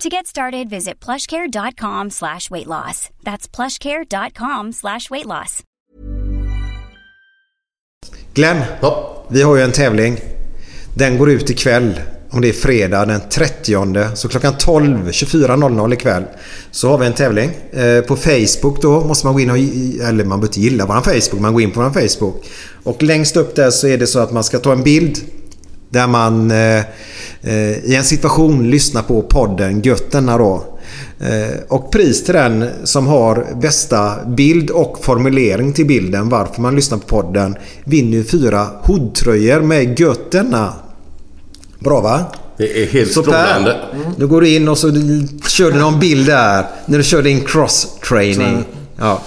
To get started, visit plushcare.com slash weight loss. That's plushcare.com slash weight loss. Glenn, Ja. vi har ju en tävling. Den går ut ikväll. Om det är fredag den 30. Så klockan 12, 24.00 ikväll. Så har vi en tävling. Eh, på Facebook då måste man gå in och... Eller man behöver inte gilla våran Facebook. Man går in på våran Facebook. Och längst upp där så är det så att man ska ta en bild. Där man eh, eh, i en situation lyssnar på podden Götterna då. Eh, och pris till den som har bästa bild och formulering till bilden varför man lyssnar på podden vinner ju fyra hoodtröjor med Götterna. Bra va? Det är helt Så strålande. Per, nu går du in och så kör du någon bild där när du kör din cross-training. Ja.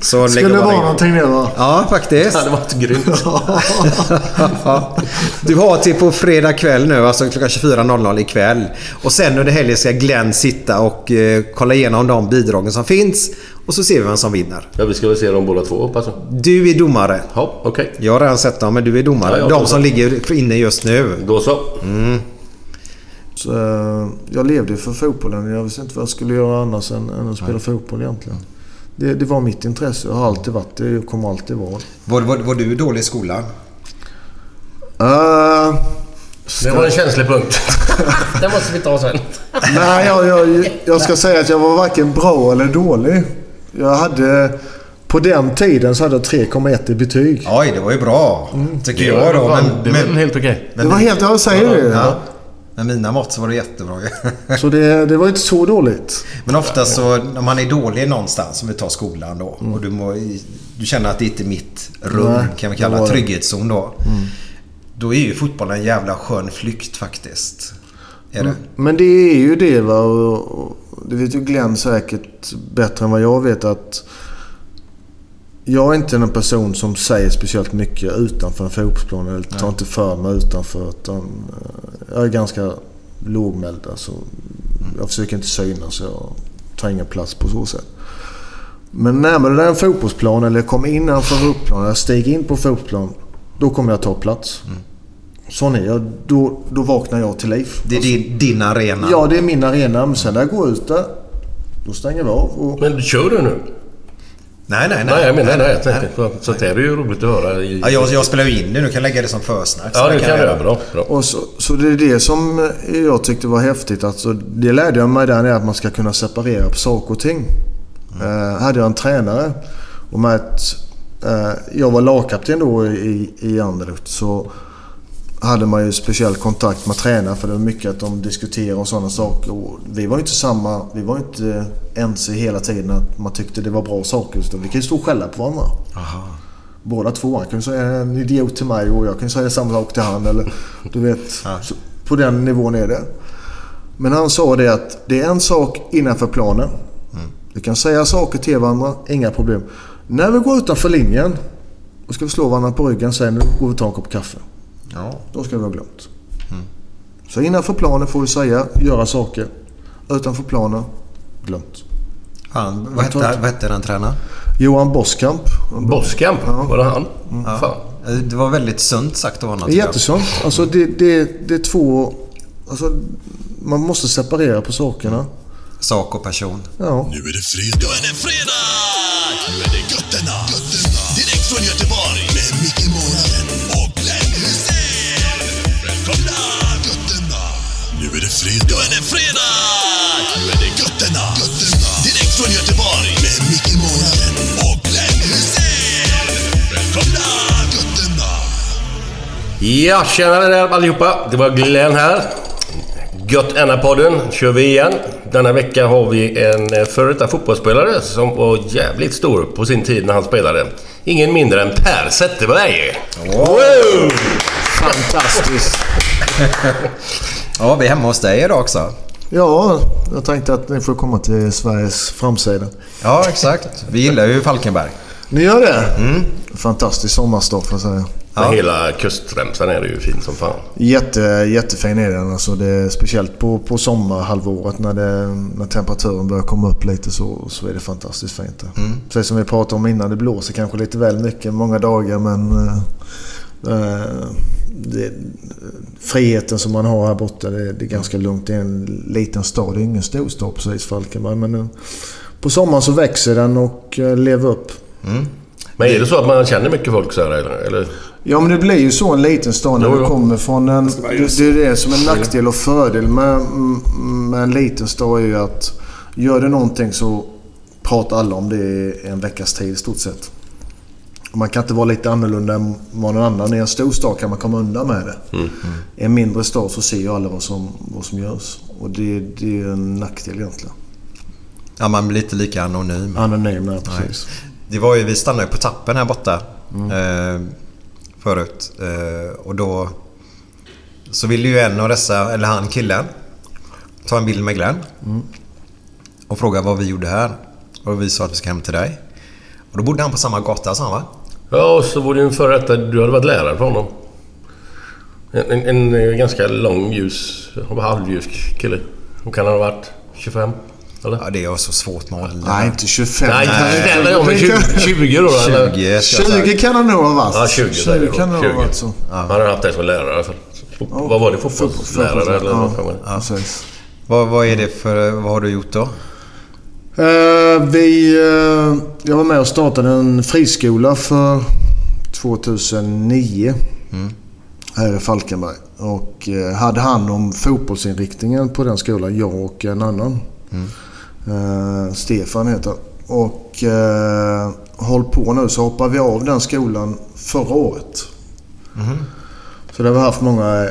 Så Skulle det vara in. någonting det va? Ja, faktiskt. Det hade varit grymt. Du har till på fredag kväll nu, alltså klockan 24.00 ikväll. Och sen under helgen ska Glenn sitta och eh, kolla igenom de bidragen som finns. Och så ser vi vem som vinner. Ja, vi ska väl se dem båda två hoppas jag. Du är domare. Ja, okej. Jag har redan sett dem, men du är domare. Ja, de som det. ligger inne just nu. Då så. Så, eh, jag levde för fotbollen. Jag visste inte vad jag skulle göra annars än, än att spela fotboll egentligen. Det, det var mitt intresse. Jag har alltid varit det och kommer alltid vara. Var, var, var du dålig i skolan? Uh, Det var en känslig punkt. Den måste vi ta sen. nej, jag, jag, jag ska säga att jag var varken bra eller dålig. Jag hade... På den tiden så hade jag 3,1 i betyg. Oj, det var ju bra. Tycker Det jag då. var- Men, det väl men, helt okej. Det var helt... Jag säger det. ja. Med mina mått så var det jättebra. Så det, det var inte så dåligt. Men ofta så när man är dålig någonstans, som vi tar skolan då. Och du, må, du känner att det inte är mitt rum, Nej, kan vi kalla det. trygghetszon då. Då är ju fotbollen en jävla skön flykt faktiskt. Är det? Men det är ju det va. Och, det vet ju Glenn säkert bättre än vad jag vet att... Jag är inte en person som säger speciellt mycket utanför en fotbollsplan. Eller tar inte för mig utanför. Utan, eh, jag är ganska lågmäld. Alltså, jag försöker inte synas. Jag tar ingen plats på så sätt. Men närmare där en fotbollsplan eller jag kommer innanför fotbollsplan. Jag stiger in på fotbollsplan. Då kommer jag ta plats. Sån är jag. Då, då vaknar jag till liv. Det är din, din arena. Ja, det är min arena. Men sen när jag går ut där, då stänger vi av. Och, Men kör du nu? Nej, nej, nej. Nej, jag menar nej. Jag tänkte, för- så det är ju roligt att höra. I, Ja, jag, jag spelar ju in det nu. kan jag lägga det som försnack. Så ja, det jag kan du göra. Bra. bra. och så, så det är det som jag tyckte var häftigt. Alltså, det lärde jag mig där, är att man ska kunna separera på saker och ting. Eh, hade jag en tränare och med att eh, jag var lagkapten då i, i Anderlecht så hade man ju speciell kontakt med tränaren för det var mycket att de diskuterade och sådana saker. Och vi var ju inte samma, vi var ju inte ense hela tiden att man tyckte det var bra saker. Så vi kan ju stå och skälla på varandra. Båda två. Han kan ju säga en idiot till mig och jag kan säga samma sak till han. Eller, du vet, så, på den nivån är det. Men han sa det att det är en sak innanför planen. Vi kan säga saker till varandra, inga problem. När vi går utanför linjen och ska vi slå varandra på ryggen nu går vi och tar en kopp kaffe. Ja. Då ska vi ha glömt. Så innanför planen får vi säga, göra saker. Utanför planen, glömt. Han, vad, hette, vad hette den tränaren? Johan Boskamp. Boskamp, var det han? Fan. Det var väldigt sunt sagt av honom. Det är jättesunt. Alltså det, det, det är två... Alltså, man måste separera på sakerna. Sak och person. Ja. Nu är det fredag. Ja, tjenare allihopa. Det var Glenn här. Gött podden kör vi igen. Denna vecka har vi en eh, före detta fotbollsspelare som var jävligt stor på sin tid när han spelade. Ingen mindre än Per Zetterberg. Wow! Fantastiskt. Ja, vi är hemma hos dig idag också. Ja, jag tänkte att ni får komma till Sveriges framsida. Ja, exakt. Vi gillar ju Falkenberg. Ni gör det? Fantastisk sommarstad får jag säga. Men hela kustremsan är det ju fin som fan. Jätte, jättefin är den. Alltså det, speciellt på, på sommarhalvåret när, det, när temperaturen börjar komma upp lite så, så är det fantastiskt fint. där. Precis som vi pratade om innan, det blåser kanske lite väl mycket många dagar men eh, eh, det, friheten som man har här borta det, det är ganska lugnt. Det är en liten stad, det är ingen stor stad precis Falkenberg. Men eh, på sommaren så växer den och eh, lever upp. Men är det så att man känner mycket folk så här eller? Ja men det blir ju så en liten stad när Jo, du kommer från en... Det, det är det som är nackdel och fördel med, med en liten stad är ju att gör det någonting så pratar alla om det i en veckas tid i stort sett. Man kan inte vara lite annorlunda än vad någon annan. I en stor stad kan man komma undan med det. I en mindre stad så ser ju alla vad som, vad som görs. Och det, det är en nackdel egentligen. Ja, man blir inte lika anonym. Anonym, ja precis. Det var ju, vi stannade på tappen här borta eh, förut. Eh, och då så ville ju en av dessa, eller han killen, ta en bild med Glenn. Och fråga vad vi gjorde här. Och vi sa att vi ska hem till dig. Och då bodde han på samma gata som han va? Ja, och så var det ju en före detta... Du hade varit lärare för honom. En, en, en ganska lång, ljus, halvljus kille. Hur kan han ha varit? 25? Eller? Ja, det är så svårt med ålder. Nej, inte 25. Nej, kanske ställer jag med 20, 20 då. eller? 20. 20 kan han nog ha varit. Ja, 20 säger vi då. kan det 20. ha varit så. Han har haft dig som lärare i alla fall. Vad var det? Fotbollslärare eller vad det? Ja, precis. Vad, vad är det för... Vad har du gjort då? Eh, vi, eh, jag var med och startade en friskola för 2009. Här i Falkenberg. Och eh, hade hand om fotbollsinriktningen på den skolan. Jag och en annan. Eh, Stefan heter han. Och eh, håll på nu så hoppar vi av den skolan förra året. Så där har vi haft många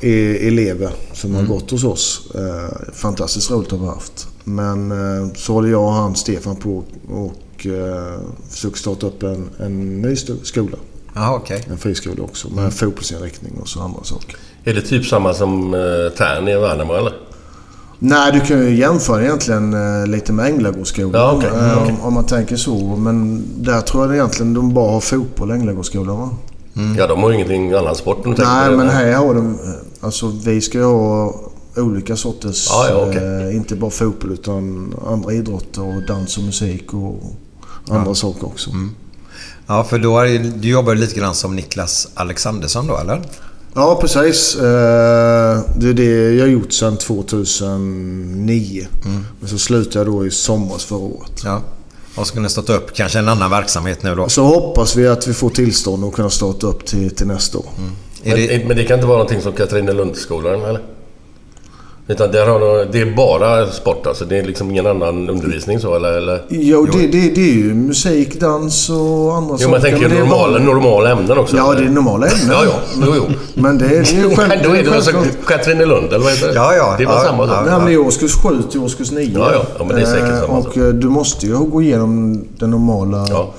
e- elever som har gått hos oss. Eh, fantastiskt roligt har vi haft. Men eh, så håller jag och han Stefan på och eh, försöker starta upp en, en ny skola. Jaha, okej. En friskola också med fotbollsinriktning och så andra saker. Är det typ samma som eh, Tärn i Värnamo eller? Nej, du kan ju jämföra egentligen eh, lite med Änglagårdsskolan. Ja, okej. eh, Mm, om, om man tänker så. Men där tror jag egentligen de bara har fotboll, Änglagårdsskolan va? Ja, de har ju ingenting annan sport Nej, det. men här har de... Alltså vi ska ju ha olika sorters... Ja, ja, okej. eh, inte bara fotboll utan andra idrotter och dans och musik och andra saker också. Ja, för då är du jobbar lite grann som Niklas Alexandersson då, eller? Ja, precis. Eh, Det är det jag har gjort sedan 2009. Men så slutade jag då i somras förra året. Ja. Och så kunna starta upp kanske en annan verksamhet nu då. Så hoppas vi att vi får tillstånd att kunna starta upp till, till nästa år. Är Men, det, men det kan inte vara någonting som Katrinelundsskolan eller? Utan där har de, det är bara sport alltså? Det är liksom ingen annan undervisning så eller? eller? Jo, det, det, det är ju musik, dans och andra Jo, saker. men jag tänker men är normala, vanligt. normala ämnen också? Ja, eller? det är normala ämnen. Ja, ja. Jo, jo. Men det, det är ju själv, Då är det alltså självklart. Katrinelund, eller vad heter det? Ja, ja. Det var Ja, samma sak. ja. Nej, men i årskurs 7 till årskurs 9. Ja, ja. Ja, men det är säkert samma Och sak. eh, du måste ju gå igenom det normala Ja.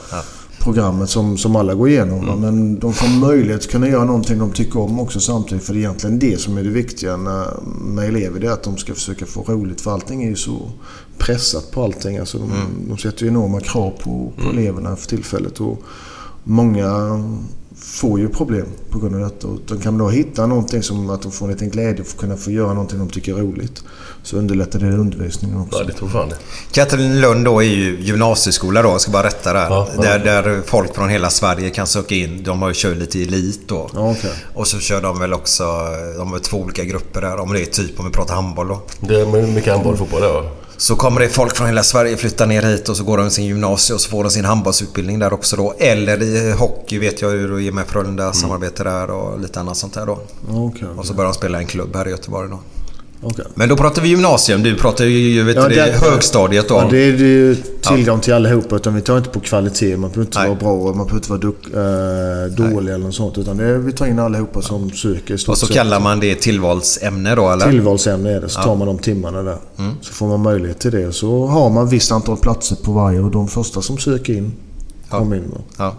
Programmet som, som alla går igenom. va. Men de får möjlighet att kunna göra någonting de tycker om också samtidigt. För det är egentligen det som är det viktiga när, med elever. Det är att de ska försöka få roligt. För allting är ju så pressat på allting. Alltså de, de sätter ju enorma krav på, på eleverna för tillfället. Och många får ju problem på grund av detta. Och de kan då hitta någonting som att de får en liten glädje att kunna få göra någonting de tycker är roligt. Så underlättar det undervisningen också. Ja, det tror fan det. Katrineholm då är ju gymnasieskola då, jag ska bara rätta där. Ja, ja. Där, där folk från hela Sverige kan söka in. De har ju kört lite elit då. Ja, okej. Och så kör de väl också, de har två olika grupper där. Om det är typ om vi pratar handboll då. Det är mycket handboll och fotboll där va? Så kommer det folk från hela Sverige flytta ner hit och så går de sin gymnasie och så får de sin handbollsutbildning där också då. Eller i hockey vet jag hur det är med Frölunda, samarbete där och lite annat sånt där då. Ja, okej. Och så börjar de spela i en klubb här i Göteborg då. Okej. Men då pratar vi gymnasium. Du pratar ju vet Ja, du, det- högstadiet då. Ja, det är det ju tillgång till allihopa. Utan vi tar inte på kvalitet. Man behöver inte Nej. vara bra och man behöver inte vara duk, eh, dålig eller något sånt. Utan det är, vi tar in allihopa som söker och så kallar man det tillvalsämne då eller? Tillvalsämne är det. Så tar man de timmarna där. Mm. Så får man möjlighet till det. Så har man visst antal platser på varje och de första som söker in kommer in. Ja.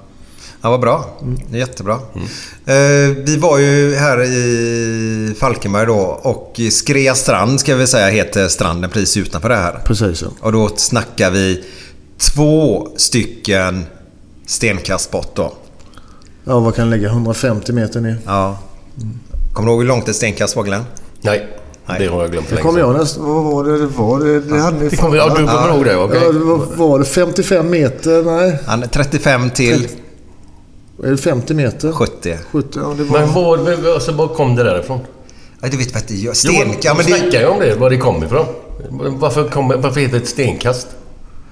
Ja, vad bra. Mm. Jättebra. Eh, vi var ju här i Falkenberg då och Skrea strand ska vi säga heter stranden precis utanför det här. Precis ja. Och då snackar vi två stycken stenkast bort då. Ja, vad kan lägga? 150 meter ner. Ja. Kommer du ihåg hur långt ett stenkast var Glenn? Nej, Nej. det har jag glömt för Det länge kommer sedan. jag nästan... Vad var det det var? Det, det hade ni kommer, ja, du kommer ihåg det? Okej. Ja, var, var det 55 meter? Nej. Han är 35 till Är det 50 meter? 70. 70, ja det var... Men var, alltså, var kom det därifrån? Ja, du vet vad det gör. Jo, Stenka. ja, men men det, snackar ju om det, var det kom ifrån. Varför, kom, varför heter det ett stenkast?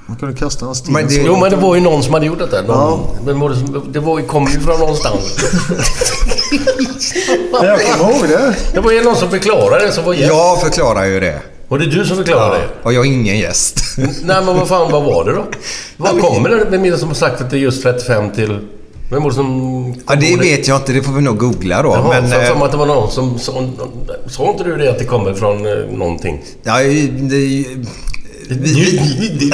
Man kunde kasta en sten. Men det- Jo, men det var ju någon som hade gjort detta. Någon, men var det, som- det var, ju- kom ju från någonstans. Ja, Jag kommer ihåg det. Det var ju någon som förklarade det som var gäst. jag förklarar ju det. Var det du som förklarade det? Och jag är ingen gäst. Nej, men vad fan, vad var det då? Vad kommer det? Vem är det som har sagt att det är just 35 till... Vem var det som... Ja, det vet jag inte. Det får vi nog googla då. Jaha, men, för eh, mig att det var någon som... Sa sa inte du det att det kommer från eh, någonting? ja, det, vi, vi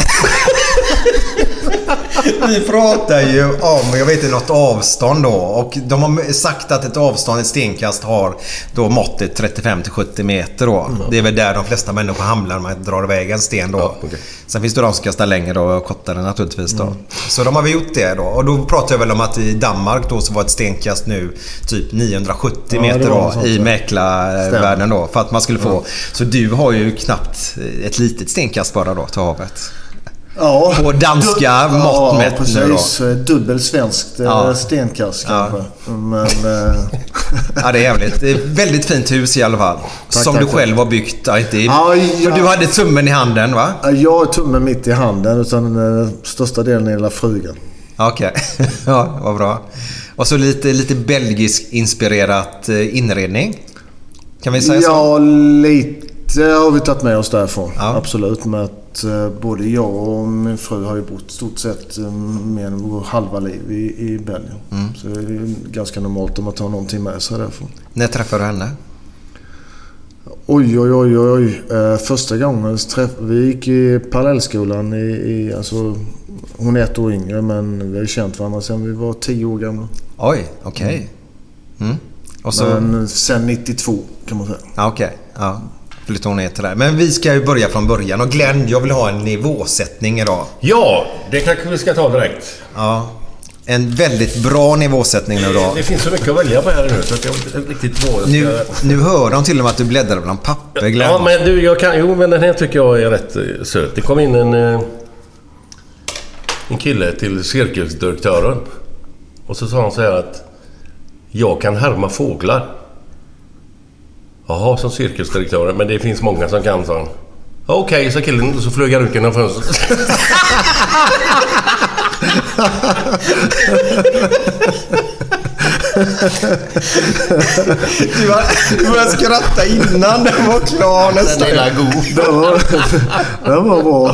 pratar ju om, jag vet inte, något avstånd då. Och de har sagt att ett avstånd, ett stenkast, har då måttet 35 till 70 meter då. Det är väl där de flesta människor hamnar när man drar iväg en sten då. Ja, okej. Sen finns det de som kastar längre då och kortare naturligtvis då. Så de har väl gjort det då. Och då pratar jag väl om att i Danmark då så var ett stenkast nu typ 970 Ja, meter då sånt, i ja. mäklarvärlden då. För att man skulle få... Så du har ju knappt ett litet stenkast bara då till havet. Ja. På danska ja, mått mätt nu då. precis. Dubbel svenskt eh, Ja. stenkast Ja. kanske. Men... eh, Ja, det är jävligt. Det är väldigt fint hus i alla fall. Tack, som tack, du tack. själv har byggt. Ja, inte Ja, ja. För du hade tummen i handen va? Ja, Jag har tummen mitt i handen utan största delen är hela frugan. Okej. ja, vad bra. Och så lite, lite belgisk inspirerat eh, inredning. Kan vi säga så? Ja, lite har vi tagit med oss därifrån. Ja. Absolut. Med att eh, både jag och min fru har ju bott stort sett eh, mer än vår halva liv i, i Belgien. Mm. Så det är ganska normalt om man tar någonting med sig därifrån. När träffade du henne? Oj, oj, oj, oj. Eh, första gången träff- vi gick i parallellskolan i, i alltså, hon är ett år yngre men vi har känt varandra sedan vi var tio år gamla. Oj, okej. Mm. Och så... Men sen 92 kan man säga. Ja, okej. Ja. Till där. Men vi ska ju börja från början. Och Glenn, jag vill ha en nivåsättning idag. Ja, det kanske vi ska ta direkt. Ja. En väldigt bra nivåsättning nu då. Det finns så mycket att välja på här nu så att jag inte riktigt vad Nu, nu hör de till och med att du bläddrar bland papper, Glenn. Ja, men du, jag kan... Jo, men den här tycker jag är rätt eh, söt. Det kom in en... eh, En kille till cirkusdirektören. Och så sa han så här att... Jag kan härma fåglar. Jaha, som cirkusdirektören. Men det finns många som kan, sa han. Okej, sa killen och så flög han ut genom fönstret. Du, började skratta innan den var klar nästan. god. Det var, det var bra.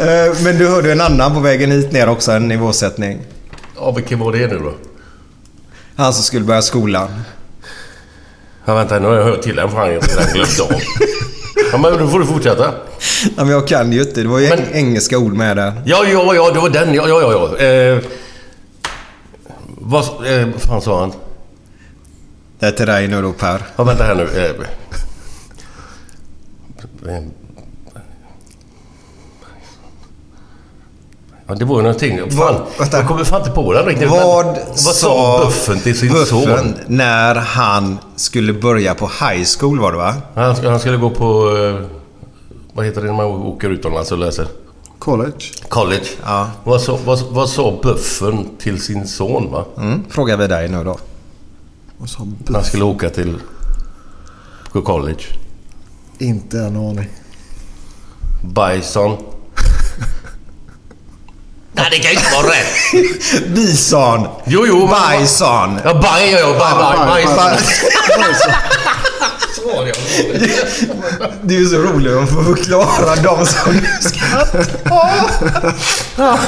Eh, Men du hörde en annan på vägen hit ner också, en nivåsättning. Ja, vilken var det nu då? Han som skulle börja skolan. Ja, vänta, nu har jag hört till han har jag redan glömt av. Ja, men då får du fortsätta. Ja, men jag kan ju inte. Det var ju Men- eng- engelska ord med där. Ja, ja, ja, det var den. Ja, ja, ja. ja. Eh, vad eh, fan sa han? Det är till dig nu då Per. Ja, vänta här nu. Eh, Ja, det var ju någonting. Fan, Vad- vänta. jag kommer fan inte på den riktigt. Vad, Men vad sa Buffen till sin Buffen son? när han skulle börja på high school var det va? Han, han skulle gå på... eh, Vad heter det när man åker utomlands och läser? College. College. Ja. Vad, sa, vad, vad sa Buffen till sin son va? Mm. Frågar vi dig nu då. När Buff? han skulle åka till college. Inte en aning. Bison. Nej, det kan ju inte vara rätt. Bison! Jo, jo. Bison! Ja, baj, ja, ja. Baj, baj, ja. Det är ju så roligt att få förklara de som skrattar. Ja,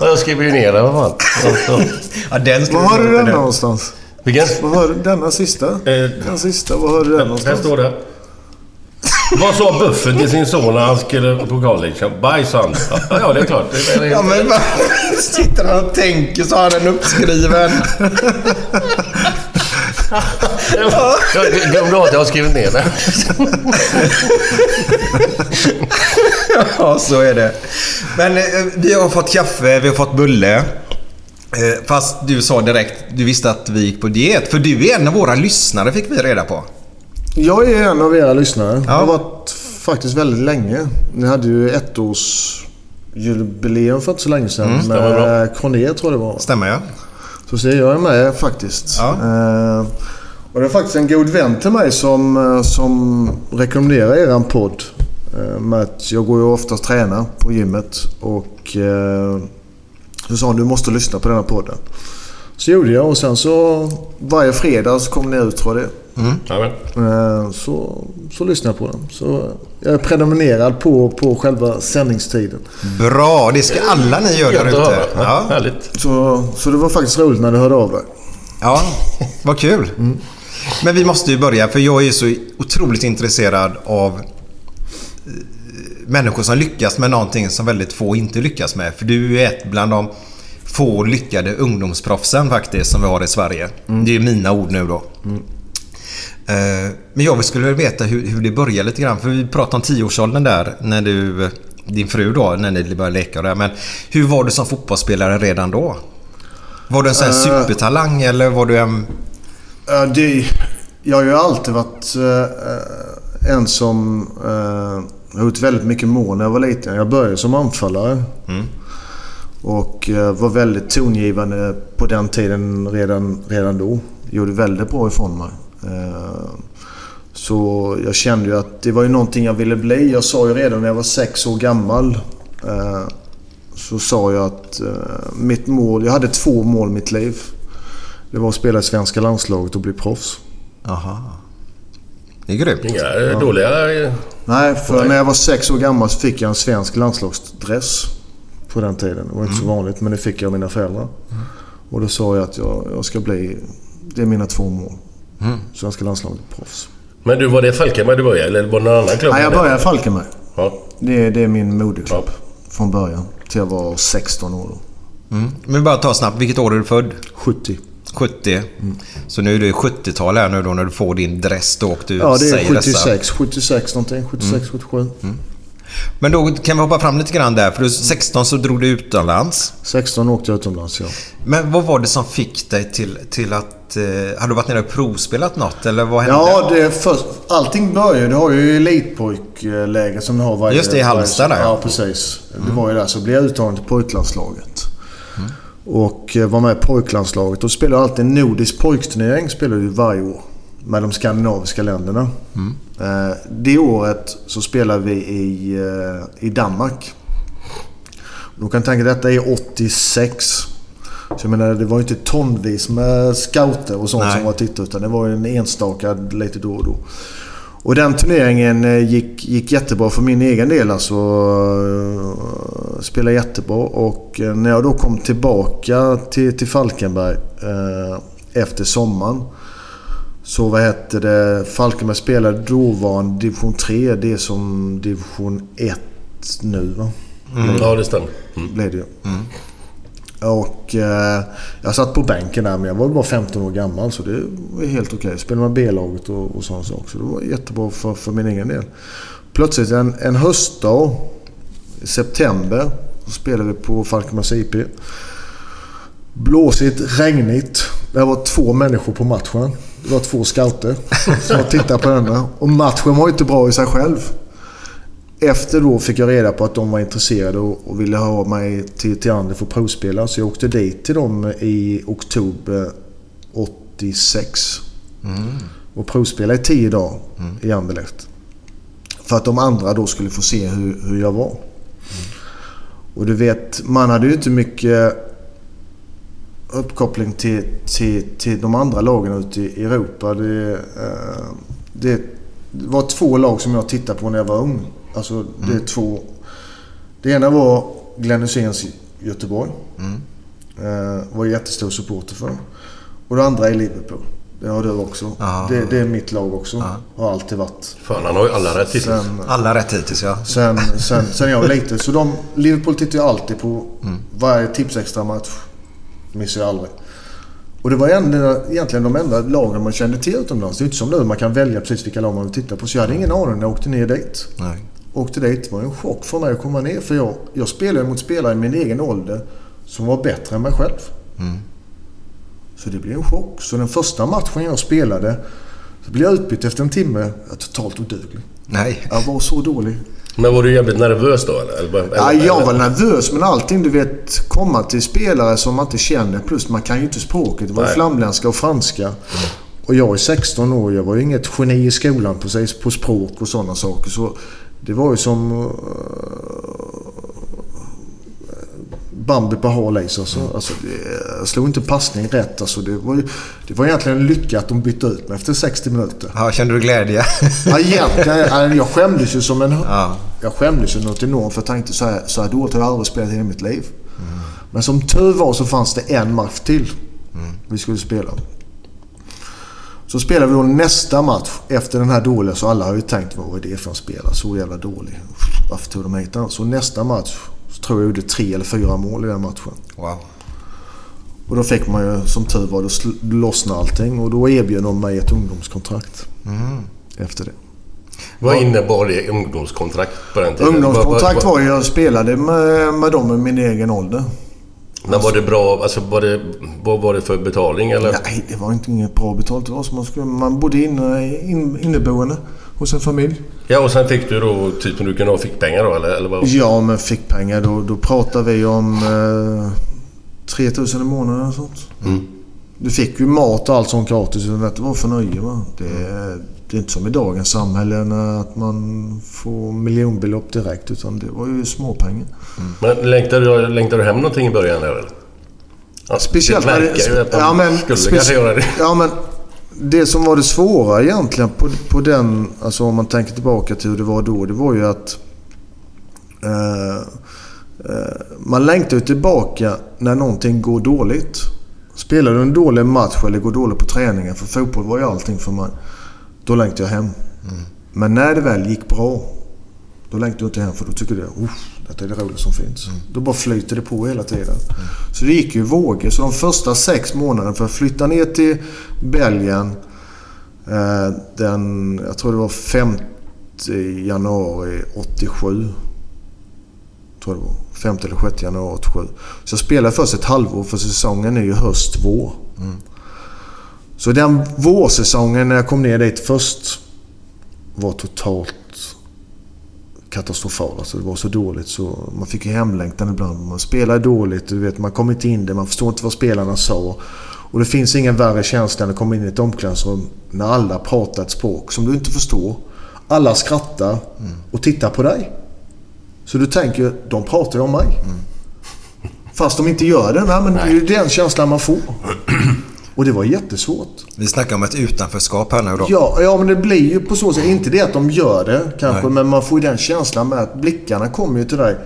Jag skriver ju ner det. Vad fan. Ja, den ska Var vi har du den någonstans? Vilken? Var har du denna sista? Eh, Den sista, var har du den Här någonstans? står det. Vad sa Buffen till sin son när han skulle på college? Bajsan. Ja, ja, det är klart. Det är, Ja, men varför sitter han och tänker så har han den uppskriven? Jag glömde att jag har skrivit ner det. Ja, så är det. Men eh, vi har fått kaffe, vi har fått bulle. Eh, Fast du sa direkt, du visste att vi gick på diet. För du är en av våra lyssnare fick vi reda på. Jag är en av era lyssnare. Ja. Jag har varit faktiskt väldigt länge. Ni hade ju ett års jubileum för inte så länge sedan bra. med Kronér tror jag det var. Stämmer jag? Så ser jag är med faktiskt. Ja. Eh, och det är faktiskt en god vän till mig som, eh, som rekommenderar er podd. Eh, med att jag går ju ofta och tränar på gymmet och eh, så sa han du måste lyssna på den här podden. Så gjorde jag och sen så varje fredag så kom ni ut tror jag det Jajamän. Eh, så, så lyssnar jag på den. Så jag är prenumererad på, på själva sändningstiden. Bra, det ska alla ni göra där ute. Ja. Härligt. Så, så det var faktiskt roligt när du hörde av dig. ja, vad kul. Men vi måste ju börja, för jag är ju så otroligt intresserad av eh, människor som lyckas med någonting som väldigt få inte lyckas med. För du är ett bland de få lyckade ungdomsproffsen faktiskt som vi har i Sverige. Det är mina ord nu då. Eh, Men jag skulle vilja veta hur, hur det började lite grann. För vi pratade om tioårsåldern där när du, din fru då, när ni började leka och det. Men hur var du som fotbollsspelare redan då? Var du en sån här supertalang eller var du en... Ja, det, jag har ju alltid varit eh, en som eh, har gjort väldigt mycket mål när jag var liten. Jag började som anfallare. Och eh, var väldigt tongivande på den tiden redan, redan då. Gjorde väldigt bra ifrån mig. Eh, så jag kände ju att det var ju någonting jag ville bli. Jag sa ju redan när jag var sex år gammal. Eh, så sa jag att mitt mål... Jag hade två mål i mitt liv. Det var att spela i svenska landslaget och bli proffs. Aha. Det är grymt. Inga eh, dåliga... Nej, för när jag var sex år gammal så fick jag en svensk landslagsdress. På den tiden. Det var inte så vanligt men det fick jag av mina föräldrar. Och då sa jag att jag, jag ska bli... Det är mina två mål. Svenska landslaget proffs. Men du, var det Falkenberg du började eller var det någon annan klubb? Nej, jag började i Falkenberg. Ja. Det, det är min moderklubb. Ja. Från början. Till jag var 16 år då. Mm. Men bara ta snabbt, vilket år är du född? 70. 70. Så nu är det 70-tal här nu då när du får din dress då och du Ja, det är säger dessa. 76. 76 någonting. 76, 77. Men då kan vi hoppa fram lite grann där. För du 16 så drog du utomlands. 16 åkte jag utomlands, ja. Men vad var det som fick dig till, till att... Eh, hade du varit nere och provspelat något eller vad hände? Ja, det först, allting börjar Du har ju elitpojkläger som du har varje... Just det, i Halmstad där, Ja, precis. Det var ju där. Så blev jag uttagen till pojklandslaget. Och eh, var med i pojklandslaget. Och spelade alltid en nordisk pojkturnering. Spelade ju varje år. Med de skandinaviska länderna. Eh, det året så spelade vi i, eh, i Danmark. Du kan tänka detta är 86. Så jag menar, det var ju inte tonvis med scouter och sånt Nej. som var tittare. Utan det var ju en enstaka lite då och då. Och den turneringen eh, gick, gick jättebra för min egen del. Alltså, eh, spelade jättebra. Och eh, när jag då kom tillbaka till, till Falkenberg eh, efter sommaren. Så vad heter det? Falkenberg spelade dåvarande division 3. Det är som division 1 nu va? Ja, det stämmer. blev det ju. Och eh, jag satt på bänken där men jag var bara 15 år gammal så det var helt okej. Spelade med B-laget och, och sådana saker. Så det var jättebra för, för min egen del. Plötsligt en, en höstdag i september Så spelade vi på Falkenbergs IP. Blåsigt, regnigt. Det var två människor på matchen. Det var två scouter som tittade på denna. Och matchen var inte bra i sig själv. Efter då fick jag reda på att de var intresserade och, ville ha mig till, till Ander för att provspela. Så jag åkte dit till dem i oktober 86. Och provspelade i tio dagar i Anderlecht. För att de andra då skulle få se hur, hur jag var. Och du vet, man hade ju inte mycket uppkoppling till, till, till de andra lagen ute i Europa. Det, eh, det var två lag som jag tittade på när jag var ung. Alltså det är två... Det ena var Glenn Hyséns Göteborg. Eh, var jättestor supporter för. Och det andra är Liverpool. Det har du också. Ja. Det, det är mitt lag också. Har alltid varit. Fan, han har ju alla rätt hittills. Sen, Alla rätt hittills ja. sen, sen, sen jag var liten. Så de, Liverpool tittar jag alltid på. Varje tipsextra-match missar jag aldrig. Och det var egentligen de enda lagen man kände till utomlands. Det är inte som nu man kan välja precis vilka lag man vill titta på. Så jag hade ingen aning när jag åkte ner dit. Nej. Åkte dit. Det var en chock för mig att komma ner. För jag, jag spelade mot spelare i min egen ålder som var bättre än mig själv. Så det blev en chock. Så den första matchen jag spelade så blev jag utbytt efter en timme. Jag är totalt oduglig. Nej. Jag var så dålig. Men var du jävligt nervös då eller? eller, Ja, jag var nervös men allting du vet komma till spelare som man inte känner. Plus man kan ju inte språket. Det var Nej. flamländska och franska. Och jag är 16 år. Jag var ju inget geni i skolan på, sig, på språk och sådana saker. Så det var ju som... Bambi på hal is alltså. alltså det, jag slog inte passning rätt. Alltså det, var det var egentligen en lycka att de bytte ut mig efter 60 minuter. Ja, kände du glädje? Ja, egentligen. ja, Jag skämdes ju som en... Ja. Jag skämdes ju något enormt för jag tänkte så här, så här dåligt har jag aldrig spelat i hela mitt liv. Men som tur var så fanns det en match till vi skulle spela. Så spelade vi då nästa match efter den här dåliga så alla har ju tänkt vad är det för en spelare? Så jävla dålig. Varför tog de hit honom? Så nästa match tror jag gjorde tre eller fyra mål i den matchen. Wow. Och då fick man ju som tur var, då lossnade allting och då erbjöd de mig ett ungdomskontrakt. Efter det. Vad innebar det ungdomskontrakt på den tiden? Ungdomskontrakt var ju, jag spelade med, med dem i min egen ålder. Men var det bra? Alltså var det, vad var det för betalning eller? Nej, det var inte inget bra betalt. Det var som man, skulle, man bodde inne, in, inneboende hos en familj. Ja, och sen fick du då typ som du kunde ha fick pengar då eller? eller vad? Ja, men fick pengar då, då pratar vi om eh, 3000 i månaden och sånt. Du fick ju mat och allt sånt gratis. Det var för nöje. Va? Det, det är inte som i dagens samhälle när att man får miljonbelopp direkt. Utan det var ju småpengar. Men längtade du, längtade du hem någonting i början eller? Ja, Speciellt det när verkar ju att de ja, men, skulle kanske göra det. Ja, men det som var det svåra egentligen på, på den, alltså om man tänker tillbaka till hur det var då, det var ju att eh, eh, man längtar ju tillbaka när någonting går dåligt. Spelar du en dålig match eller går dåligt på träningen, för fotboll var ju allting för mig. Då längtar jag hem. Men när det väl gick bra, då längtar jag inte hem för då tycker jag detta är det roligaste som finns. Då bara flyter det på hela tiden. Så det gick ju vågor. Så de första sex månaderna för att flytta ner till Belgien eh, den, jag tror det var 5 januari 87. Tror det var. 5 eller 6 januari 87. Så jag spelade först ett halvår för säsongen är ju höst, vår. Så den vårsäsongen när jag kom ner dit först var totalt katastrofal. Alltså det var så dåligt så man fick ju hemlängtan ibland. Man spelar dåligt, du vet, man kommer inte in där, man förstår inte vad spelarna sa. Och det finns ingen värre känsla än att komma in i ett omklädningsrum när alla pratar ett språk som du inte förstår. Alla skrattar och tittar på dig. Så du tänker, de pratar ju om mig. Fast de inte gör det. Nej, men det är ju den känslan man får. Och det var jättesvårt. Vi snackar om ett utanförskap här nu då. Ja, ja, men det blir ju på så sätt. Inte det att de gör det kanske, Nej. men man får ju den känslan med att blickarna kommer ju till dig.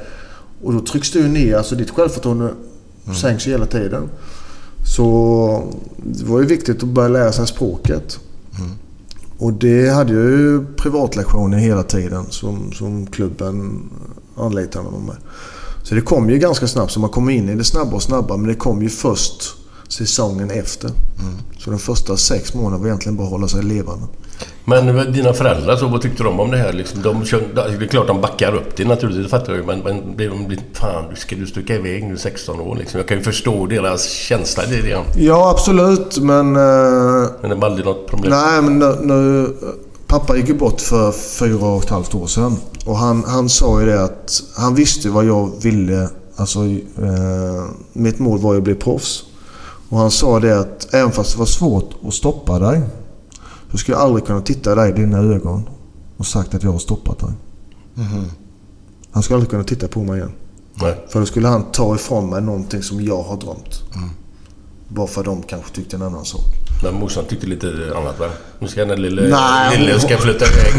Och då trycks du ju ner. Alltså ditt självförtroende sänks ju hela tiden. Så det var ju viktigt att börja lära sig språket. Och det hade jag ju privatlektioner hela tiden som, som klubben anlitade mig med. Så det kom ju ganska snabbt. Så man kom in i det snabbare och snabbare. Men det kom ju först säsongen efter. Så de första sex månaderna var egentligen bara att hålla sig levande. Men dina föräldrar, så, vad tyckte de om det här? Liksom, de, det är klart de backar upp det naturligtvis, det fattar jag. Men, men de lite... Fan, ska du sticka iväg nu 16 år liksom? Jag kan ju förstå deras känsla i det. Ja, absolut. Men... eh, Men det var aldrig något problem. Nej, men nu, nu, pappa gick ju bort för fyra och ett halvt år sedan. Och han, han sa ju det att han visste vad jag ville. Alltså, eh, mitt mål var ju att bli proffs. Och han sa det att även fast det var svårt att stoppa dig. Så skulle jag aldrig kunna titta dig i dina ögon och sagt att jag har stoppat dig. Han skulle aldrig kunna titta på mig igen. Nej. För då skulle han ta ifrån mig någonting som jag har drömt. Bara för att de kanske tyckte en annan sak. Men morsan tyckte lite annat va? Nu ska den lille, Nej, lille ska flytta iväg.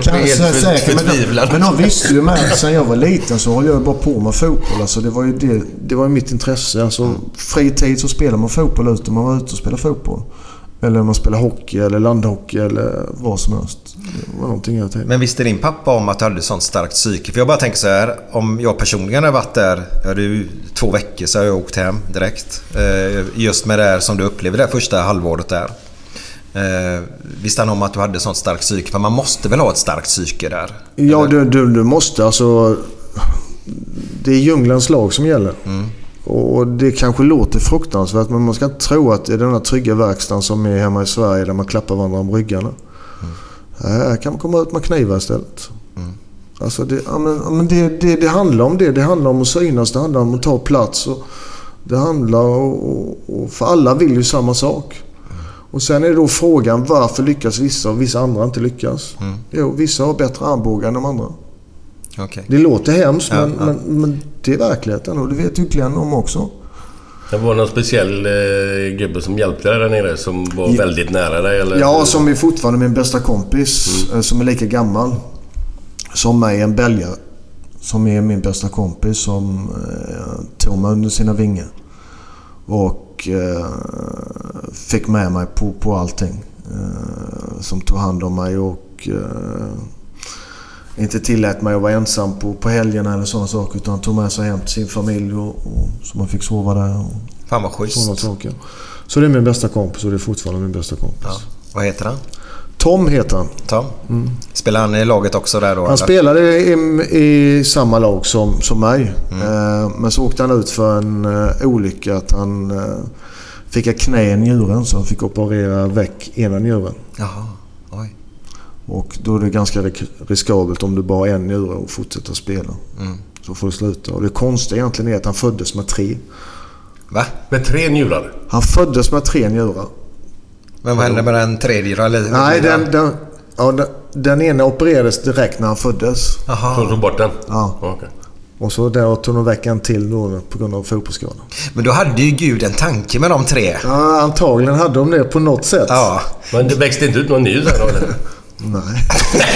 Kanske säkert. Men men de visste ju med. Sen jag var liten så höll jag bara på med fotboll. Alltså det var ju det, det var mitt intresse. Alltså, fritid så spelar man fotboll ute. Man var ute och spelade fotboll. Eller man spelar hockey eller landhockey eller vad som helst. Det var någonting hela tiden. Men visste din pappa om att du hade sånt starkt psyke? För jag bara tänker så här. Om jag personligen hade varit där. Jag hade ju två veckor så hade jag åkt hem direkt. Eh, Just med det här som du upplevde det första halvåret där. Eh, Visste han om att du hade sånt starkt psyke? För man måste väl ha ett starkt psyke där? Ja, du, du, du måste alltså... Det är djungelns lag som gäller. Och det kanske låter fruktansvärt men man ska inte tro att det är den här trygga verkstaden som är hemma i Sverige där man klappar varandra om ryggarna. Här kan man komma ut med knivar istället. Alltså det, ja, men, ja, men det, det, det handlar om det. Det handlar om att synas. Det handlar om att ta plats. Och det handlar och, och, och För alla vill ju samma sak. Och sen är det då frågan varför lyckas vissa och vissa andra inte lyckas? Jo, vissa har bättre armbågar än de andra. Okej. Det låter hemskt Ja, men, ja. Men, men det är verkligheten och det vet ju Glenn om också. Det var någon speciell eh, gubbe som hjälpte dig där nere som var Ja. väldigt nära dig? Eller? Ja, som är fortfarande min bästa kompis eh, som är lika gammal som mig, en belgare. Som är min bästa kompis som eh, tog mig under sina vingar. Och eh, fick med mig på, på allting. Eh, som tog hand om mig och eh, inte tillät mig att vara ensam på, på helgerna eller sådana saker. Utan tog med sig hem till sin familj och, och, så man fick sova där. Och, Fan vad schysst. sådana saker. Så det är min bästa kompis och det är fortfarande min bästa kompis. Ja. Vad heter han? Tom heter han. Tom? Spelar han i laget också där då? Mm. Han eller? spelade i, i samma lag som, som mig. Eh, men så åkte han ut för en eh, olycka att han eh, fick ett knä i njuren så han fick operera väck ena njuren. Jaha. Och då är det ganska riskabelt om du bara har en njure och fortsätter spela. Så får du sluta. Och det konstiga egentligen är att han föddes med tre. Va? Med tre njurar? Han föddes med tre njurar. Men vad hände med den tredje då? Eller? Nej, den, den, ja, den, den ena opererades direkt när han föddes. Som Jaha. tog bort den? Ja. Okej. Och så där tog de väck en till då på grund av fotbollsskadan. Men då hade ju Gud en tanke med de tre. Ja, antagligen hade de det på något sätt. Ja. Men det växte inte ut någon ny sen då eller? Nej.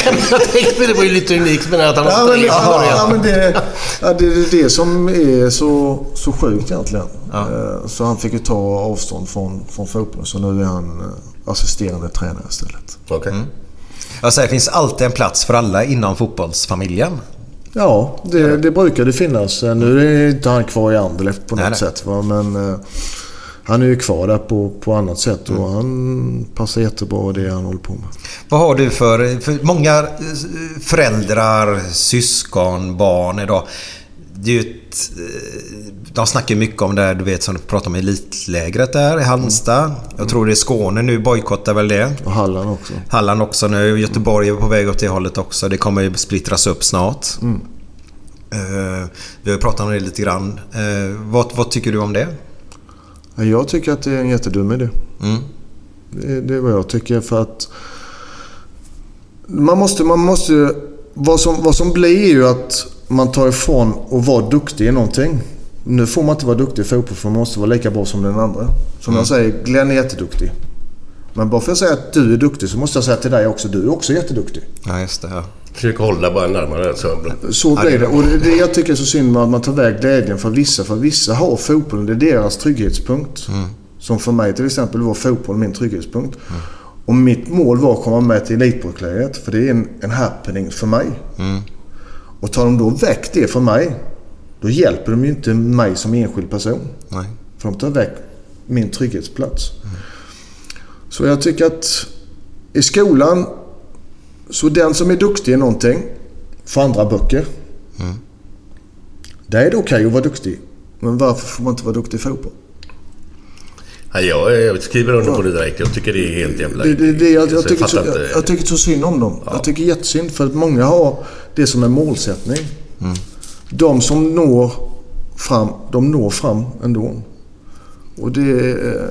jag tänkte det var ju lite unikt med att han Ja, har men, från ja, ja, men det, ja, det är det som är så, så sjukt egentligen. Eh, Så han fick ju ta avstånd från, från fotbollen. Så nu är han eh, assisterande tränare istället. Okej. Jag säger, det finns alltid en plats för alla inom fotbollsfamiljen. Ja, det, det brukar det finnas. Eh, Nu är inte han kvar i Anderlecht på något Nej, nej. sätt. Va? Men eh, han är ju kvar där på, på annat sätt och han passar jättebra i det han håller på med. Vad har du för... för många eh, föräldrar, syskon, barn idag. Det är ju ett, eh, de snackar mycket om det här, du vet som du pratar om elitlägret där i Halmstad. Jag tror det är Skåne nu bojkottar väl det. Och Halland också. Halland också nu. Göteborg är på väg åt det hållet också. Det kommer ju splittras upp snart. Eh, vi har ju pratat om det lite grann. Eh, vad, vad tycker du om det? Ja, Jag tycker att det är en jättedum idé. Mm. Det, det är vad jag tycker för att... Man måste... Man måste vad, som, vad som blir är ju att man tar ifrån att vara duktig i någonting. Nu får man inte vara duktig i fotboll för man måste vara lika bra som den andra. Som jag säger, Glenn är jätteduktig. Men bara för att säga att du är duktig så måste jag säga till dig också, du är också jätteduktig. Ja, just det. Ja. Försök hålla bara närmare så. Så blir det. Och det jag tycker är så synd med att man tar väg glädjen för vissa. För vissa har fotbollen, det är deras trygghetspunkt. Som för mig till exempel var fotboll min trygghetspunkt. Och mitt mål var att komma med till Elitbrottslägret. För det är en, en happening för mig. Och tar de då väck det från mig. Då hjälper de ju inte mig som enskild person. Nej. För de tar väck min trygghetsplats. Så jag tycker att i skolan, så den som är duktig i någonting får andra böcker. Där är det okej att vara duktig. Men varför får man inte vara duktig i fotboll? Ja, jag, jag skriver under på det direkt. Jag tycker det är helt jävla... Det, det, det, jag, jag, tycker så, jag, jag tycker så synd om dem. Jag tycker jättesynd för att många har det som en målsättning. Mm. De som når fram, de når fram ändå. Och det, eh,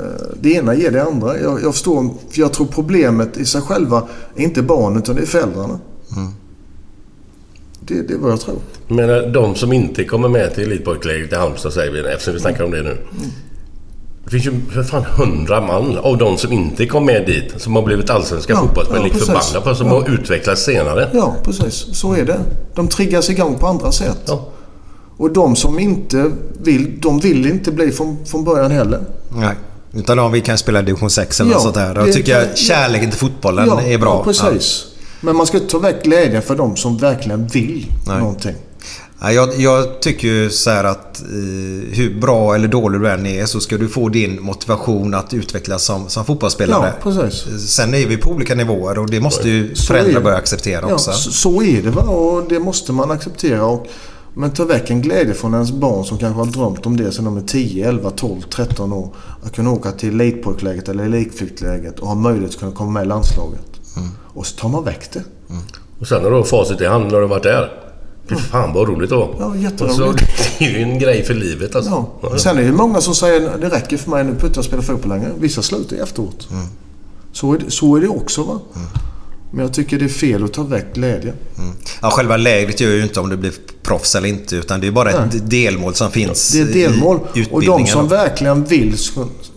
det ena ger det andra. Jag, jag förstår, för jag tror problemet i sig själva är inte barnen utan det är föräldrarna. Mm. Det, det är vad jag tror. Menar, de som inte kommer med till Elitpojklägret i Halmstad säger vi, eftersom vi snackar om det nu. Det finns ju för fan hundra man av de som inte kom med dit som har blivit allsvenska Ja, fotbollsspelare ja, lik precis. förbannat på som Ja. har utvecklats senare. Ja, precis. Så är det. De triggas igång på andra sätt. Ja. Och de som inte vill, de vill inte bli från, från början heller. Nej. Utan om vi kan spela division 6 eller Ja, sånt där. Då tycker jag kärleken till fotbollen är bra. Ja, precis. Men man ska inte ta väck glädjen för de som verkligen vill Nej. någonting. Ja, jag, jag tycker ju så här att eh, hur bra eller dålig du än är så ska du få din motivation att utvecklas som, som fotbollsspelare. Ja, precis. Sen är vi på olika nivåer och det måste ju föräldrar börja acceptera Ja, också. så, så är det va och det måste man acceptera. Och, men ta väck en glädje från ens barn som kanske har drömt om det sedan de är 10, 11, 12, 13 år. Att kunna åka till elitpojkläget eller elitflyktläget och ha möjlighet att kunna komma med i landslaget. Mm. Och så tar man väck det. Och sen har du facit i hand när du varit där. Fy fan vad roligt det var. Ja, jätteroligt. Det är ju en grej för livet alltså. Ja. Sen är det ju många som säger det räcker för mig nu behöver jag spela fotboll längre. Vissa slutar efteråt. Mm. Så, är det, så är det också va. Men jag tycker det är fel att ta väck glädjen. Ja, själva lägret gör ju inte om du blir proffs eller inte utan det är bara ett Nej. delmål som finns Det är ett delmål. Och de som verkligen vill...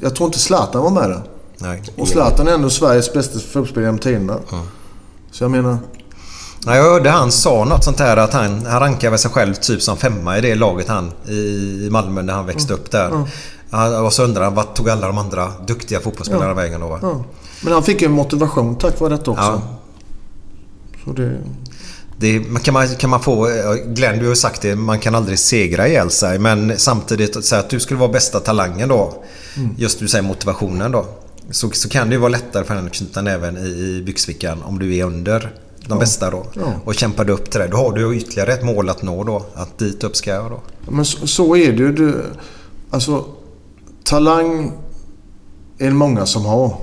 Jag tror inte Zlatan var med där. Nej. Och Zlatan är ändå Sveriges bästa fotbollsspelare genom tiderna. Så jag menar... Ja, jag hörde han sa något sånt här att han, han rankar väl sig själv typ som femma i det laget han i Malmö när han växte upp där. Ja, och så undrar han vart tog alla de andra duktiga fotbollsspelarna vägen då? Ja. Men han fick ju motivation tack vare detta också. Ja. Det... Det, kan, man, kan man få... Glenn, du har ju sagt det. Man kan aldrig segra ihjäl sig. Men samtidigt, säga att du skulle vara bästa talangen då. Just du säger motivationen då. Så, så kan det ju vara lättare för henne att knyta näven i, i byxfickan om du är under de bästa då. Ja. Och kämpar du upp till det. Då har du ytterligare ett mål att nå då. Att dit upp ska jag då. Men så, så är det ju. Alltså, talang är det många som har.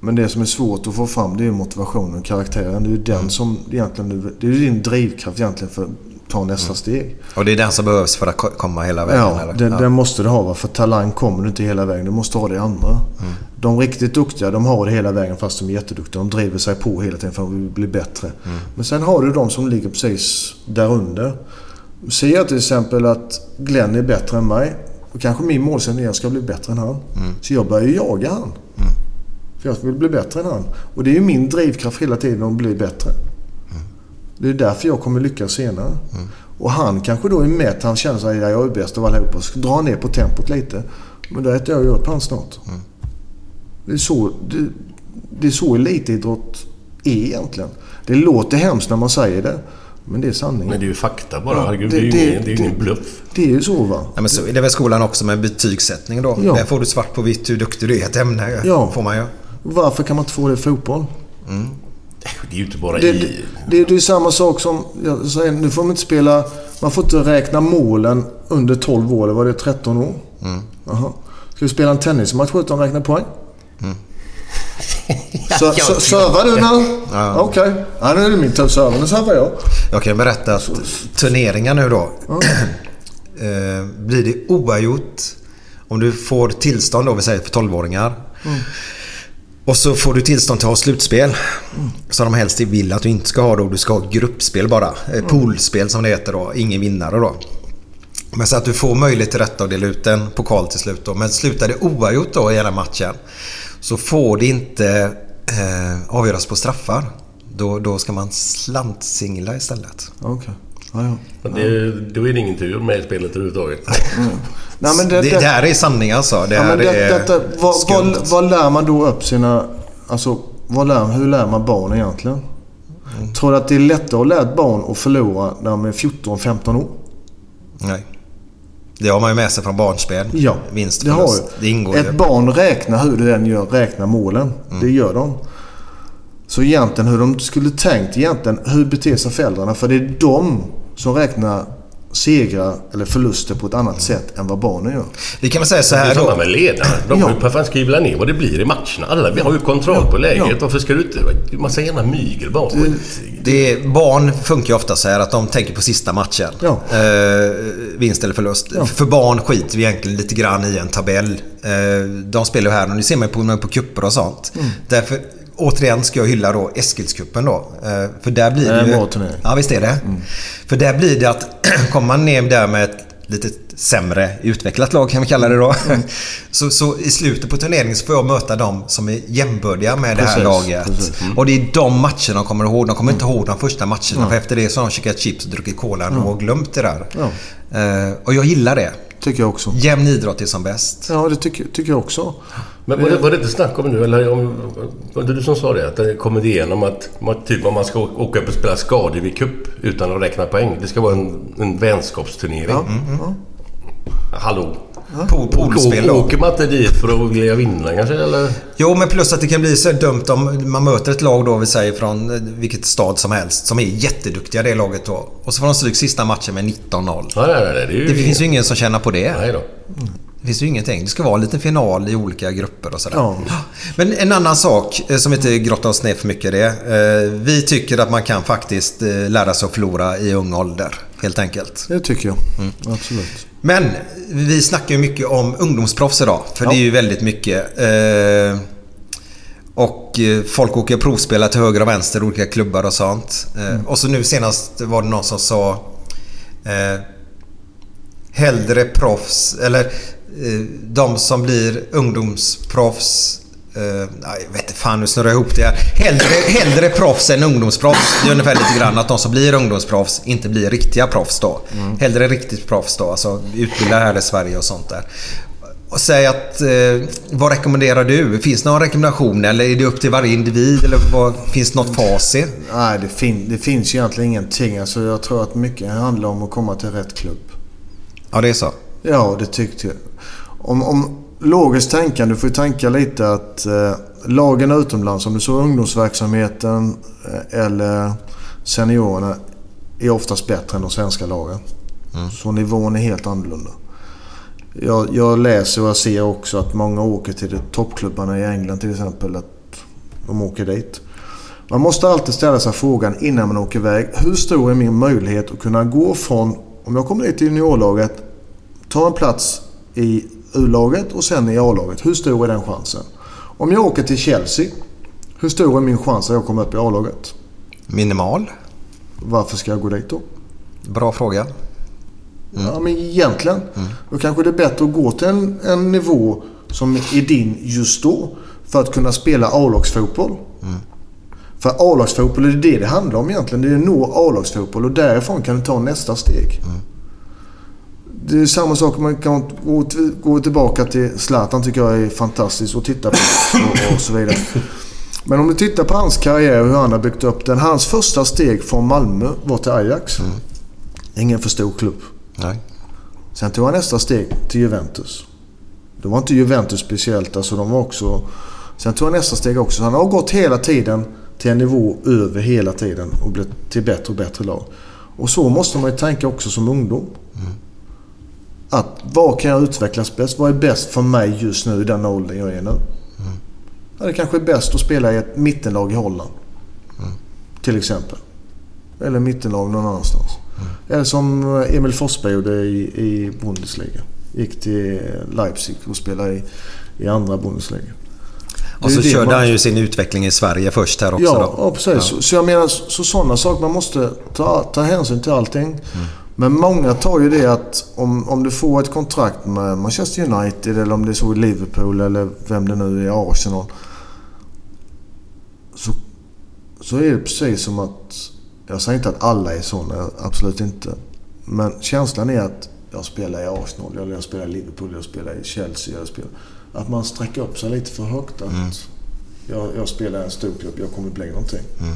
Men det som är svårt att få fram det är motivationen, karaktären. Det är ju den som egentligen... Det är ju din drivkraft egentligen för att ta nästa steg. Och det är den som behövs för att ko- komma hela vägen? Ja, eller? den, ja. den måste du ha. För talang kommer du inte hela vägen. Du måste ha det andra. Mm. De riktigt duktiga, de har det hela vägen fast de är jätteduktiga. De driver sig på hela tiden för att bli bättre. Mm. Men sen har du de som ligger precis där under. Ser jag till exempel att Glenn är bättre än mig. Och kanske min målsättning är att jag ska bli bättre än han. Mm. Så jag börjar ju jaga han. För jag vill bli bättre än han. Och det är ju min drivkraft hela tiden att bli bättre. Det är därför jag kommer lyckas senare. Och han kanske då är mätt. Han känner sig jag är bäst av allihopa. Så drar han ner på tempot lite. Men då äter jag ju upp han snart. Det, är så, det, det är så elitidrott är egentligen. Det låter hemskt när man säger det. Men det är sanningen. Men det är ju fakta bara. Ja, Herregud, det- det, är ju det- ingen, det är ju det- ingen bluff. Det är ju så va. Ja, men så är det väl skolan också med betygssättning då. Ja. Där får du svart på vitt hur duktig du är i ett ämne. Ja. Får man ju. Varför kan man inte få det i fotboll? Det är ju inte bara Det, i... det, det, det är samma sak som, jag säger, nu får man inte spela, man får inte räkna målen under 12 år, eller var det 13 år? Mm. Jaha. Ska vi spela en tennismatch utan att räkna poäng? Så, så, servar du nu? Ja. Okej. Ja, nu är det min tur att serva. Nu servar jag. Jag kan berätta att turneringar nu då. eh, blir det oavgjort om du får tillstånd då, vi säger för 12-åringar. Och så får du tillstånd till att ha slutspel. Som de helst vill att du inte ska ha då. Du ska ha gruppspel bara. Eh, Poolspel som det heter då. Ingen vinnare då. Men så att du får möjlighet till detta och dela ut en pokal till slut då. Men slutar det oavgjort då i den här matchen så får det inte eh, avgöras på straffar. Då, då ska man slantsingla istället. Okej. Ja, ja. Men det, då är det ingen tur med spelet överhuvudtaget. Nej, men det, Det, det, här är sanning alltså. Det ja, här det, är detta, vad, vad, vad lär man då upp sina... Alltså, vad lär, hur lär man barn egentligen? Mm. Tror du att det är lättare att lära ett barn att förlora när de är 14-15 år? Nej. Det har man ju med sig från barnspel. Ja, Vinst, det har ju. Det ingår Ett ju. barn räknar hur det än gör, räknar målen. Mm. Det gör de. Så egentligen hur de skulle tänkt egentligen, hur beter sig föräldrarna? För det är de som räknar segrar eller förluster på ett annat sätt än vad barnen gör. Vi kan väl säga så Det är här samma då. med ledarna. De Ja. ja. Vad fan skriva ner vad det blir i matcherna. Alla vi har ju kontroll på läget. Ja. Varför ska du inte... Det är massa jävla mygel bara. Det är, barn funkar ju ofta så här att de tänker på sista matchen. Ja. Eh, vinst eller förlust. För barn skiter vi egentligen lite grann i en tabell. Eh, de spelar ju här och nu ser man ju på, på kupper och sånt. Mm. Därför, återigen ska jag hylla då Eskilskuppen då. Eh, för där blir Det är det en ju... bra turnering. Ja, visst är det. För där blir det att kommer man ner där med ett lite sämre utvecklat lag kan vi kalla det då. Så, så i slutet på turneringen så får jag möta dem som är jämbördiga med det här Precis, laget. precis. Och det är de matcherna de kommer ihåg. De kommer inte ihåg de första matcherna. För efter det så har de käkat chips och druckit cola och glömt det där. Eh, och jag gillar det. Tycker jag också. Jämn idrott är som bäst. Ja, det tycker, tycker jag också. Men var det, var det inte snack om nu, eller om, var det du som sa det? Att det kommit igenom att man, typ om man ska åka upp och spela Skadevik Cup utan att räkna poäng. Det ska vara en, en vänskapsturnering. Ja, ja. Hallå? Po- Poolspel då. Åker man inte dit för att vilja vinna kanske? Eller? Jo, men plus att det kan bli så dumt om man möter ett lag då, vi säger från eh, vilket stad som helst, som är jätteduktiga det laget då. Och så får de stryk sista matchen med 19-0. Nej, nej, nej. Det, är ju Det finns ju ingen som tjänar på det. Nej då. Det finns ju ingenting. Det ska vara en liten final i olika grupper och sådär. Ja. Men en annan sak eh, som vi inte grottar oss ner för mycket i det. eh, Vi tycker att man kan faktiskt eh, lära sig att förlora i ung ålder. Helt enkelt. Det tycker jag. Mm. Absolut. Men vi snackar ju mycket om ungdomsproffs idag. För Ja. det är ju väldigt mycket. Och folk åker och provspelar till höger och vänster, olika klubbar och sånt. Eh, Och så nu senast var det någon som sa Hellre proffs, eller de som blir ungdomsproffs eh, nej, jag vet inte fan, nu snurrar jag ihop det här. Hellre, hellre proffs än ungdomsproffs. Det är ungefär lite grann att de som blir ungdomsproffs inte blir riktiga proffs då. Hellre riktigt proffs då, alltså utbildar här i Sverige och sånt där. Och säg att, eh, vad rekommenderar du? Finns det någon rekommendation eller är det upp till varje individ? Eller vad, finns det något facit? Nej, det, fin- det finns ju egentligen ingenting. Alltså, jag tror att mycket handlar om att komma till rätt klubb. Ja, det är så. Ja, det tyckte jag. Om, om logiskt tänkande, du får ju tänka lite att eh, lagen utomlands, om du så ungdomsverksamheten eh, eller seniorerna, är oftast bättre än de svenska lagen. Så nivån är helt annorlunda. Jag, jag läser och jag ser också att många åker till toppklubbarna i England till exempel. Att de åker dit. Man måste alltid ställa sig frågan innan man åker iväg. Hur stor är min möjlighet att kunna gå från, om jag kommer dit till juniorlaget, ta en plats i U-laget och sen i A-laget. Hur stor är den chansen? Om jag åker till Chelsea, hur stor är min chans att jag kommer upp i A-laget? Minimal. Varför ska jag gå dit då? Bra fråga. Ja, men egentligen. Då kanske det är bättre att gå till en, en nivå som är din just då. För att kunna spela A-lagsfotboll. För A-lagsfotboll är det det handlar om egentligen. Det är att nå A-lagsfotboll och därifrån kan du ta nästa steg. Det är samma sak man kan gå, till, gå tillbaka till Zlatan tycker jag är fantastiskt att titta på och, och så vidare. Men om du tittar på hans karriär och hur han har byggt upp den. Hans första steg från Malmö var till Ajax. Ingen för stor klubb. Nej. Sen tog han nästa steg till Juventus. Det var inte Juventus speciellt. Alltså de var också... Sen tog han nästa steg också. Han har gått hela tiden till en nivå över hela tiden och blivit till bättre och bättre lag. Och så måste man ju tänka också som ungdom. Att vad kan jag utvecklas bäst? Vad är bäst för mig just nu i den åldern jag är nu? Ja, det kanske är bäst att spela i ett mittenlag i Holland. Till exempel. Eller mittenlag någon annanstans. Eller som Emil Forsberg gjorde i, i Bundesliga. Gick till Leipzig och spelade i, i andra Bundesliga. Och så körde man- han ju sin utveckling i Sverige först här också Ja, då. ja precis. Så, så jag menar, så, så sådana saker. Man måste ta, ta hänsyn till allting. Men många tar ju det att om, om du får ett kontrakt med Manchester United eller om det är så i Liverpool eller vem det nu är, Arsenal. Så, så är det precis som att... Jag säger inte att alla är sådana, absolut inte. Men känslan är att jag spelar i Arsenal, eller jag spelar i Liverpool, jag spelar i Chelsea. Jag spelar, att man sträcker upp sig lite för högt. Att, Mm. jag, jag spelar i en stor klubb, jag kommer bli någonting. Mm.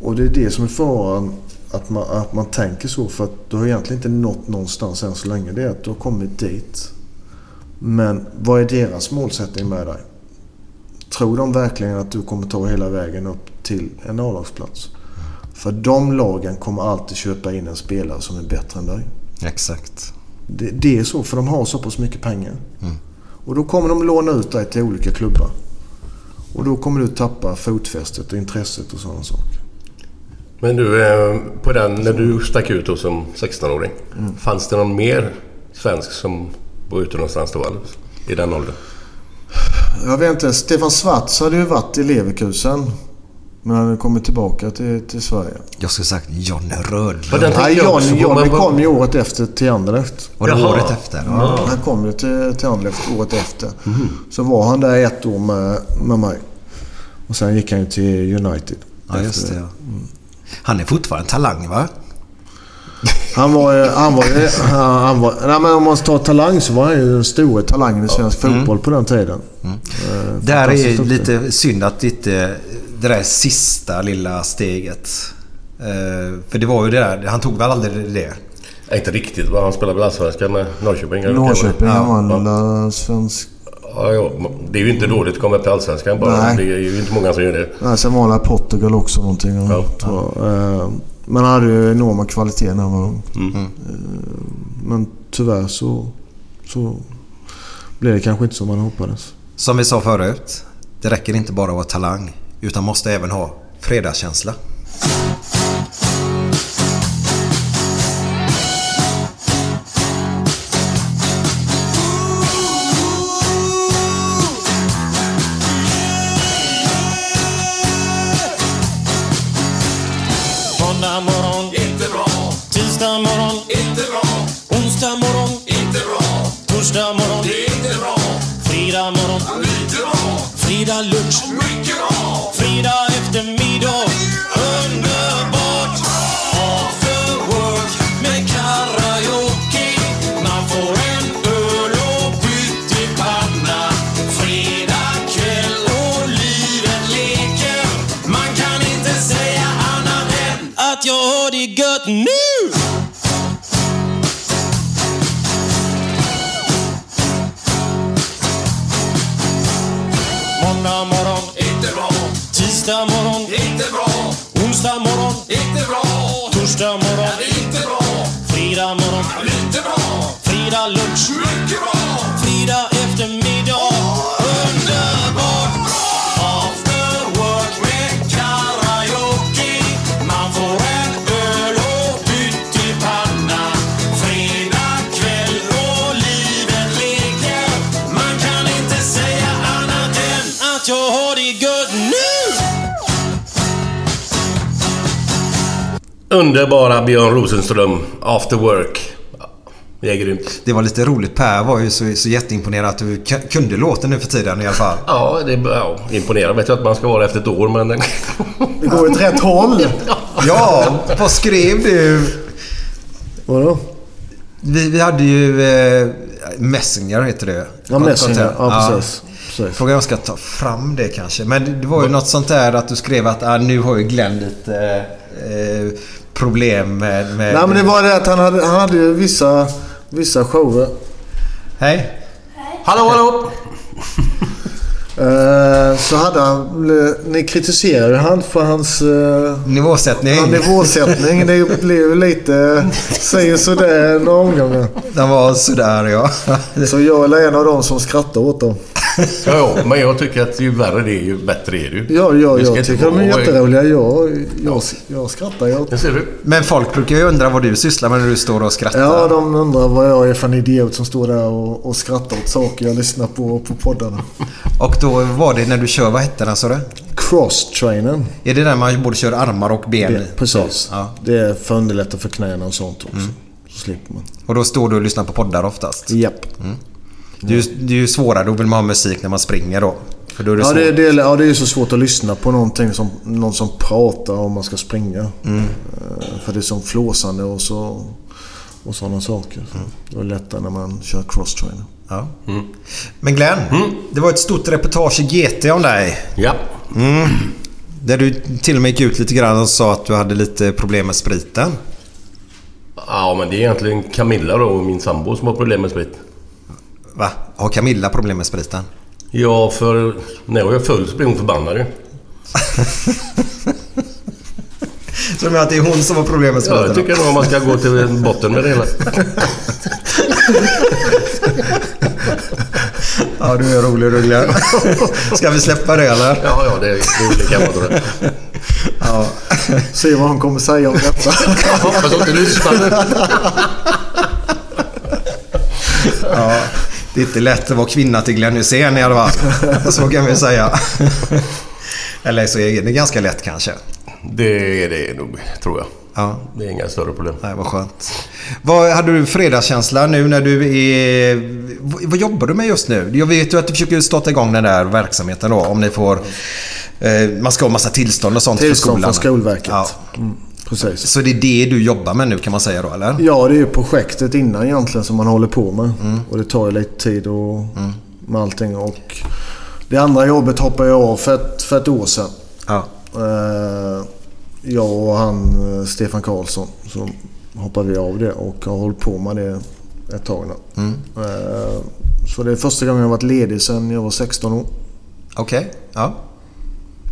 Och det är det som är faran. Att man, att man tänker så. För att du har egentligen inte nått någonstans än så länge. Det är att du har kommit dit. Men vad är deras målsättning med dig? Tror de verkligen att du kommer ta hela vägen upp till en A-lagsplats? För de lagen kommer alltid köpa in en spelare som är bättre än dig. Exakt. Det, det är så, för de har så pass mycket pengar. Och då kommer de låna ut dig till olika klubbar. Och då kommer du tappa fotfästet och intresset och sådana saker. Men du, eh, på den, när du stack ut då som 16-åring. Fanns det någon mer svensk som var ute någonstans då? I den åldern? Jag vet inte. Stefan Schwarz hade ju varit i Leverkusen. Men han hade kommit tillbaka till, till Sverige. Jag skulle sagt Johnny Rödlund. Nej, Johnny, Johnny kom ju året efter till Anderlecht. Var det Jaha. året efter? Ja. Han kom ju till, till Anderlecht året efter. Mhm. Så var han där ett år med, med mig. Och sen gick han ju till United. ja, just det. Ja. Han är fortfarande talang va? Han var ju... Han var, ju- han, han var, nej, men om man tar talang så var han ju den stora talangen i svensk fotboll på den tiden. Eh, Där är lite synd att inte det där sista lilla steget. Eh, För det var ju det där. Han tog väl aldrig det? Inte riktigt. Han spelade väl Allsvenskan med Norrköping? Norrköping, Ja, han vann ja. ja. svensk... Ja, ja. Det är ju inte dåligt att komma upp till Allsvenskan bara. Nej. Det är ju inte många som gör det. Nej, sen var Portugal också någonting. Ja. tror jag. Eh, Men han hade ju enorma kvaliteter när han var ung. Mm. Eh, Men tyvärr så, så blev det kanske inte som man hoppades. Som vi sa förut. Det räcker inte bara att vara talang. Utan måste även ha fredagskänsla. Björn Rosenström, After Work. Ja, Det är grymt. Det var lite roligt. Per var ju så, så jätteimponerad att du kunde låten nu för tiden i alla fall. Ja, det är ja, imponerad vet jag att man ska vara efter ett år men... Det går åt rätt håll. Ja, vad skrev du? Vadå? Vi, vi hade ju eh, Messenger heter det. Ja, Messenger. Ja, precis. precis. Frågan om jag ska ta fram det kanske. Men det var ju något sånt där att du skrev att ah, nu har ju Glenn lite eh, problem med... med Nej, men det var det att han hade, han hade vissa, vissa shower. Hej. Hallå, hallå! Eh, så hade han... Ni kritiserade han för hans... Eh, Nivåsättning. Ja, nivåsättning. Det blev lite... Säger sådär några omgångar. Den var sådär ja. Så jag är en av dem som skrattar åt dem. Ja, ja, men jag tycker att ju värre det är ju bättre är det ju. Ja, ja jag inte tycker de är jätteroliga. Jag, jag, jag skrattar. Jag, Det ser du. Men folk brukar ju undra vad du sysslar med när du står och skrattar. ja, de undrar vad jag är för en idiot som står där och, och skrattar åt saker jag lyssnar på på poddarna. Och då var det när du kör, vad hette den sa du? Cross-trainen. Är det där man både kör armar och ben? Det- Precis. Ja. Det är för att underlätta för knäna och sånt också. Mm. Så slipper man. Och då står du och lyssnar på poddar oftast? Japp. Det är, ju, det är ju svårare, då vill man ha musik när man springer då. För då är det Ja det, det, ja, det är ju så svårt att lyssna på någonting som någon som pratar om man ska springa. Mm. Eh, För det är som flåsande och så och sådana saker. Så Det är lättare när man kör cross-trainer. Ja. Men Glenn, det var ett stort reportage i GT om dig. Ja. Där du till och med gick ut lite grann och sa att du hade lite problem med spriten. Ja, men det är egentligen Camilla då, och min sambo, som har problem med sprit. Va? Har Camilla problem med spriten? Ja, för när jag är full så blir hon förbannad ju. Så du menar att det är hon som har problem med Ja, spriten? jag tycker nog man ska gå till botten med det hela. Ja, du är rolig Ruggle. Ska vi släppa det eller? Ja, ja, det, det kan vara tror jag. Ja. Se vad hon kommer säga om detta. Jag hoppas att du lyssnar nu. ja. Det är inte lätt att vara kvinna till Glenn Hysén i alla fall. Så kan vi säga. Eller så är det ganska lätt kanske. Det är det nog, tror jag. Ja. Det är inga större problem. Nej, vad skönt. Vad hade du fredagskänsla nu när du är... Vad, jobbar du med just nu? Jag vet ju att du försöker starta igång den där verksamheten då. Om ni får... Eh, man ska ha massa tillstånd och sånt Tillstånd för skolan. från Skolverket. Ja. Mm, precis. Så det är det du jobbar med nu kan man säga då, eller? Ja, det är ju projektet innan egentligen som man håller på med. Mm. Och det tar ju lite tid och, med allting. Och det andra jobbet hoppade jag av för ett, för ett år sedan. Ja. Eh, jag och han eh, Stefan Karlsson så hoppade vi av det och har hållit på med det ett tag nu. Mm. Eh, så det är första gången jag har varit ledig sedan jag var 16 år. Okej. Ja.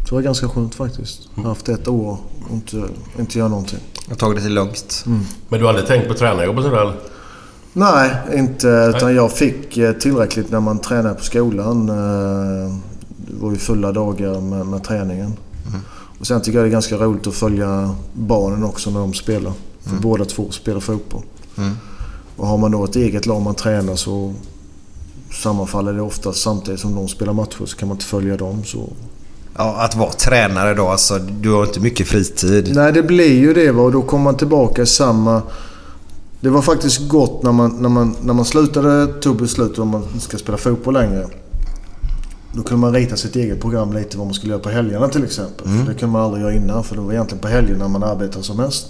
Det var ganska skönt faktiskt. Jag har haft ett år och inte, inte göra någonting. Jag har tagit det lugnt. Men du har aldrig tänkt på tränarjobb och sådär eller? Nej, inte. Utan jag fick eh, tillräckligt när man tränade på skolan. Eh, Det var ju fulla dagar med, med träningen. Och sen tycker jag det är ganska roligt att följa barnen också när de spelar. För båda två spelar fotboll. Och har man då ett eget lag man tränar så sammanfaller det ofta samtidigt som de spelar matcher så kan man inte följa dem. Så. Ja, att vara tränare då. Alltså, du har inte mycket fritid. Nej, det blir ju det va? och då kommer man tillbaka i samma... Det var faktiskt gott när man, när man, när man slutade, tog beslutet om man ska spela fotboll längre. Då kunde man rita sitt eget program lite vad man skulle göra på helgerna till exempel. För det kunde man aldrig göra innan för det var egentligen på helgerna man arbetade som mest.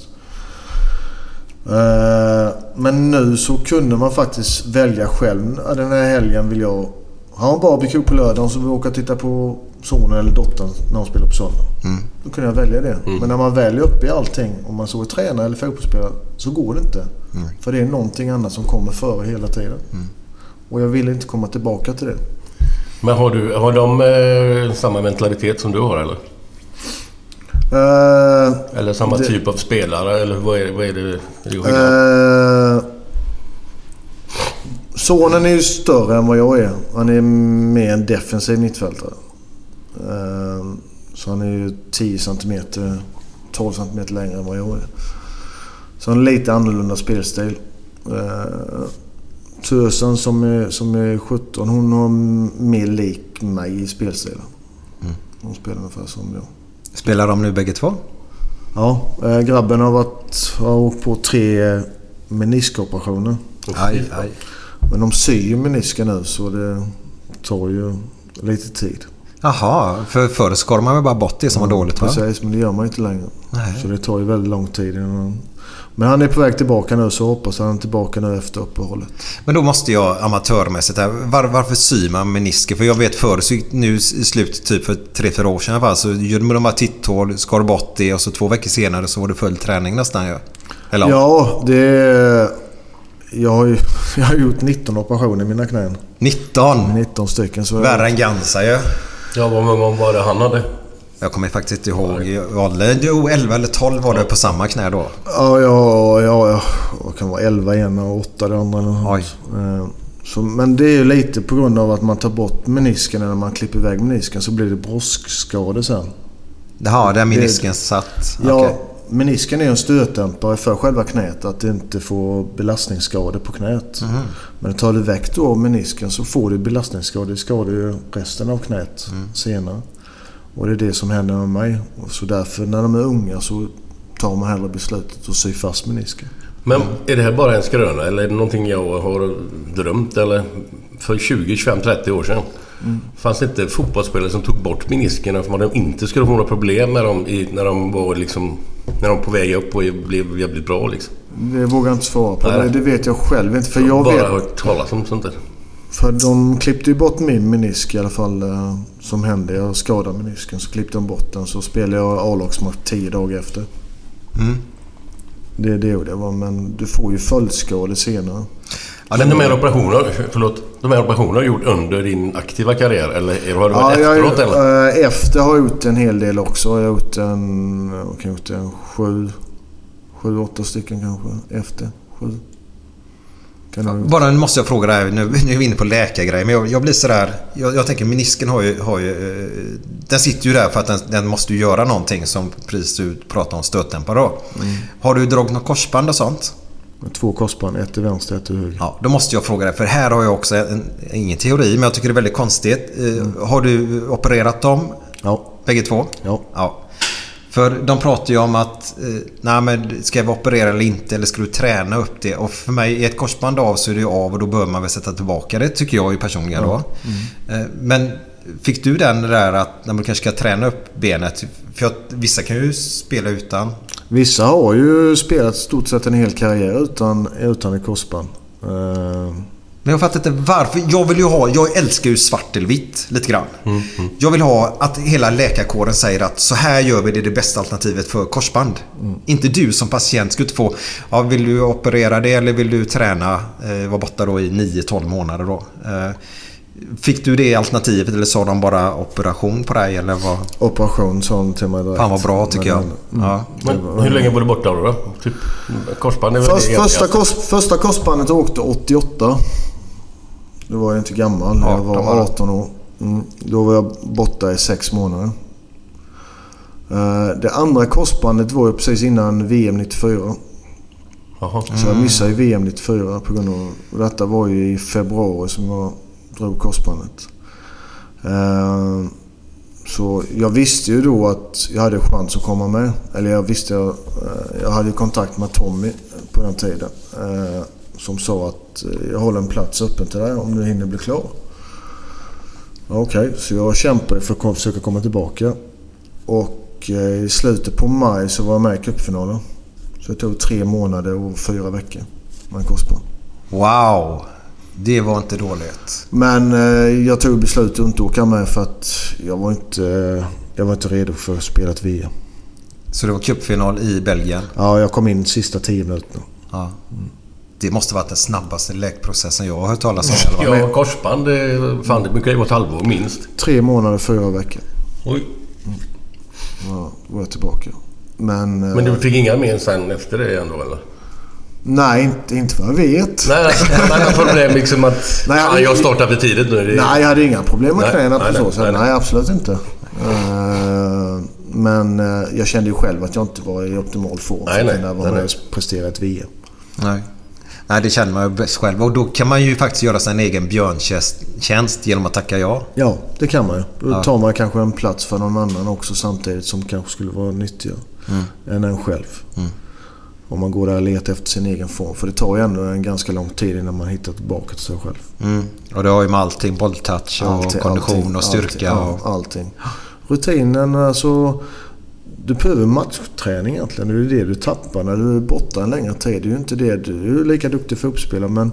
Eh, Men nu så kunde man faktiskt välja själv. Den här helgen vill jag ha en barbecue på lördagen så jag åka och titta på sonen eller dottern när de spelar på söndag. Då kunde jag välja det. Men när man väljer upp i allting, om man så är tränare eller fotbollsspelare, så går det inte. För det är någonting annat som kommer före hela tiden. Och jag vill inte komma tillbaka till det. Men har, du, har de eh, samma mentalitet som du har eller? Eh, Eller samma Det- typ av spelare eller vad är, vad är det? är skillnad? Eh, sonen är ju större än vad jag är. Han är mer en defensiv mittfältare. Eh, så han är ju 10 cm, 12 cm längre än vad jag är. Så han har lite annorlunda spelstil. Eh, Tösen som är, som är 17, hon har mer lik mig i spelstilen. Hon spelar ungefär som jag. Spelar de nu bägge två? Ja, eh, grabben har, varit, har åkt på tre meniskoperationer. Aj, aj. Men de syr ju menisken nu så det tar ju lite tid. Jaha, för förr skar man väl bara bort det som var dåligt va? Precis, men det gör man inte längre. Nej. Så det tar ju väldigt lång tid innan... Men han är på väg tillbaka nu så hoppas han är tillbaka nu efter uppehållet. Men då måste jag amatörmässigt här. Var, varför syr man menisker? För jag vet förr, nu i slutet typ för tre fyra år sedan i alla fall, så gjorde man bara titthål, skar bort det och så två veckor senare så var det full träning nästan ju. Eller Ja, det... Jag har ju jag har gjort 19 operationer i mina knän. 19! 19 stycken. Så Värre än Gansa ju. Ja, vad många var det han hade? Jag kommer faktiskt inte ihåg. Jo, 11 eller 12 var det på samma knä då. Ja, ja, ja, ja. Det kan vara 11 ena och 8 det andra. Eller. Oj. Eh, Så, men det är ju lite på grund av att man tar bort menisken eller man klipper iväg menisken så blir det broskskador sen. Jaha, där menisken satt. Ja. Menisken är en stötdämpare för själva knät. Att det inte får belastningsskador på knät. Mhm. Men tar du väck då menisken så får du belastningsskador. Det skadar ju resten av knät Mm. senare. Och det är det som händer med mig. Och så därför när de är unga så tar man hellre beslutet att sy fast menisken. Men är det här bara en skröna eller är det någonting jag har drömt eller? För 20, 25, 30 år sedan fanns det inte fotbollsspelare som tog bort meniskerna för att de inte skulle få några problem med dem i, när de var liksom... När de på väg upp och blev jävligt bra liksom. Det vågar jag inte svara på. Nej. Det, vet jag själv inte. För jag Bara vet... hört talas om sånt där. För de klippte ju bort min menisk i alla fall. eh, Som hände. Jag skadade menisken. Så klippte de bort den. Så spelade jag A-lagsmatch tio dagar efter. Mm. Det är det det var. Men du får ju följdskador senare. Men de här operationerna, förlåt, de här operationerna har du gjort under din aktiva karriär eller är- har du varit jag, efteråt eller? eh, efter har jag gjort en hel del också. Jag har gjort en, kan jag ha gjort en sju, sju, åtta stycken kanske. Efter sju. Kan jag. Bara nu måste jag fråga dig, nu, nu är vi inne på läkargrejer, men jag, jag blir sådär... Jag, jag tänker menisken har ju, har ju... eh, Den sitter ju där för att den, den måste ju göra någonting som precis du pratade om, stötdämpare då. Har du dragit något korsband och sånt? Två korsband, ett till vänster, ett till höger. Ja, då måste jag fråga dig, för här har jag också en, ingen teori, men jag tycker det är väldigt konstigt. Eh, Har du opererat dem, Ja. bägge två? Ja. Ja. För de pratar ju om att, eh, nej men ska jag operera eller inte eller ska du träna upp det? Och för mig, är ett korsband av så är det ju av och då bör man väl sätta tillbaka det tycker jag ju personligen då. Eh, Men fick du den där att när man kanske ska träna upp benet? För att vissa kan ju spela utan. Vissa har ju spelat stort sett en hel karriär utan, utan ett korsband. Eh, Men jag fattar inte varför. Jag vill ju ha, jag älskar ju svart eller vitt lite grann. Jag vill ha att hela läkarkåren säger att så här gör vi det, det bästa alternativet för korsband. Inte du som patient ska inte få, ja, vill du operera det eller vill du träna, eh, vara borta då i 9-12 månader då. Eh, fick du det alternativet eller sa de bara operation på dig eller vad? operation sa de till mig direkt. Fan vad bra tycker jag. Men, Ja. Men hur länge var du borta då? då? Typ, korsband är väl Först, första, kors, första korsbandet åkte 88. Då var jag inte gammal. Jag 18 var var det. 18 år. Mm. Då var jag borta i sex månader. Eh, Det andra korsbandet var ju precis innan VM 94. Jaha. Så jag missade ju VM 94 på grund av... och Detta var ju i februari som jag drog korsbandet. Ehm, så jag visste ju då att jag hade chans att komma med. Eller jag visste... Jag, jag hade kontakt med Tommy på den tiden. Eh, som sa att eh, jag håller en plats öppen till dig om du hinner bli klar. Okej, Okej, så jag kämpade för att försöka komma tillbaka. Och i slutet på maj så var jag med i cupfinalen. Så det tog tre månader och fyra veckor med en korsband. Wow! Det var inte dåligt. Men eh, jag tog beslutet att inte åka med för att jag var inte, eh, jag var inte redo för att spela ett VM. Så det var cupfinal i Belgien. Ja, jag kom in sista tio minuterna. Ja. Det måste varit den snabbaste läkprocessen jag har hört talas om. Ja, korsband, det, fan det brukar ju vara ett halvår minst. Tre månader, fyra veckor Oj. ja, var jag tillbaka. Men, eh, Men du fick inga men sen efter det ändå eller? Nej, inte, inte vad jag vet. Nej, alltså, har problem liksom att... Nej, jag- jag startar för tidigt nu. Det, Nej, jag hade inga problem med Nej, knäna nej, på så nej, sätt. nej, Nej, absolut inte. Eh, Men eh, jag kände ju själv att jag inte var i optimal form Nej, nej, kunna vara nej, med nej. och prestera ett VM. Nej. Nej, det känner man ju bäst själv. Och då kan man ju faktiskt göra sin egen björntjänst tjänst genom att tacka ja. Ja, det kan man ju. Då Ja. tar man kanske en plats för någon annan också samtidigt som kanske skulle vara nyttigare än en själv. Om man går där och letar efter sin egen form. För det tar ju ändå en ganska lång tid innan man hittar tillbaka till sig själv. Mm. Och det har ju med allting, bolltouch och Allting, kondition allting, och styrka. Allting, och... allting. Rutinen, alltså... Du behöver matchträning egentligen. Det är ju det du tappar när du är borta en längre tid. Det är ju inte det. Du är lika duktig fotbollsspelare men...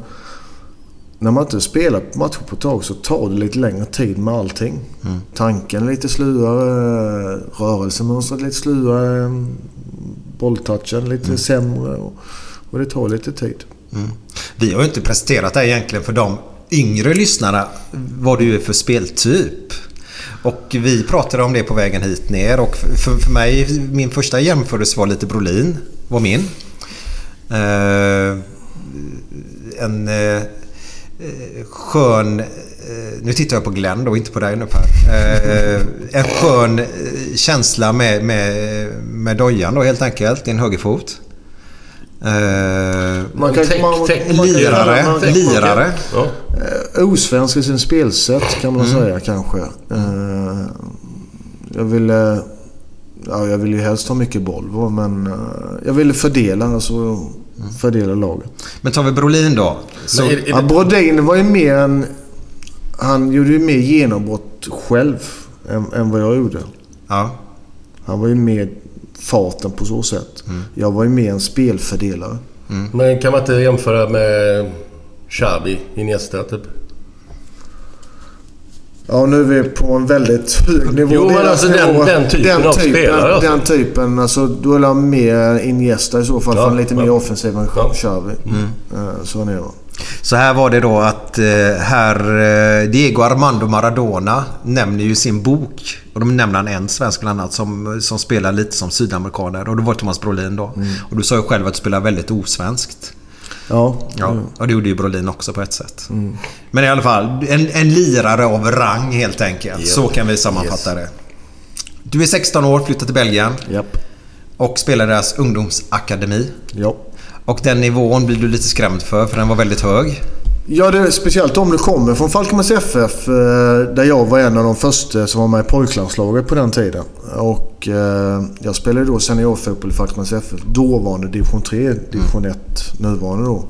När man inte spelar matcher på ett tag så tar det lite längre tid med allting. Tanken är lite slurare, rörelsemönstret lite slurare, bolltouchen lite sämre och, och det tar lite tid. Vi har ju inte presenterat det egentligen för de yngre lyssnarna vad du är för speltyp. Och vi pratade om det på vägen hit ner och för, för mig, min första jämförelse var lite Brolin, var min. Eh, en eh, eh, skön... Eh, nu tittar jag på Glenn då, inte på dig nu Per. Eh, en skön eh, känsla med, med, med dojan då helt enkelt. Din högerfot. Man kan- Täck- man- man kan- lirare. man kan- lirare. Ja. Eh, osvensk i sin spelsätt kan man säga kanske. Jag ville... Ja, jag ville ju helst ha mycket boll men jag ville fördela, alltså fördela laget. Men tar vi Brolin då. Så, är, är Ja, det, Brodin var ju mer en... Han gjorde ju mer genombrott själv än, än vad jag gjorde. ja. Han var ju mer farten på så sätt. Jag var ju mer en spelfördelare. men kan man inte jämföra med Xavi, Iniesta typ? Ja, nu är vi på en väldigt hög nivå. Jo, men alltså den- nivå- den typen av spelare, alltså. Den typen. Alltså, då är det mer Iniesta i så fall. Ja, för han är lite ja. mer offensiv än Ja. Xavi. Mm. Eh, Så är det. Så här var det då att eh, här eh, Diego Armando Maradona nämner ju sin bok. Och de nämner han en svensk bland annat som, som spelar lite som sydamerikaner. Och det var Thomas Brolin då. Och du sa ju själv att du spelar väldigt osvenskt. Ja. Ja, och det gjorde ju Brolin också på ett sätt. Men i alla fall, en, en lirare av rang helt enkelt. Ja. Så kan vi sammanfatta det. Du är 16 år, flyttar till Belgien Japp. och spelar deras ungdomsakademi. Ja. Och den nivån blir du lite skrämd för, för den var väldigt hög. Ja, det är speciellt om du kommer från Falkenbergs FF eh, där jag var en av de första som var med i pojklandslaget på den tiden. Och eh, jag spelade då seniorfotboll i Falkenbergs FF. Dåvarande division 3, division 1 nuvarande då.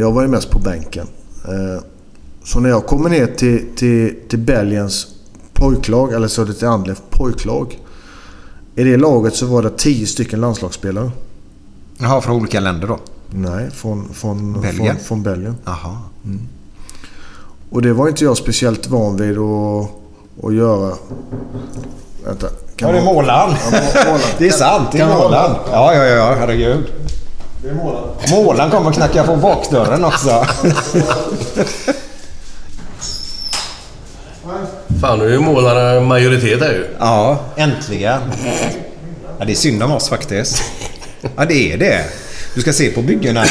Jag var ju mest på bänken. Eh, så när jag kommer ner till, till, till Belgiens pojklag, eller Södertälje pojklag. I det laget så var det 10 stycken landslagsspelare. Jaha, från olika länder då? Nej, från, från, Belgien? från, från Belgien. Jaha. Och det var inte jag speciellt van vid att, att göra. Vänta. Ja, det är målaren. Ja. Det är sant, det är Kan målaren. Ja, ja, ja, herregud. Det är målaren. Målaren kommer och knackar på bakdörren också. Fan, nu är ju målarna majoritet här ju. Ja, äntligen. Ja, det är synd om oss faktiskt. Ja, det är det. Du ska se på byggena,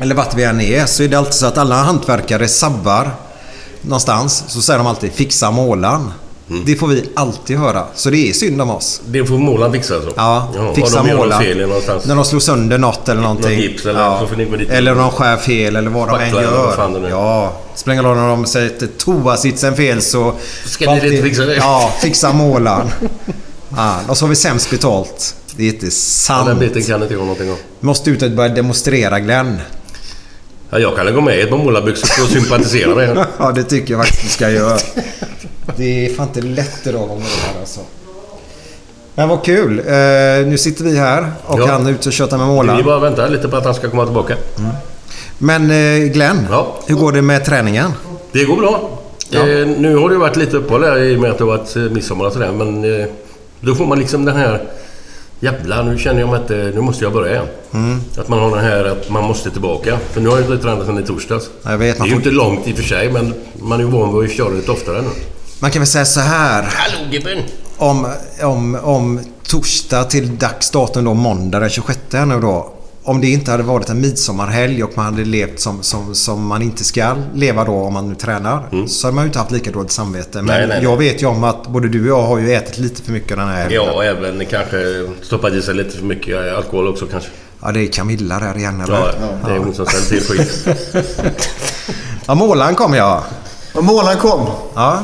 eller vart vi än är, så är det alltid så att alla hantverkare sabbar någonstans. Så säger de alltid “fixa målaren”. Det får vi alltid höra. Så det är synd om oss. Det får målaren fixa alltså? Ja, Jaha, fixa målaren. När de slår sönder något eller någonting. Något gips eller så får ni gå dit. Eller de skär fel eller vad de än vad gör. är. Ja, spelar ingen roll när de sätter toasitsen fel så... Ska ni inte fixa det? Ja, fixa målaren. Ja, och så har vi sämst betalt. Det är inte Ja, sant. den biten kan inte jag någonting om. Måste ut och börja demonstrera Glenn. Ja, jag kan gå med i ett par målarbyxor för att sympatisera med er. Ja, det tycker jag faktiskt du ska göra. Det är fan inte lätt idag att vara målare alltså. Men vad kul. Eh, nu sitter vi här och Ja. han är ute och tjötar med Vi målaren. bara väntar lite på att han ska komma tillbaka. Men eh, Glenn, Ja. hur går det med träningen? Det går bra. Eh, nu har det varit lite uppehåll här i och med att det har varit midsommar och sådär. Men då får man liksom den här... Jävlar, nu känner jag mig att eh, nu måste jag börja igen. Mm. Att man har den här att man måste tillbaka. För nu har jag inte tränat sedan i torsdags. Jag vet, Det är ju inte långt i och för sig, men man är ju van vid att köra lite oftare nu. Man kan väl säga så här. Hallå gubben! Om, om, om torsdag till dags datum då, måndag den 26 här nu då. Om det inte hade varit en midsommarhelg och man hade levt som, som, som man inte ska leva då om man nu tränar. Så hade man ju inte haft lika dåligt samvete. Men Mm. Nej, nej, nej. jag vet ju om att både du och jag har ju ätit lite för mycket den här helgen. Ja, och även kanske stoppat i sig lite för mycket alkohol också kanske. Ja, det är Camilla där igen eller? Ja, det är hon som ställer till skit. Ja, målaren kom jag. Och målaren kom Ja,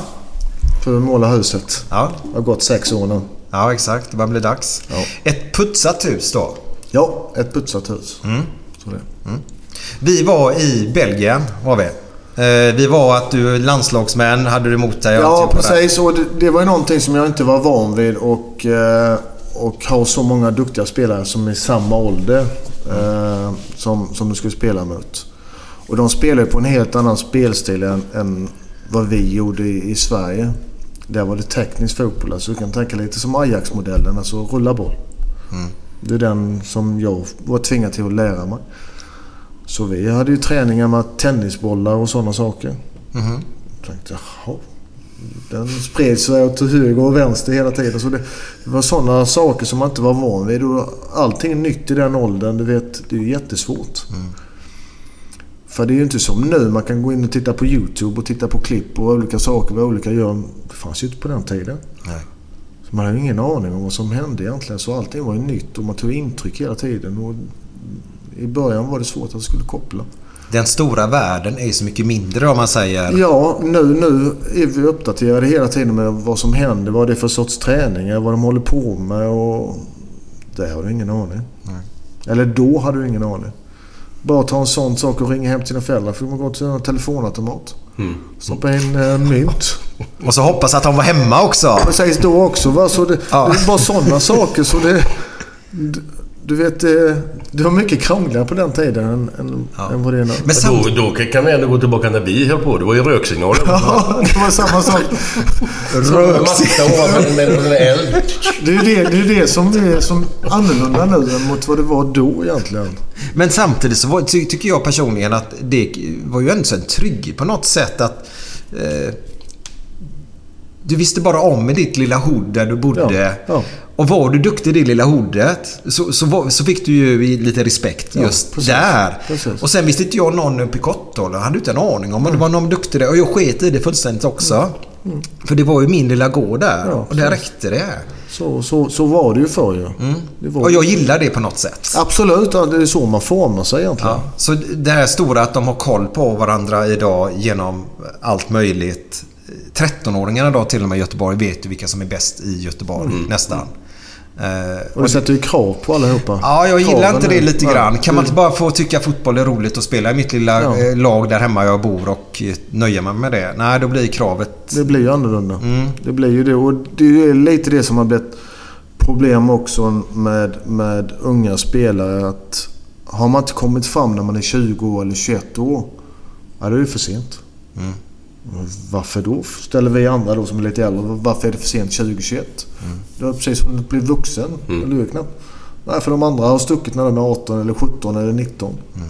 för att måla huset. ja, Det har gått sex år nu. ja exakt. Det börjar bli dags. Ja. Ett putsat hus då. Ja, ett putsat hus. Mm. Så det. Vi var i Belgien, var vi. Eh, Vi var att du landslagsmän hade du emot dig. Ja, precis. Och det, det var ju någonting som jag inte var van vid. Och, eh, och ha så många duktiga spelare som är i samma ålder eh, som, som du skulle spela mot. Och de spelar ju på en helt annan spelstil än, än vad vi gjorde i, i Sverige. Där var det teknisk fotboll. Alltså du kan tänka lite som Ajax-modellen, alltså rulla boll. Det är den som jag var tvingad till att lära mig. Så vi hade ju träningar med tennisbollar och sådana saker. Jag tänkte, jaha. Den spred sig åt höger och vänster hela tiden. Så det, det var sådana saker som man inte var van vid. Och allting är nytt i den åldern. Du vet, det är jättesvårt. För det är ju inte som nu. Man kan gå in och titta på YouTube och titta på klipp och olika saker vad olika gör. Det fanns ju inte på den tiden. Nej. Så man hade ju ingen aning om vad som hände egentligen. Så allting var ju nytt och man tog intryck hela tiden. Och I början var det svårt att det skulle koppla. Den stora världen är ju så mycket mindre om man säger. Ja, nu, nu är vi uppdaterade hela tiden med vad som händer. Vad det är för sorts träningar, vad de håller på med och... Det har du ingen aning. Eller då hade du ingen aning. Bara ta en sån sak och ringa hem till dina föräldrar. Får man gå till en telefonautomat. Stoppa in eh, mynt. Och så hoppas att de var hemma också. Precis då också. Va? Så det, Ja. det är bara sådana saker. Så det, det, Du vet, eh, det var mycket krångligare på den tiden än, än, än vad det är nu. Men sam- Då, då kan vi ändå gå tillbaka när vi höll på. Det var ju röksignaler. Ja, det var samma sak. Ovanför med en eld. Det är ju det, det, är det som är som annorlunda nu än mot vad det var då egentligen. Men samtidigt så var, ty, tycker jag personligen att det var ju ändå så en trygghet på något sätt att... Eh, du visste bara om med ditt lilla hod där du bodde. Ja, ja. Och var du duktig i det lilla hodet så, så, var, så fick du ju lite respekt Ja, just precis. där. Precis. Och sen visste inte jag någon uppe i Kottala. hade inte en aning om. Men det var någon duktig där. Och jag sket i det fullständigt också. För det var ju min lilla gård där. Mm. Ja, och där räckte det. Så, så, så var det ju förr ju. Var, Och jag gillar det på något sätt. Absolut, ja, det är så man formar sig egentligen. Ja, så det här stora att de har koll på varandra idag genom allt möjligt. 13-åringarna idag till och med i Göteborg vet ju vilka som är bäst i Göteborg nästan. Eh, Och det sätter ju krav på allihopa. Ja, jag gillar Kraven inte det lite grann. Kan man inte bara få tycka fotboll är roligt att spela i mitt lilla Ja. eh, lag där hemma jag bor och eh, nöja mig med det? Nej, då blir kravet... Det blir ju annorlunda. Mm. Det blir ju det. Och det är lite det som har blivit problem också med, med unga spelare. Att har man inte kommit fram när man är 20 år eller 21 år, ja då är det för sent. Mm. Varför då? Ställer vi andra då som är lite äldre. Varför är det för sent 2021? Mm. Det är precis som att bli vuxen. Eller hur knappt? Nej, för de andra har stuckit när de är 18 eller 17 eller 19. Mm.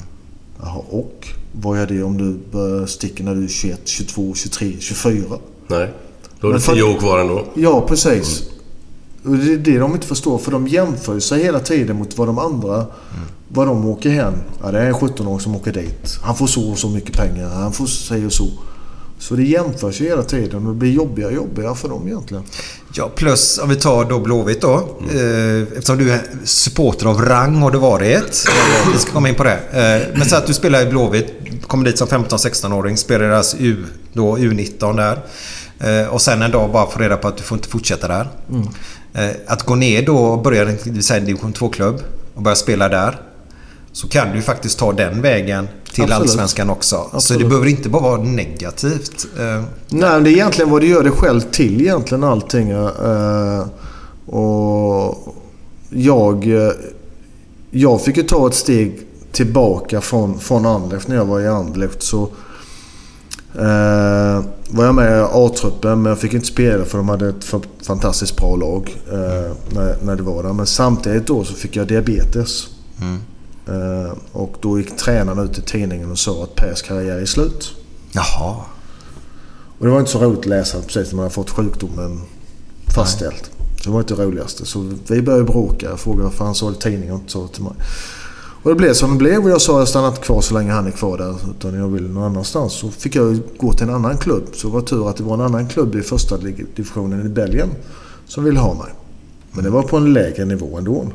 Jaha, och vad är det om du sticka när du är 21, 22, 23, 24? Nej. Då har du tio år kvar ändå. Ja, precis. Och det är det de inte förstår. För de jämför sig hela tiden mot vad de andra... Vad de åker hem. Ja, det är en 17-åring som åker dit. Han får så och så mycket pengar. Han får sig och så. Så det jämförs ju hela tiden och det blir jobbigare och jobbigare för dem egentligen. Ja, plus om vi tar då Blåvitt då. Eh, eftersom du är supporter av rang har du varit. Vi ska komma in på det. Eh, men så att du spelar i Blåvitt. Kommer dit som 15-16-åring. Spelar i deras U, då, U19 där. Eh, och sen en dag bara få reda på att du får inte fortsätta där. Eh, att gå ner då och börja säga en division 2-klubb och börja spela där. Så kan du ju faktiskt ta den vägen till Absolut. Allsvenskan också. Så Absolut. det behöver inte bara vara negativt. Eh, Nej, men det är egentligen vad du gör det själv till egentligen allting. eh, och jag, eh, jag fick ju ta ett steg tillbaka från, från Anderlecht när jag var i Anderlecht. Så eh, var jag med i A-truppen men jag fick inte spela för de hade ett fa- fantastiskt bra lag eh, när, när det var där. Men samtidigt då så fick jag diabetes. Eh, och då gick tränaren ut i tidningen och sa att Pers karriär är slut. jaha. Och det var inte så roligt att läsa precis när man har fått sjukdomen fastställt. Så det var inte det roligaste. Så vi började bråka. Jag frågade varför han sa det i tidningen och inte sa det till mig. Och det blev som det blev och jag sa att jag stannar inte kvar så länge han är kvar där. Utan jag vill någon annanstans. Så fick jag gå till en annan klubb. Så det var tur att det var en annan klubb i första divisionen i Belgien som ville ha mig. Men det var på en lägre nivå ändå.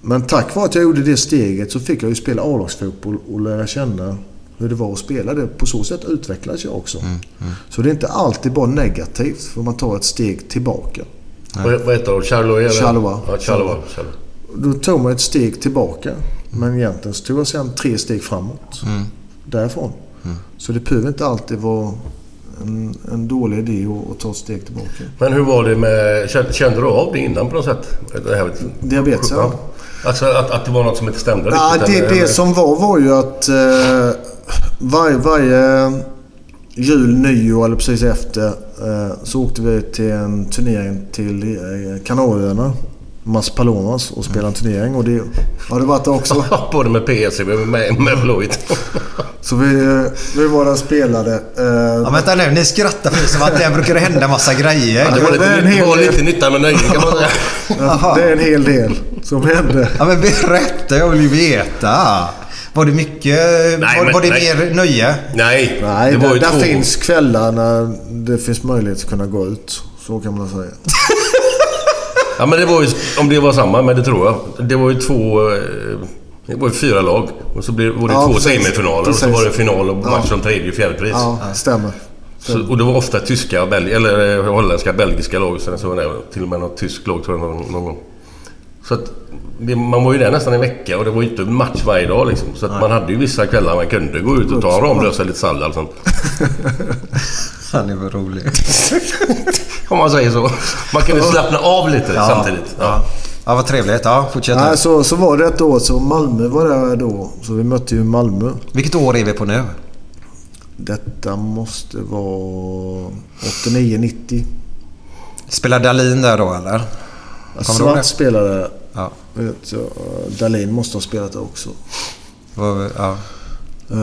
Men tack vare att jag gjorde det steget så fick jag ju spela A-lagsfotboll och lära känna hur det var att spela det. På så sätt utvecklades jag också. Så det är inte alltid bara negativt för man tar ett steg tillbaka. Vad, vad heter de? Charlois? eller? Charleroi. Ja, Charleroi. Charleroi. Då tog man ett steg tillbaka. Men egentligen så tog jag sen tre steg framåt. Därifrån. Så det behöver inte alltid vara en, en dålig idé att, att ta ett steg tillbaka. Men hur var det med... Kände, kände du av det innan på något sätt? Det här, Diabetes, ja. Alltså att, att det var något som inte stämde Ja, riktigt? det, eller- det som var var ju att eh, varje, varje jul, nyår eller precis efter eh, så åkte vi till en turnering till eh, Kanarieöarna. Mas Palomas och spelade en turnering. Och det har det varit det också. Ja, både med PSC och med, med Blåvitt. Så vi, vi var där och spelade. Eh, Ja, vänta nu, ni skrattar för som att det brukar hända en massa grejer. Det var det är en lite, hel det var del. lite nytta med nöje kan man säga. Det är en hel del som hände. Ja, men berätta, jag vill ju veta. Var det mycket... var, men- var det nej. mer nöje? Nej, Nej, det var där, ju där två. finns kvällar när det finns möjlighet att kunna gå ut. Så kan man säga. Ja, men det var ju... Om det var samma, men det tror jag. Det var ju två... eh, Det var ju fyra lag. Och så blev, var det Ja, två precis. semifinaler och så Precis. var det final och Ja. match om tredje och fjärde pris. Ja, stämmer. Så, och det var ofta tyska, belg, eller eh, holländska, belgiska lag. Sen så var det till och med något tyskt lag tror jag någon, någon gång. Så att det, man var ju där nästan en vecka och det var ju inte match varje dag liksom. Så att man hade ju vissa kvällar man kunde gå ut och ta en Ramlösa lite sallad och sånt. Han är väl rolig. Om man säger så. Man kunde slappna av lite Ja. samtidigt. Ja. Ja, vad trevligt. Ja, fortsätt. Nej, så, så var det ett år så Malmö var där då. Så vi mötte ju Malmö. Vilket år är vi på nu? Detta måste vara 89-90. Spelar Dalin där då eller? Kommer? Svart spelade. Vet Dahlin måste ha spelat där också. Vad- ja. Eh,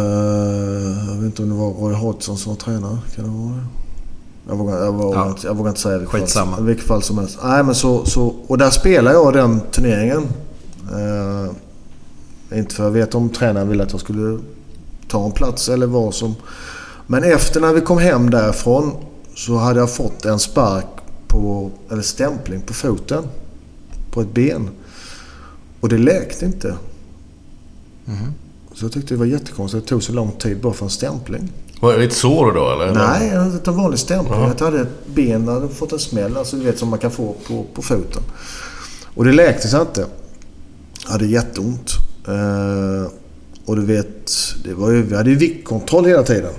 jag vet inte om det var Roy Hodgson som var tränare. Kan det vara det? Jag vågar, jag vågar, Ja. inte, jag vågar inte säga vilket Skitsamma. fall, vilket fall som helst. Nej, men så, så, och där spelar jag den turneringen. Eh, inte för jag vet om tränaren ville att jag skulle ta en plats eller vad som... Men efter när vi kom hem därifrån så hade jag fått en spark på, eller stämpling på foten. På ett ben. Och det läkte inte. Så jag tyckte det var jättekonstigt att det tog så lång tid bara för en stämpling. Var det ett sår då eller? Nej, jag hade en vanlig stämpling. Jag hade ett ben, hade fått en smäll, alltså du vet som man kan få på, på foten. Och det läkte sig inte. Jag hade jätteont. Eh, och du vet, det var ju, vi hade ju viktkontroll hela tiden.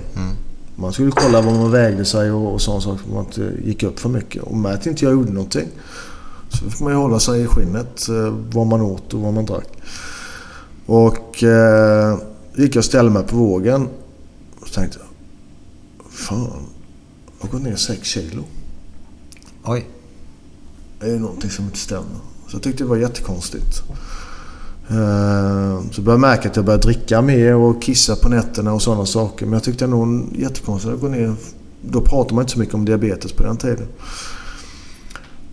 Man skulle kolla vad man vägde sig och, och sådana saker. så man inte gick upp för mycket. Och med att inte jag gjorde någonting. Så fick man ju hålla sig i skinnet. Eh, vad man åt och vad man drack. Och eh, gick jag och ställde mig på vågen. Och tänkte jag. Fan, jag har gått ner 6 kilo. Oj. Det är ju någonting som inte stämmer. Så jag tyckte det var jättekonstigt. Eh, Så började jag märka att jag började dricka mer och kissa på nätterna och sådana saker. Men jag tyckte nog jättekonstigt att gå ner. Då pratade man inte så mycket om diabetes på den tiden.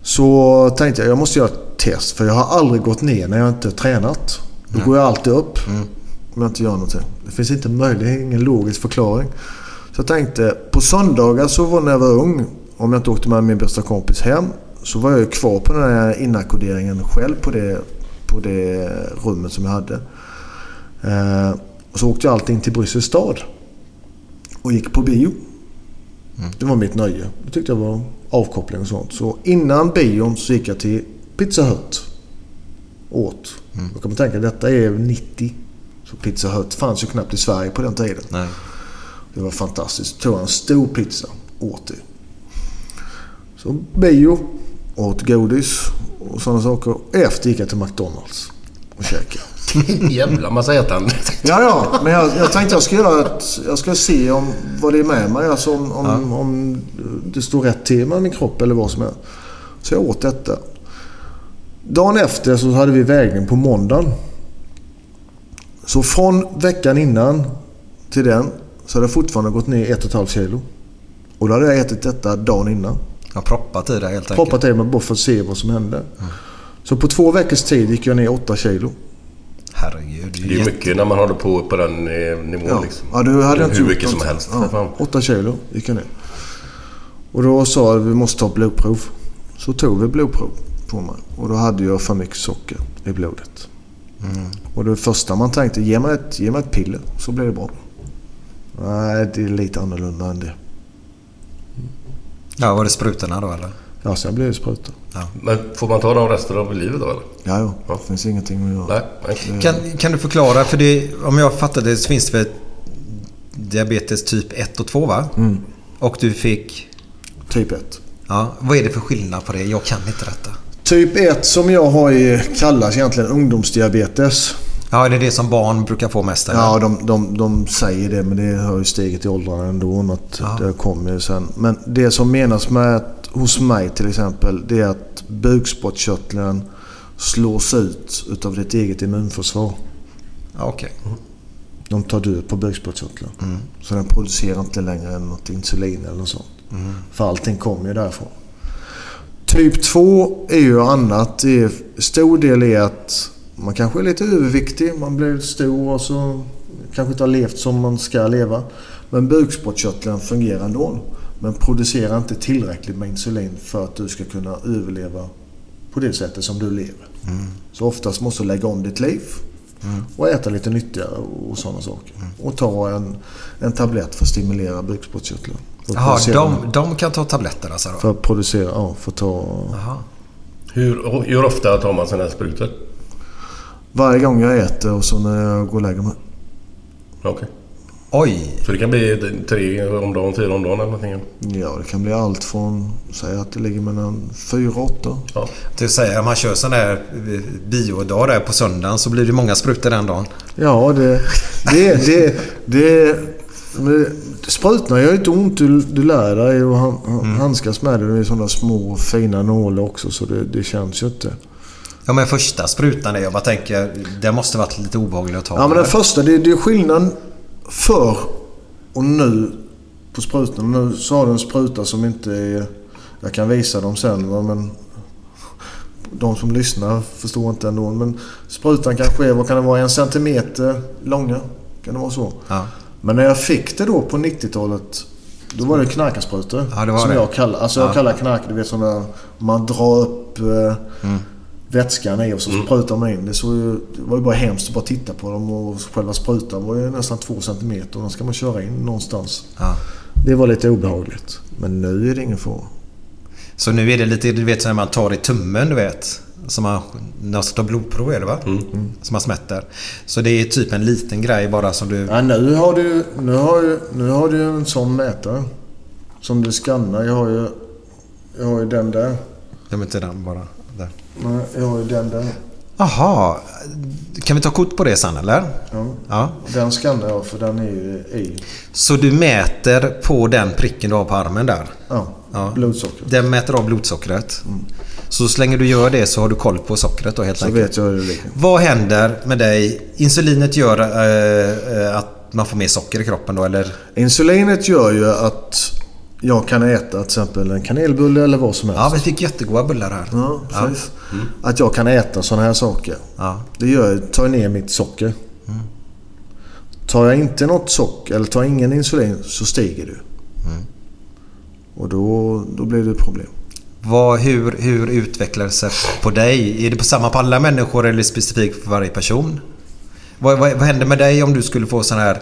Så tänkte jag jag måste göra ett test. För jag har aldrig gått ner när jag inte tränat. Då går jag alltid upp om jag inte gör någonting. Det finns inte möjligt, ingen logisk förklaring. Så jag tänkte, på söndagar så var när jag var ung, om jag inte åkte med min bästa kompis hem, så var jag ju kvar på den här inackorderingen själv på det, på det rummet som jag hade. Eh, och så åkte jag alltid in till Bryssels stad. Och gick på bio. Det var mitt nöje. Det tyckte jag var avkoppling och sånt. Så innan bion så gick jag till Pizza Hut. Åt. Då kan man tänka detta är 90. Så Pizza Hut fanns ju knappt i Sverige på den tiden. Nej. Det var fantastiskt. Tog en stor pizza. Åt det. Så bio. Åt godis och sådana saker. Efter gick jag till McDonalds och käkade. Jävla massa ätande. Ja, ja. Men jag, jag tänkte jag ska göra ett, Jag ska se om, vad det är med mig. Alltså om, om, om det står rätt till med min kropp eller vad som är. Så jag åt detta. Dagen efter så hade vi vägning på måndagen. Så från veckan innan till den så hade jag fortfarande gått ner ett och ett halvt kilo. Och då hade jag ätit detta dagen innan. Jag har proppat i det helt enkelt. Proppat i mig bara för att se vad som hände. Så på två veckors tid gick jag ner 8 kilo. Herregud. Det är ju mycket när man håller på på den eh, nivån Ja, liksom. ja du hade Hur inte gjort mycket som helst. Ja, fan. 8 kilo gick jag ner. Och då sa jag att vi måste ta blodprov. Så tog vi blodprov på mig. Och då hade jag för mycket socker i blodet. Mm. Och det första man tänkte, ge mig, ett, ge mig ett piller så blir det bra. Nej, det är lite annorlunda än det. Ja, var det sprutorna då eller? Ja, sen blev det spruta. Men får man ta dem resten av livet då eller? Ja, ja. Ja. Det finns ingenting att göra. Nej. nej. Kan, kan du förklara? För det, om jag fattade det så finns det väl diabetes typ 1 och 2 va? Mm. Och du fick... Typ 1. Ja, vad är det för skillnad på det? Jag kan inte detta. Typ 1 som jag har är, kallas egentligen ungdomsdiabetes. Ja, är det det som barn brukar få mest eller? Ja, de, de, de säger det men det har ju stigit i åldrarna ändå. Att Det kommer ju sen. Men det som menas med att, hos mig till exempel, det är att bukspottkörteln slås ut utav ditt eget immunförsvar. Ja, Okej. De tar död på bukspottkörteln. Så den producerar inte längre något insulin eller något sånt. För allting kommer ju därifrån. Typ 2 är ju annat. Det är, stor del är att man kanske är lite överviktig. Man blir stor och så kanske inte har levt som man ska leva. Men bukspottkörteln fungerar ändå. Men producerar inte tillräckligt med insulin för att du ska kunna överleva på det sättet som du lever. Så oftast måste du lägga om ditt liv. Och äta lite nyttigare och sådana saker. Och ta en, en tablett för att stimulera bukspottkörteln. Jaha, de, de kan ta tabletter alltså då? För att producera, ja, för att ta... Jaha. Hur, hur ofta tar man sådana här sprutor? Varje gång jag äter och så när jag går och lägger mig. Okej. Oj! Så det kan bli tre om dagen, fyra om dagen eller någonting. Ja, det kan bli allt från... Säg att det ligger mellan fyra och åtta. Ja. Det säga, om man kör sån där eh, biodag där på söndagen så blir det många sprutor den dagen. Ja, det... Det... det, det sprutorna gör ju inte ont. Du, du lär dig att han, Mm. handskas med det. Det är sådana små fina nålar också så det, det känns ju inte. Ja men första sprutan jag bara tänker, det måste varit lite obehagligt att ta. Ja, men den första, det, det är skillnad förr och nu på sprutan. Nu så har du en spruta som inte är... Jag kan visa dem sen va, men... De som lyssnar förstår inte ändå. Men sprutan kanske är, vad kan det vara, en centimeter långa? Kan det vara så? Ja. Men när jag fick det då på 90-talet. Då var det knarkarsprutor. Ja, det var som det. jag kallar, alltså jag Ja. kallar knark, du vet sådana... Man drar upp eh, Mm. Vätskan i och så sprutar man in. Det, såg ju, det var ju bara hemskt att bara titta på dem och själva sprutan var ju nästan två centimeter den ska man köra in någonstans. Ja. Det var lite obehagligt. Men nu är det ingen fara. Så nu är det lite, du vet när man tar i tummen du vet. Som man, när man ska ta blodprov är det va? Mm. Som man smätter. Så det är typ en liten grej bara som du... Ja, nu har du, nu har ju, nu har du en sån mätare. Som du skannar. Jag har ju, jag har ju den där. Jag vet inte den bara. Nej, jag har ju den där. Jaha. Kan vi ta kort på det sen eller? Ja. Ja. Den skannar jag för den är ju i. Så du mäter på den pricken du har på armen där? Ja, Ja. blodsocker. Den mäter av blodsockret. Så så länge du gör det så har du koll på sockret då helt Så enkelt. vet jag hur det ligger. Vad händer med dig? Insulinet gör eh, att man får mer socker i kroppen då eller? Insulinet gör ju att jag kan äta till exempel en kanelbulle eller vad som helst. Ja, vi fick jättegoda bullar här. Ja, precis. Att jag kan äta sådana här saker. Ja. Det gör, tar ner mitt socker. Tar jag inte något socker eller tar ingen insulin så stiger du. Och då, då blir det ett problem. Vad, hur, hur utvecklar det sig på dig? Är det på samma på alla människor eller specifikt för varje person? Vad, vad, vad händer med dig om du skulle få sån här...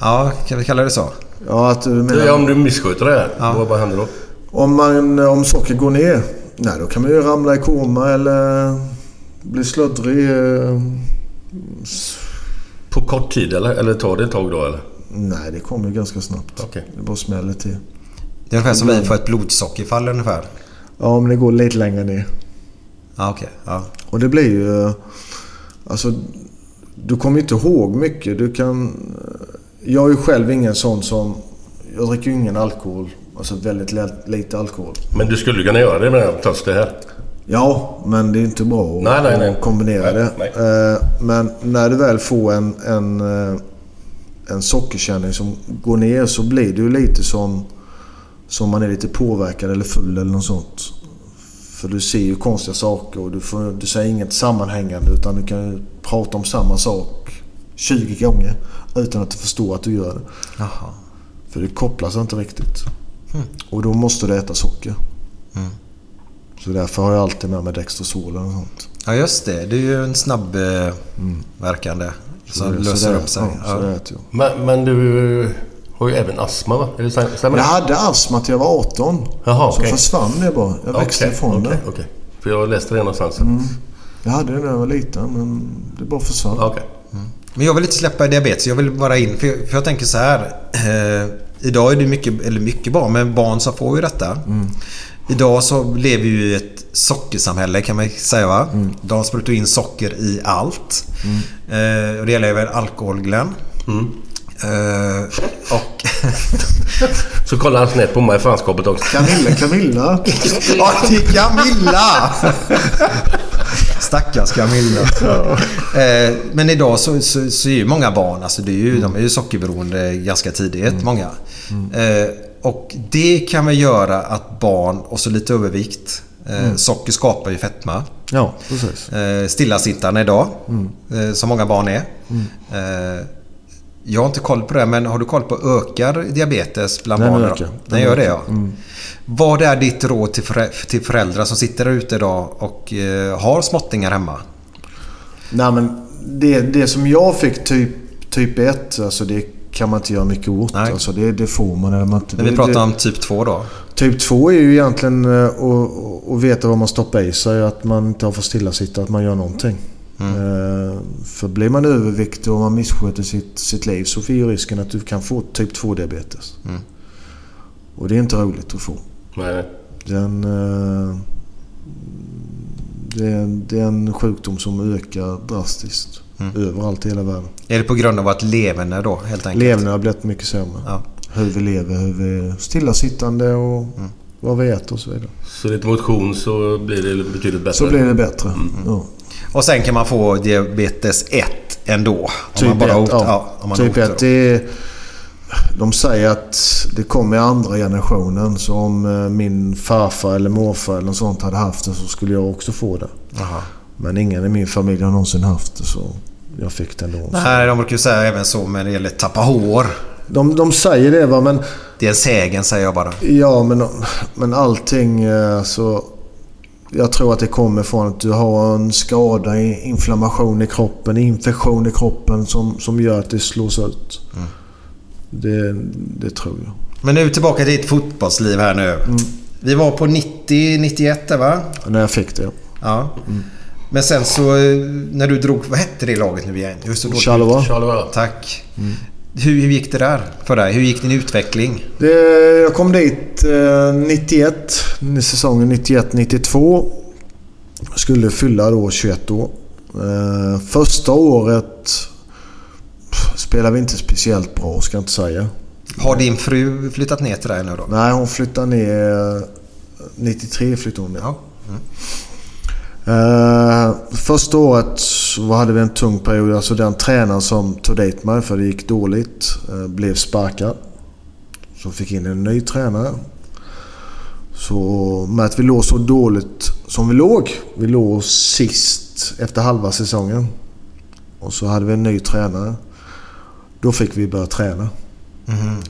Ja, kan vi kalla det så? Ja, att du menar... Ja, om du missköter det här, vad, vad händer då? Om, man, om socker går ner, nej, då kan man ju ramla i koma eller bli sluddrig. eh, På kort tid eller? Eller tar det ett tag då eller? Nej, det kommer ju ganska snabbt. Okej. Det bara smäller till. Det är ungefär som vi får ett blodsockerfall ungefär. Ja, men det går lite längre ner. Ja, okej. Ja. Och det blir ju... eh, Alltså, du kommer inte ihåg mycket. Du kan... eh, Jag är ju själv ingen sån som... Jag dricker ju ingen alkohol. Alltså väldigt lite alkohol. Men du skulle kunna göra det med trots det här? Ja, men det är inte bra att, Nej, nej, nej. kombinera det. Eh, Men när du väl får en, en, eh, en sockerkänning som går ner så blir det ju lite som, som man är lite påverkad eller full eller något sånt. För du ser ju konstiga saker och du, får, du säger inget sammanhängande utan du kan ju prata om samma sak 20 gånger utan att du förstår att du gör det. Jaha. För det kopplas inte riktigt. Och då måste du äta socker. Så därför har jag alltid med mig Dextrosol och sånt. Ja just det. Det är ju en snabb eh, verkande. Som Så- så löser det- upp sig. Ja, så det äter jag. Men, men du har ju även astma va? Är det stäm- stämmer Jag hade astma till jag var 18. Jaha, så okej. försvann det bara. Jag växte Okej, ifrån okej, det. okej. För jag läste det någonstans. Jag hade det när jag var liten men det bara försvann. Okej. Men jag vill inte släppa diabetes. Jag vill bara in. För jag, för jag tänker så här. Eh, idag är det mycket, eller mycket barn, men barn som får ju detta. Idag så lever vi ju i ett sockersamhälle kan man säga va? De sprutar in socker i allt. Eh, och det gäller även alkohol Glenn. Eh, och... Så kollar han snett på mig i fanskapet också. Camilla, Camilla. Ja, det är Camilla! Stackars Camilla. Eh, Men idag så, så, så är ju många barn, alltså det är ju, de är ju sockerberoende ganska tidigt, många. Eh, Och det kan väl göra att barn och så lite övervikt. Eh, Socker skapar ju fetma. Ja, precis. Stillasittande idag, eh, som många barn är. Eh, jag har inte koll på det, men har du koll på ökar diabetes bland Den barn? idag? ökar. Den Den gör det ökar. ja. Vad är ditt råd till, förä- till föräldrar som sitter där ute idag och eh, har småttingar hemma? Nej men det, det som jag fick typ, typ 1, alltså det kan man inte göra mycket åt. Nej. Alltså det, det får man. Eller man inte, När vi det, pratar det, om typ 2 då. Typ 2 är ju egentligen eh, att veta vad man stoppar i sig. Att man inte har för stillasitta, att man gör någonting. Eh, För blir man överviktig och man missköter sitt, sitt liv så finns ju risken att du kan få typ 2 diabetes. Och det är inte roligt att få. Nej. Den, eh, det, är en, det är en sjukdom som ökar drastiskt. Överallt i hela världen. Är det på grund av att leverne då helt enkelt? Levnaden har blivit mycket sämre. Ja. Hur vi lever, hur vi är stillasittande och vad vi äter och så vidare. Så lite motion så blir det betydligt bättre. Så blir det bättre. Ja. Och sen kan man få diabetes 1 ändå. Om Typ man bara har 1, ot- ja. har typ otur 1, det är, De säger att det kommer i andra generationen. Så om eh, min farfar eller morfar eller något sånt hade haft det så skulle jag också få det. Jaha. Men ingen i min familj har någonsin haft det så jag fick det ändå. Nej, de brukar ju säga även så när det gäller tappa hår. De, de säger det va men... Det är en sägen säger jag bara. Ja men, men allting eh, så... Jag tror att det kommer från att du har en skada, inflammation i kroppen, infektion i kroppen som, som gör att det slås ut. Det, det tror jag. Men nu tillbaka till ditt fotbollsliv här nu. Vi var på 90-91 där va? När jag fick det. Ja. Men sen så eh, när du drog... Vad hette det laget nu igen? Charleroi. Charleroi. Tack. Hur, hur gick det där för dig? Hur gick din utveckling? Det, jag kom dit eh, 91, säsongen 91-92. Skulle fylla då 21 år. Eh, första året spelade vi inte speciellt bra, ska jag inte säga. Har din fru flyttat ner till dig nu då? Nej, hon flyttade ner... 93 flyttade hon ner. Ja. Eh, första året hade vi en tung period. Alltså den tränaren som tog dit mig för det gick dåligt eh, blev sparkad. Så fick in en ny tränare. Så med att vi låg så dåligt som vi låg. Vi låg sist efter halva säsongen. Och så hade vi en ny tränare. Då fick vi börja träna.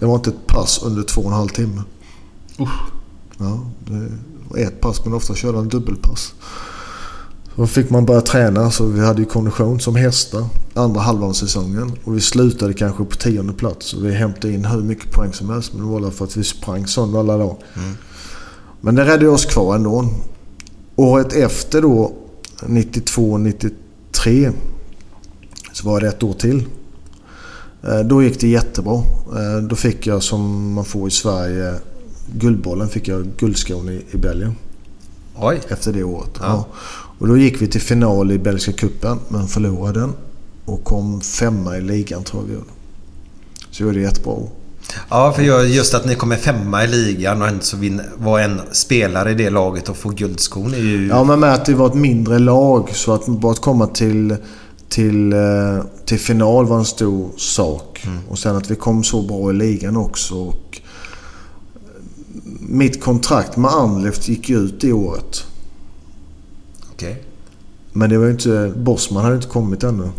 Det var inte ett pass under två och en halv timme. Ja, det var ett pass men ofta körde han dubbelpass. Då fick man börja träna så vi hade ju kondition som hästar andra halvan av säsongen. Och vi slutade kanske på tionde plats och vi hämtade in hur mycket poäng som helst. Men det var för att vi sprang sönder alla dagar. Men det räddade oss kvar ändå. Året efter då, 92-93, så var det ett år till. Eh, Då gick det jättebra. Eh, Då fick jag som man får i Sverige, Guldbollen fick jag guldskon i, i Belgien Oj. efter det året. Ja. Och då gick vi till final i Belgiska cupen men förlorade den. Och kom femma i ligan tror jag vi gjorde. Så jag gjorde jättebra. Ja, för just att ni kommer femma i ligan och ändå så var en spelare i det laget och få guldskon är ju... Ja, men med att det var ett mindre lag så att bara att komma till, till, eh, till final var en stor sak. Och sen att vi kom så bra i ligan också. Och mitt kontrakt med Anderlecht gick ut i året. Okej. Men det var ju inte... Bosman hade inte kommit ännu.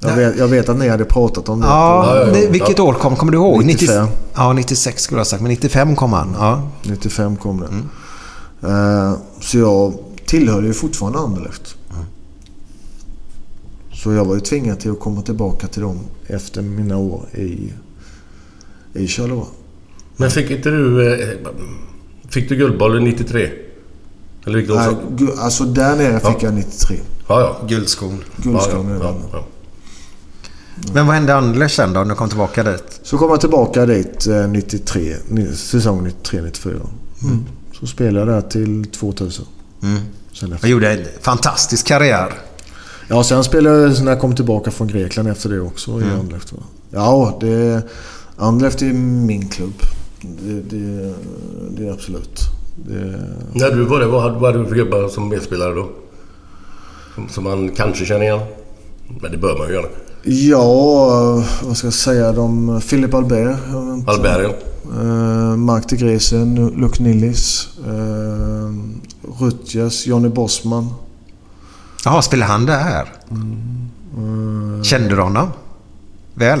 Jag vet, jag vet att ni hade pratat om det. Ja, Ja, ja, ja. det- vilket år kom? Kommer du ihåg? 95. Ja, 96 skulle jag ha sagt. Men 95 kom han. Ja. 95 kom det. Eh, så jag tillhörde ju fortfarande Anderlecht. Så jag var ju tvingad till att komma tillbaka till dem efter mina år i, i Charleroi. Men fick inte du... eh, Fick du Guldbollen 93? Eller vilket år Nej, gu- alltså där nere fick jag 93. Ja, ja. Guldskon. Guldskål ja, ja, ja, ja. Men vad hände Anders sen då, när du kom tillbaka dit? Så kom jag tillbaka dit eh, 93, ni- säsong 93-94. Mm. Så spelade jag där till 2000. Sen efter. Jag gjorde en fantastisk karriär. Ja, sen spelade jag när jag kom tillbaka från Grekland efter det också i Anderlecht. Ja, det, Anderlecht är min klubb. Det, det, det är absolut. Det, När du var det, vad hade, vad hade du för gubbar som medspelare då? Som, som man kanske känner igen? Men det bör man ju göra. ja, vad ska jag säga? De, Philip Albert. inte. Albergen. Eh, Mark de Gresen, Luc Nillis. Uh, Rutgers, Johnny Bosman. Jaha, spelade han där? Kände du honom? Väl?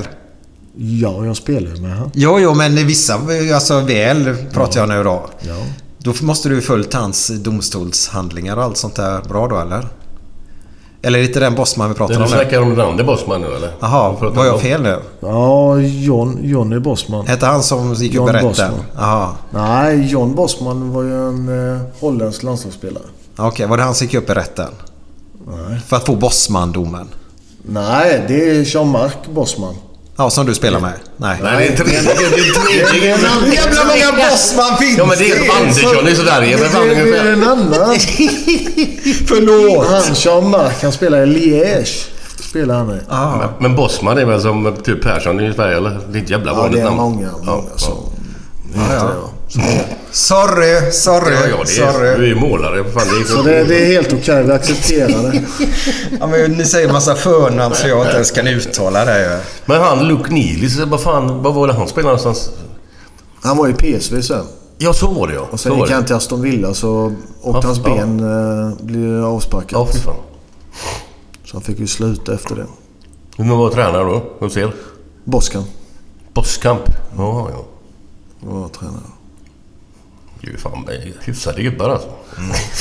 Ja, jag spelar med han. Jo, jo, men vissa, alltså väl pratar jag nu då. Ja. Då måste du ju följt hans domstolshandlingar och allt sånt där bra då, eller? Eller är det inte den Bosman vi pratar Du om nu? snackar om den andra Bosman nu eller? Jaha, var du jag fel nu? Ja, John, Johnny Bosman. Hette han som gick upp John i rätten? Bosman. Jaha. Nej, John Bosman var ju en eh, holländsk landslagsspelare. Okej, var det han som gick upp i rätten? Nej. För att få Bosman-domen? Nej, det är Jean-Marc Bosman. Ja, som du spelar med? Nej. Nej, det är en tredje. Det är en tredje. Jävla många Bosman finns Ja, men det är Andersson i Sverige. Men fan Det är en annan. Förlåt! Han Jean-Marc, han spelar i Liège. Spelar han i. Men- Men Bosman är väl som typ Persson i Sverige eller? Det är ett jävla Ja, vanligt det är namn. många, många ja, som ja. Sorry, sorry, Ja, ja, det är, sorry. du är ju målare. Fan, det är Så det, det är helt okej, vi accepterar det. Ja, men ni säger massa förnamn så jag inte ens kan uttala det. Men han Luke Nilis, vad fan, vad var det han spelade någonstans? Han var i PSV sen. Ja, så var det ja. Och sen gick det. han till Aston Villa så åkte Ja, hans ja. ben eh, blev avsparkat. Ja, fy fan. Så han fick ju sluta efter det. Vem var tränare då? Vem ser? Boskan Boskamp. Ja, ja. Var tränare. Det är ju fan hyfsade gubbar alltså.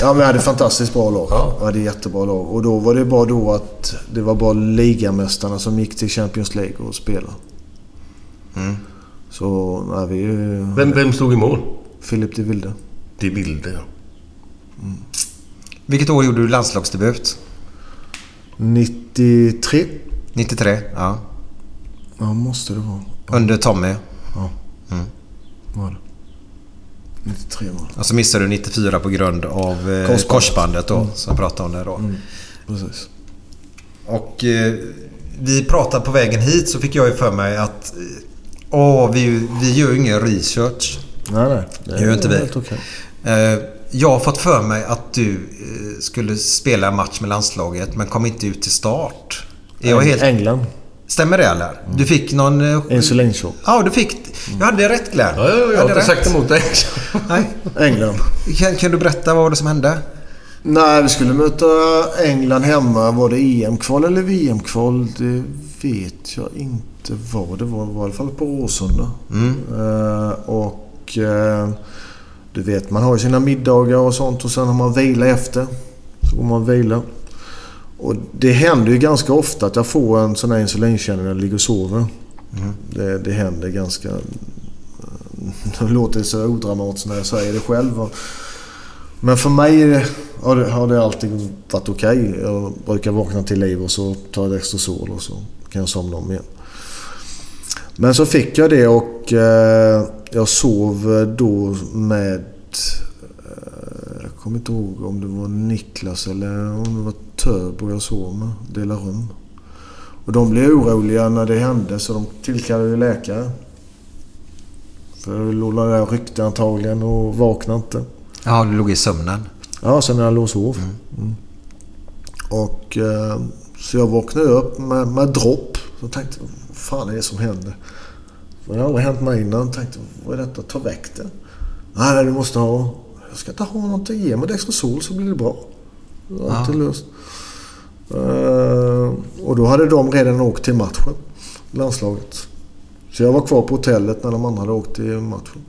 Ja, men vi hade fantastiskt bra lag. Ja. Vi hade jättebra lag. Och då var det bara då att det var bara ligamästarna som gick till Champions League och spelade. Så, nej, vi... Vem, vem stod i mål? Philip de Wilde. Det är bilder ja. Vilket år gjorde du landslagsdebut? 93. 93? Ja. Ja, måste det vara. Under Tommy. Var det. 93 var det. Och så missade du 94 på grund av eh, Korsbandet. korsbandet då, som jag pratade om där då. Precis. Och eh, vi pratade på vägen hit så fick jag ju för mig att eh, Åh, vi, vi gör ju ingen research. Nej, nej. Det gör inte vi. helt okej. Eh, jag har fått för mig att du skulle spela en match med landslaget men kom inte ut till start. Är jag helt... England. Stämmer det eller? Du fick någon... eh, Insulinchock. Ja, du fick... Jag hade rätt Glenn. Ja, ja, ja, jag har hade inte rätt. sagt emot dig. Nej. England. Kan, kan du berätta vad var det som hände? Nej, vi skulle möta England hemma. Var det EM-kval eller VM-kval? Det vet jag inte vad det var. Det var i alla fall på Råsunda. Eh, och eh, du vet, man har ju sina middagar och sånt och sen har man vila efter. Så går man vila. Och det händer ju ganska ofta att jag får en sån här insulinkänning när jag ligger och sover. Det, det händer ganska... Det låter så odramatiskt när jag säger det själv. Men för mig har det, har det alltid varit okej. Jag brukar vakna till liv och så tar jag ett extra sol och så kan jag somna om igen. Men så fick jag det och eh, jag sov då med... Kommer inte ihåg om det var Niklas eller om det var Törbo jag sov med. Dela rum. Och de blev oroliga när det hände så de tillkallade ju läkare. För jag låg där och ryckte antagligen och vaknade inte. Ja, du låg i sömnen. Ja, sen när jag låg och sov. Mm. Och, eh, så jag vaknade upp med, med dropp. Så tänkte vad fan är det som händer? För det har aldrig hänt mig innan. Jag tänkte, vad är detta? Ta väck det. Nej, du måste ha... Jag ska inte ha någonting. Ge mig Dextrosol så blir det bra. Alltid löst. Eh, och då hade de redan åkt till matchen. Landslaget. Så jag var kvar på hotellet när de andra hade åkt till matchen.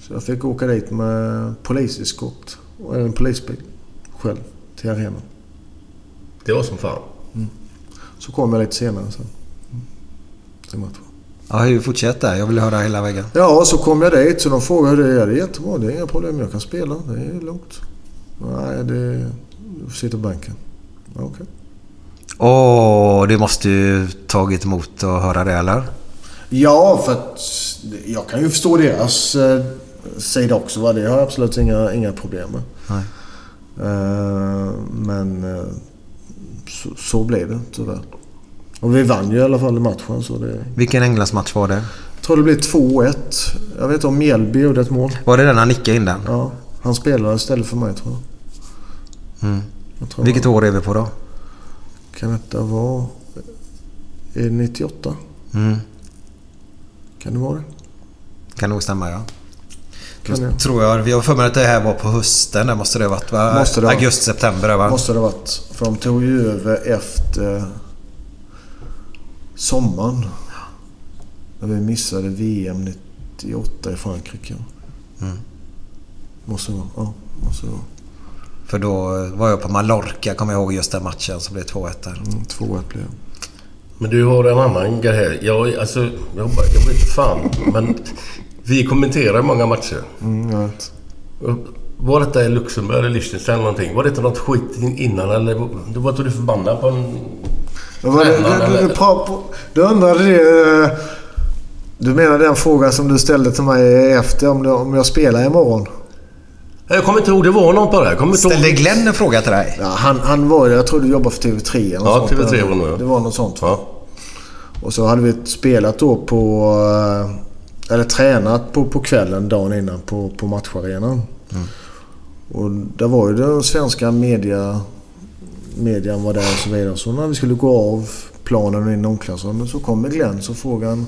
Så jag fick åka dit med poliseskort och en polisbil själv till arenan. Det var som fan. Så kom jag lite senare sen. Till matchen. Ja, hur fortsätt där? Jag vill höra hela vägen. Ja, så kom jag dit så de frågade hur det är. Det är jättebra. Det är inga problem. Jag kan spela. Det är lugnt. Nej, det... Du får sitta på bänken. Ja, Okej. Åh, du måste ju tagit emot att höra det, eller? Ja, för att jag kan ju förstå deras eh, sida också. Va? Det har jag absolut inga, inga problem med. Nej. Eh, men eh, så, så blev det tyvärr. Och vi vann ju i alla fall i matchen. Så det, Vilken Englandsmatch var det? jag tror det blev 2-1. Jag vet inte om Mjällby gjorde ett mål. Var det den han nickade in den? Ja, han spelade istället för mig tror jag. Mm. jag tror Vilket år är vi på då? Kan detta vara... Är det 98? Mm. Kan det vara det? Kan nog stämma, ja. Kan det? Tror jag. Vi har för mig att det här var på hösten. Det måste det ha varit, va? Augusti, september, va? Måste det ha varit. För de tog ju över efter sommaren. När vi missade VM 98 i Frankrike. Mm. Måste det vara. Ja, måste det vara. För då var jag på Mallorca, kommer jag ihåg, just den matchen som blev 2-1 där. Mm, 2-1 blev det. Men du har en annan grej här. Jag, alltså, jag, bara- jag vet fan. Men vi kommenterar många matcher. Mm, jag vet. Var detta i Luxemburg eller Liechtenstein eller någonting? Var detta något skit in- innan eller? Du var inte du förbannad på en... Du, undrade det... eh, Du menar den frågan som du ställde till mig efter om, jag- om jag spelar imorgon? Jag kommer inte ihåg. Det var något på det. Jag kommer inte Ställde ihåg. Glenn en fråga till dig? Ja, han, han var ju... Jag tror du jobbar för TV3 eller något Ja, sånt. TV3 var det nog, ja. Det var något sånt. va? Ja. Och så hade vi spelat då på... eh, Eller tränat på, på kvällen dagen innan på, på matcharenan. Och där var ju den svenska media... Median var där och så vidare. Så när vi skulle gå av planen och in i omklädningsrummet så kommer Glenn så frågar han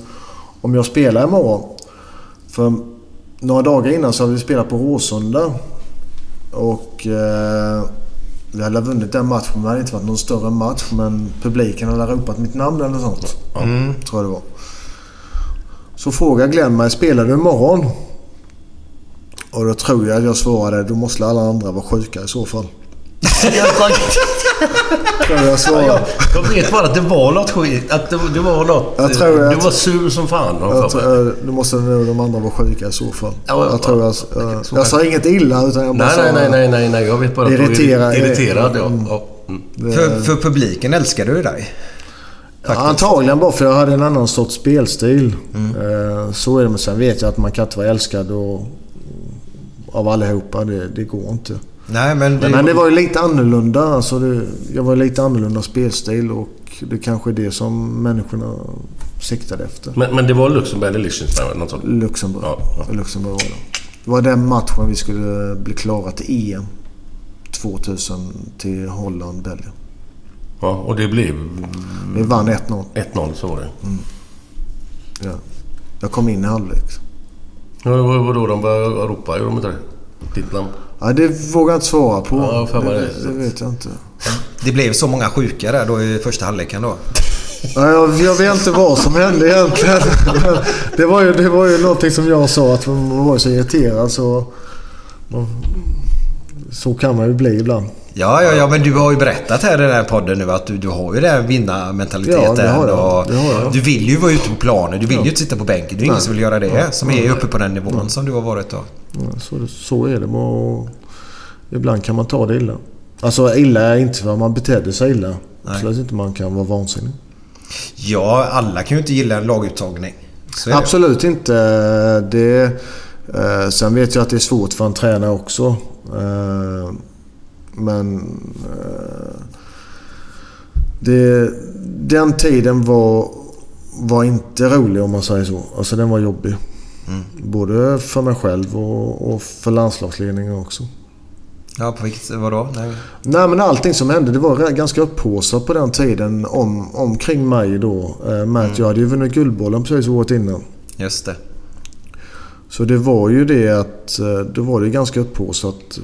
om jag spelar imorgon. För några dagar innan så hade vi spelat på Råsunda. Och eh, vi hade vunnit den matchen. men Det hade inte varit någon större match men publiken hade ropat mitt namn eller något sånt. Tror jag det var. Så frågar Glenn mig, spelar du imorgon? Och då tror jag att jag svarade, då måste alla andra vara sjuka i så fall. tror jag svarade. Jag, jag vet bara att det var något skit. Att det, det var något... Jag tror du var sur som fan. jag Jag för tror, eh, då måste nog de andra vara sjuka i så fall. Ja, ja, jag, tror jag, jag, jag sa inget illa utan jag bara Nej, sa... nej, nej, nej, nej. Jag vet bara att du Irritera- var irriterad. Ja. Mm. Ja. Mm. Det- För, för publiken älskade ju dig. Ja, antagligen bara för jag hade en annan sorts spelstil. Mm. Eh, Så är det. Men sen vet jag att man kan inte vara älskad och, av allihopa. Det, det går inte. Nej, men... Men, men det var ju lite annorlunda. Alltså det, jag var lite annorlunda spelstil och det kanske är det som människorna siktade efter. Men, men det var Luxemburg eller Liechtenstein? Något sånt. Luxemburg. Ja, ja. Luxemburg var det. Det var den matchen vi skulle bli klara till EM 2000 till Holland, Belgien. Ja, och det blev Vi vann 1-0. 1-0 så var det. Ja. Jag kom in i halvlek. Ja, vad- Vadå, de var Europa, gjorde de inte det? Ditt namn? Ja, det vågar jag inte svara på. Ja, det, det det vet jag inte. Det blev så många sjuka där då i första halvleken då. Ja, jag, jag vet inte vad som hände egentligen. Det var ju, det var ju någonting som jag sa att man var så irriterad så... Man, så kan man ju bli ibland. Ja, ja, ja, men du har ju berättat här i den här podden nu att du, du har ju den vinnarmentaliteten. Ja, det har jag. Och Det har jag. Du vill ju vara ute på planen. Du vill Ja. ju inte sitta på bänken. Det är ingen Nej. som vill göra det. Som är uppe på den nivån som du har varit då. Ja, så, så är det. Och ibland kan man ta det illa. Alltså illa är inte att man betedde sig illa. Absolut inte man kan vara vansinnig. Ja, alla kan ju inte gilla en laguttagning. Är det. Absolut inte. Det, eh, sen vet jag att det är svårt för en tränare också. Eh, men eh, det, den tiden var, var inte rolig om man säger så. Alltså den var jobbig. Både för mig själv och, och för landslagsledningen också. Ja, på vilket vadå? Nej. Nej men allting som hände det var ganska upphaussat på den tiden om, omkring mig då. eh, Med att jag hade ju vunnit Guldbollen precis året innan. Just det. Så det var ju det att eh, det var det ganska upphaussat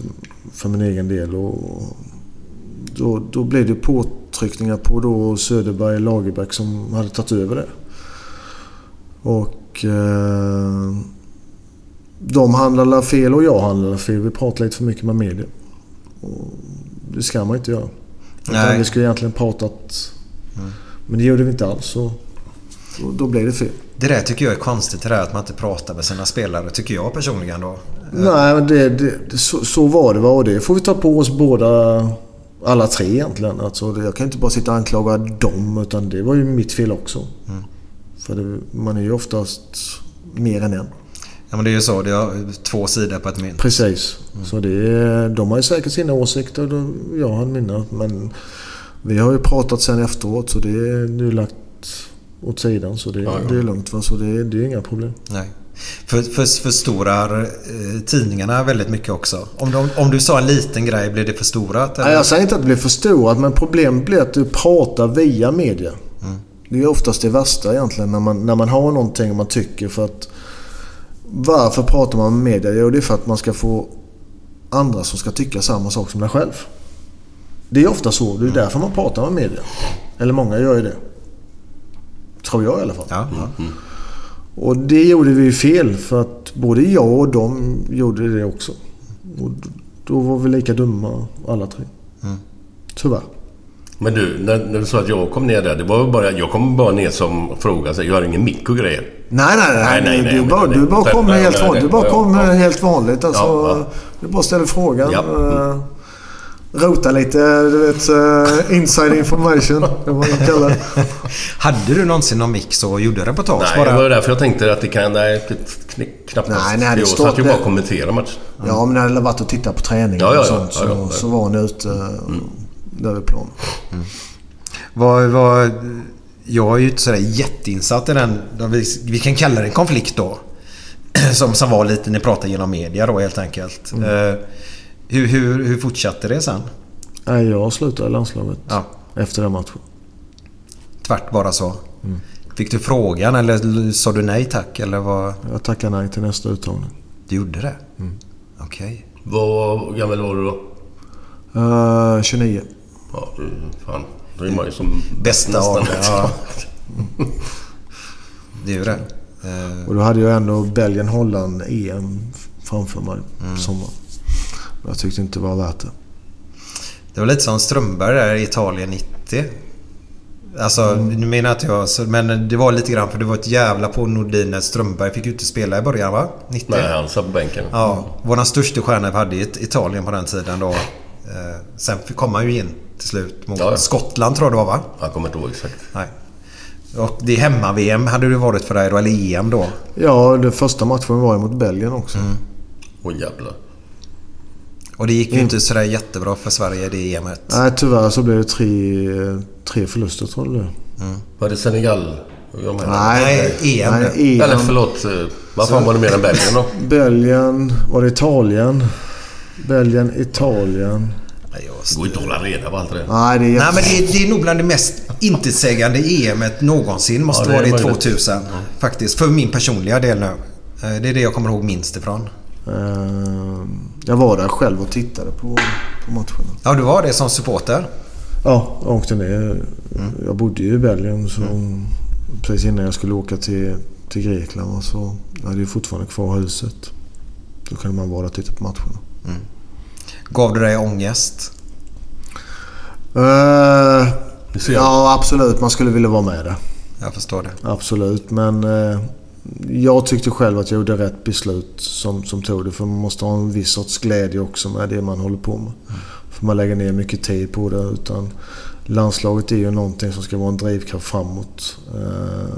för min egen del. Och då, då blev det påtryckningar på då Söderberg Lagerbäck som hade tagit över det. Och eh, de handlade fel och jag handlade fel. Vi pratade lite för mycket med media. Och det ska man inte göra. Nej. vi skulle egentligen pratat... Men det gjorde vi inte alls. Så då, då blev det fel. Det där tycker jag är konstigt det där att man inte pratar med sina spelare. Tycker jag personligen då. Nej, det, det, så, så var det va? och det får vi ta på oss båda, alla tre egentligen. Alltså, jag kan inte bara sitta och anklaga dem utan det var ju mitt fel också. För det, man är ju oftast mer än en. Ja men det är ju så. Det är två sidor på ett mynt. Precis. Så det, de har ju säkert sina åsikter och jag har mina. Men vi har ju pratat sen efteråt så det, är lagt åt sidan. Så det, Ja, ja. det är lugnt. Va? Så det, det är inga problem. Nej. För, för, förstorar eh, tidningarna väldigt mycket också? Om, de, om du sa en liten grej, blir det förstorat? Eller? Nej, jag säger inte att det blir förstorat men problemet blir att du pratar via media. Det är oftast det värsta egentligen när man, när man har någonting man tycker för att... Varför pratar man med media? Jo, det är för att man ska få andra som ska tycka samma sak som dig själv. Det är ofta så. Det är därför man pratar med media. Eller många gör ju det. Tror jag i alla fall. Ja, ja. Och det gjorde vi fel för att både jag och de gjorde det också. Och då var vi lika dumma alla tre. Tyvärr. Men du, när, när du sa att jag kom ner där. Det var bara, jag kom bara ner som fråga. Så jag har ingen mick och grejer. Nej, nej, nej. Nej, nej, nej, du, bara, du nej, helt vanligt. Du bara ja. helt vanligt. Alltså, Ja, ja. Du bara ställer frågan. Ja. eh, Rota lite, du vet, eh, inside information. Vad de kallar det. Hade du någonsin någon mix och gjorde reportage Nej, bara? det var därför jag tänkte att det kan... Nej, kn- knappast. Nej, nej, det jag står- satt ju bara och kommenterade matchen. Ja, men när det varit och tittat på träning Ja, ja, och ja. sånt så, Ja, ja, ja. så var han ute eh, där vid plan. Vad, vad, jag är ju inte sådär jätteinsatt i den, vi, vi kan kalla det en konflikt då. Som, som var lite, ni pratade genom media då helt enkelt. Mm. Eh, hur, hur, hur fortsatte det sen? Nej, jag slutade i landslaget Ja. efter den matchen. Tvärt bara så? Mm. Fick du frågan eller sa du nej tack? Eller vad? Jag tackade nej till nästa uttagning. Du gjorde det? Mm. Okej. Vad gammal var du då? Uh, 29. Ja, du, fan. Då är man ju som Bästa nästan. av ja. Det är ju det. Eh, Och då hade jag ändå Belgien-Holland EM framför mig Mm. på sommaren. Jag tyckte inte det var värt det. Det var lite som Strömberg där i Italien 90. Alltså, Mm. nu menar inte jag men det var lite grann för det var ett jävla på Nordin när Strömberg fick ju inte spela i början va? 90? Nej, han satt på bänken. Ja, vår största stjärna vi hade i Italien på den tiden då. Eh, sen kom han ju in till slut mot Ja, ja. Skottland tror jag det var va? Jag kommer inte ihåg exakt. Nej. Och det hemma-VM hade det varit för dig då, eller EM då? Ja, den första matchen var ju mot Belgien också. Mm. Åh jävlar. Och det gick ju inte sådär jättebra för Sverige det EMet. Nej, tyvärr så blev det tre, tre förluster tror jag det Var det Senegal? Jag menar. Nej, EM. Nej, EM. Eller förlåt. eh, Vad fan var det mer än Belgien då? Belgien. Var det Italien? Belgien, Italien. Nej, Det går inte att hålla reda på allt det. Nej, det är Nej men det är, det är nog bland det mest intetsägande EMet någonsin. Måste Ja, det vara det möjligt. 2000. Faktiskt. För min personliga del nu. Eh, Det är det jag kommer ihåg minst ifrån. Eh, jag var där själv och tittade på, på matcherna. Ja, du var det som supporter? Ja, jag åkte ner. Jag bodde ju i Belgien så precis innan jag skulle åka till, till Grekland. och Så jag hade ju fortfarande kvar huset. Då kunde man vara och titta på matcherna. Gav det dig ångest? Ser. ja, absolut. Man skulle vilja vara med där. Jag förstår det. Absolut, men eh, jag tyckte själv att jag gjorde rätt beslut som, som tog det. För man måste ha en viss sorts glädje också med det man håller på med. För man lägger ner mycket tid på det. Utan landslaget är ju någonting som ska vara en drivkraft framåt. Eh,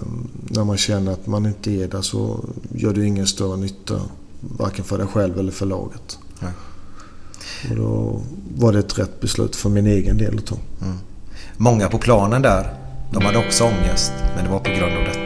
när man känner att man inte är där så gör det ingen större nytta. Varken för dig själv eller för laget. Nej. Och då var det ett rätt beslut för min egen del att ta. Många på planen där, de hade också ångest. Men det var på grund av detta.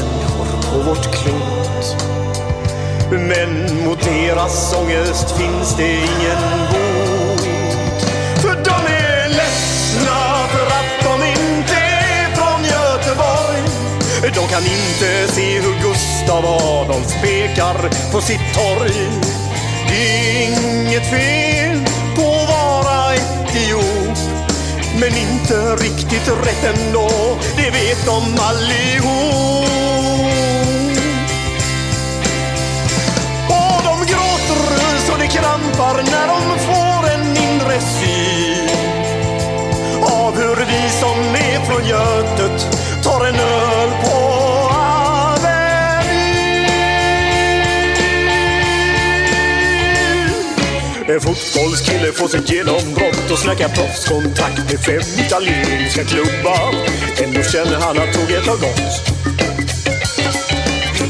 vårt klot. Men mot deras ångest finns det ingen bot. För de är ledsna för att de inte är från Göteborg. De kan inte se hur Gustav Adolf pekar på sitt torg. Det är inget fel på att vara etiop. Men inte riktigt rätt ändå, det vet de allihop. Det när de får en inre syn av hur vi som är från Götet tar en öl på Avenyn. En fotbollskille får sitt genombrott och snackar proffskontakt med fem italienska klubbar. Ändå känner han att tåget har gått.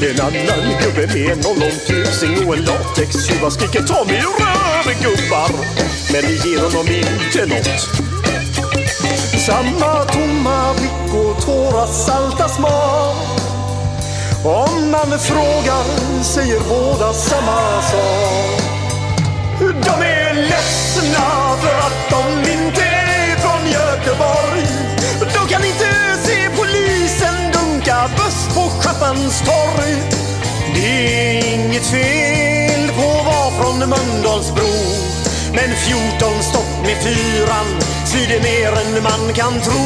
En annan gubbe med en ollontusing och en latextjuva skriker ta mig röven gubbar. Men det ger honom inte nåt. Samma tomma blick och tårar salta smak. Om man frågar säger båda samma sak. De är ledsna för att de inte är från Göteborg. På torg. Det är inget fel på att vara från Mölndalsbro. Men 14 stopp med fyran svider mer än man kan tro.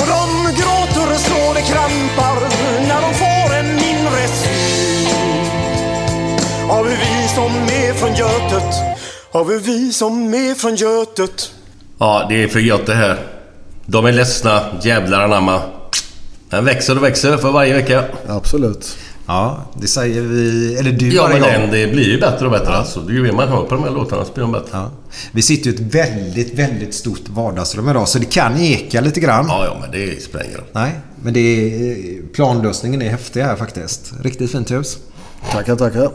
Och de gråter så det krampar när de får en inre syn av vi som är från Götet, av hur vi som är från Götet Ja, det är för gött det här. De är ledsna, jävlar anamma. Den växer och växer för varje vecka. Absolut. Ja, det säger vi... Eller du Ja, varje men den, det blir ju bättre och bättre alltså. Ju mer man hör på de här låtarna så blir de bättre. Ja. Vi sitter ju i ett väldigt, väldigt stort vardagsrum idag så det kan eka lite grann. Ja, ja, men det spränger. Nej, men det är, planlösningen är häftig här faktiskt. Riktigt fint hus. Tackar, tackar.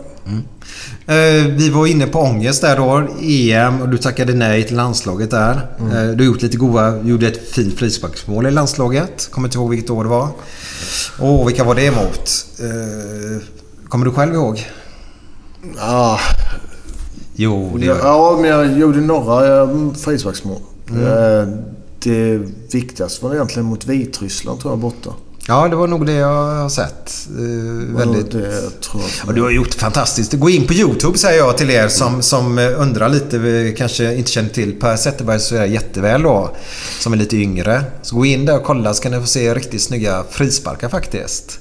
Eh, vi var inne på ångest där då. EM och du tackade nej till landslaget där. Mm. Eh, du gjort lite goa... Gjorde ett fint frisparksmål i landslaget. Kommer inte ihåg vilket år det var. Åh, vilka var det emot? Eh, kommer du själv ihåg? Ah, Jo, det ja, gör jag. ja, men jag gjorde några eh, frisparksmål. Mm. Eh, Det viktigaste var egentligen mot Vitryssland tror jag borta. Ja, det var nog det jag har sett. Eh, väldigt... Och du har gjort fantastiskt. Gå in på YouTube säger jag till er som, som eh, undrar lite, eh, kanske inte känner till Per Zetterberg så är jätteväl då. Som är lite yngre. Så gå in där och kolla så kan ni få se riktigt snygga frisparkar faktiskt.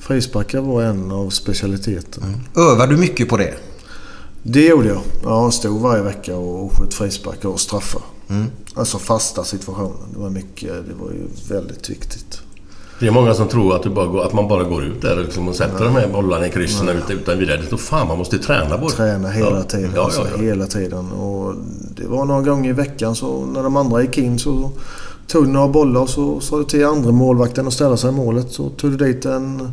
Frisparkar var en av specialiteterna. Övar du mycket på det? Det gjorde jag. Jag stod varje vecka och sköt frisparkar och straffar. Mm. Alltså fasta situationer. Det var mycket. Det var ju väldigt viktigt. Det är många som tror att, går, att man bara går ut där liksom och sätter de här bollarna i kryssen ut, utan vidare. Det står fan man måste träna på det. Träna hela ja. tiden. Ja, alltså, ja, ja. Hela tiden. Och det var några gånger i veckan så när de andra gick in så tog du några bollar och så sa du till andra målvakten att ställa sig i målet. Så tog du dit en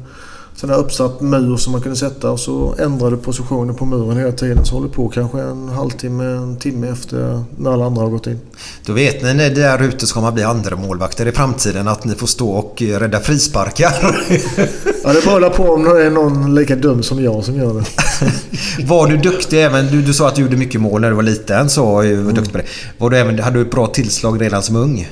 sån här uppsatt mur som man kunde sätta och så ändrade du positionen på muren hela tiden. Så håller du på kanske en halvtimme, en timme efter när alla andra har gått in. Då vet ni när där ute ska man bli andra målvakter i framtiden att ni får stå och eh, rädda frisparkar. Ja, det beror på om det är någon lika dum som jag som gör det. var du duktig även... Du, du sa att du gjorde mycket mål när du var liten. Så eh, var duktig på det. Var du även, hade du ett bra tillslag redan som ung?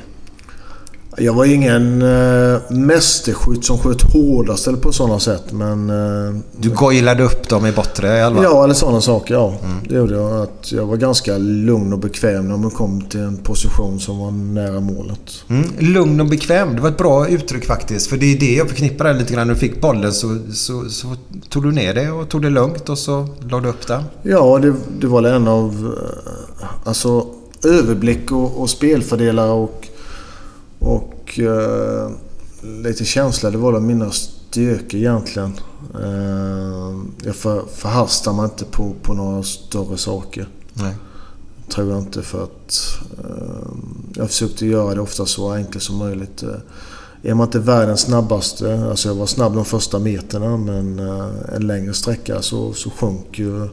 Jag var ingen äh, mästerskytt som sköt hårdast eller på sådana sätt, men... eh, Du goilade upp dem i bortre elva? Ja, eller sådana saker. Ja. Det gjorde jag. Att jag var ganska lugn och bekväm när man kom till en position som var nära målet. Mm, lugn och bekväm. Det var ett bra uttryck faktiskt. För det är det jag förknippar lite grann. När du fick bollen så, så, så tog du ner det och tog det lugnt och så la du upp den. Ja, det, det var en av... eh, Alltså överblick och, och spelfördelare och... Och eh, lite känsla. Det var väl mina styrkor egentligen. Eh, jag för, förhastar mig inte på, på några större saker. Nej. Tror jag inte för att... Eh, jag försökte göra det ofta så enkelt som möjligt. Är man inte världens snabbaste, alltså jag var snabb de första meterna men eh, en längre sträcka så, så sjönk ju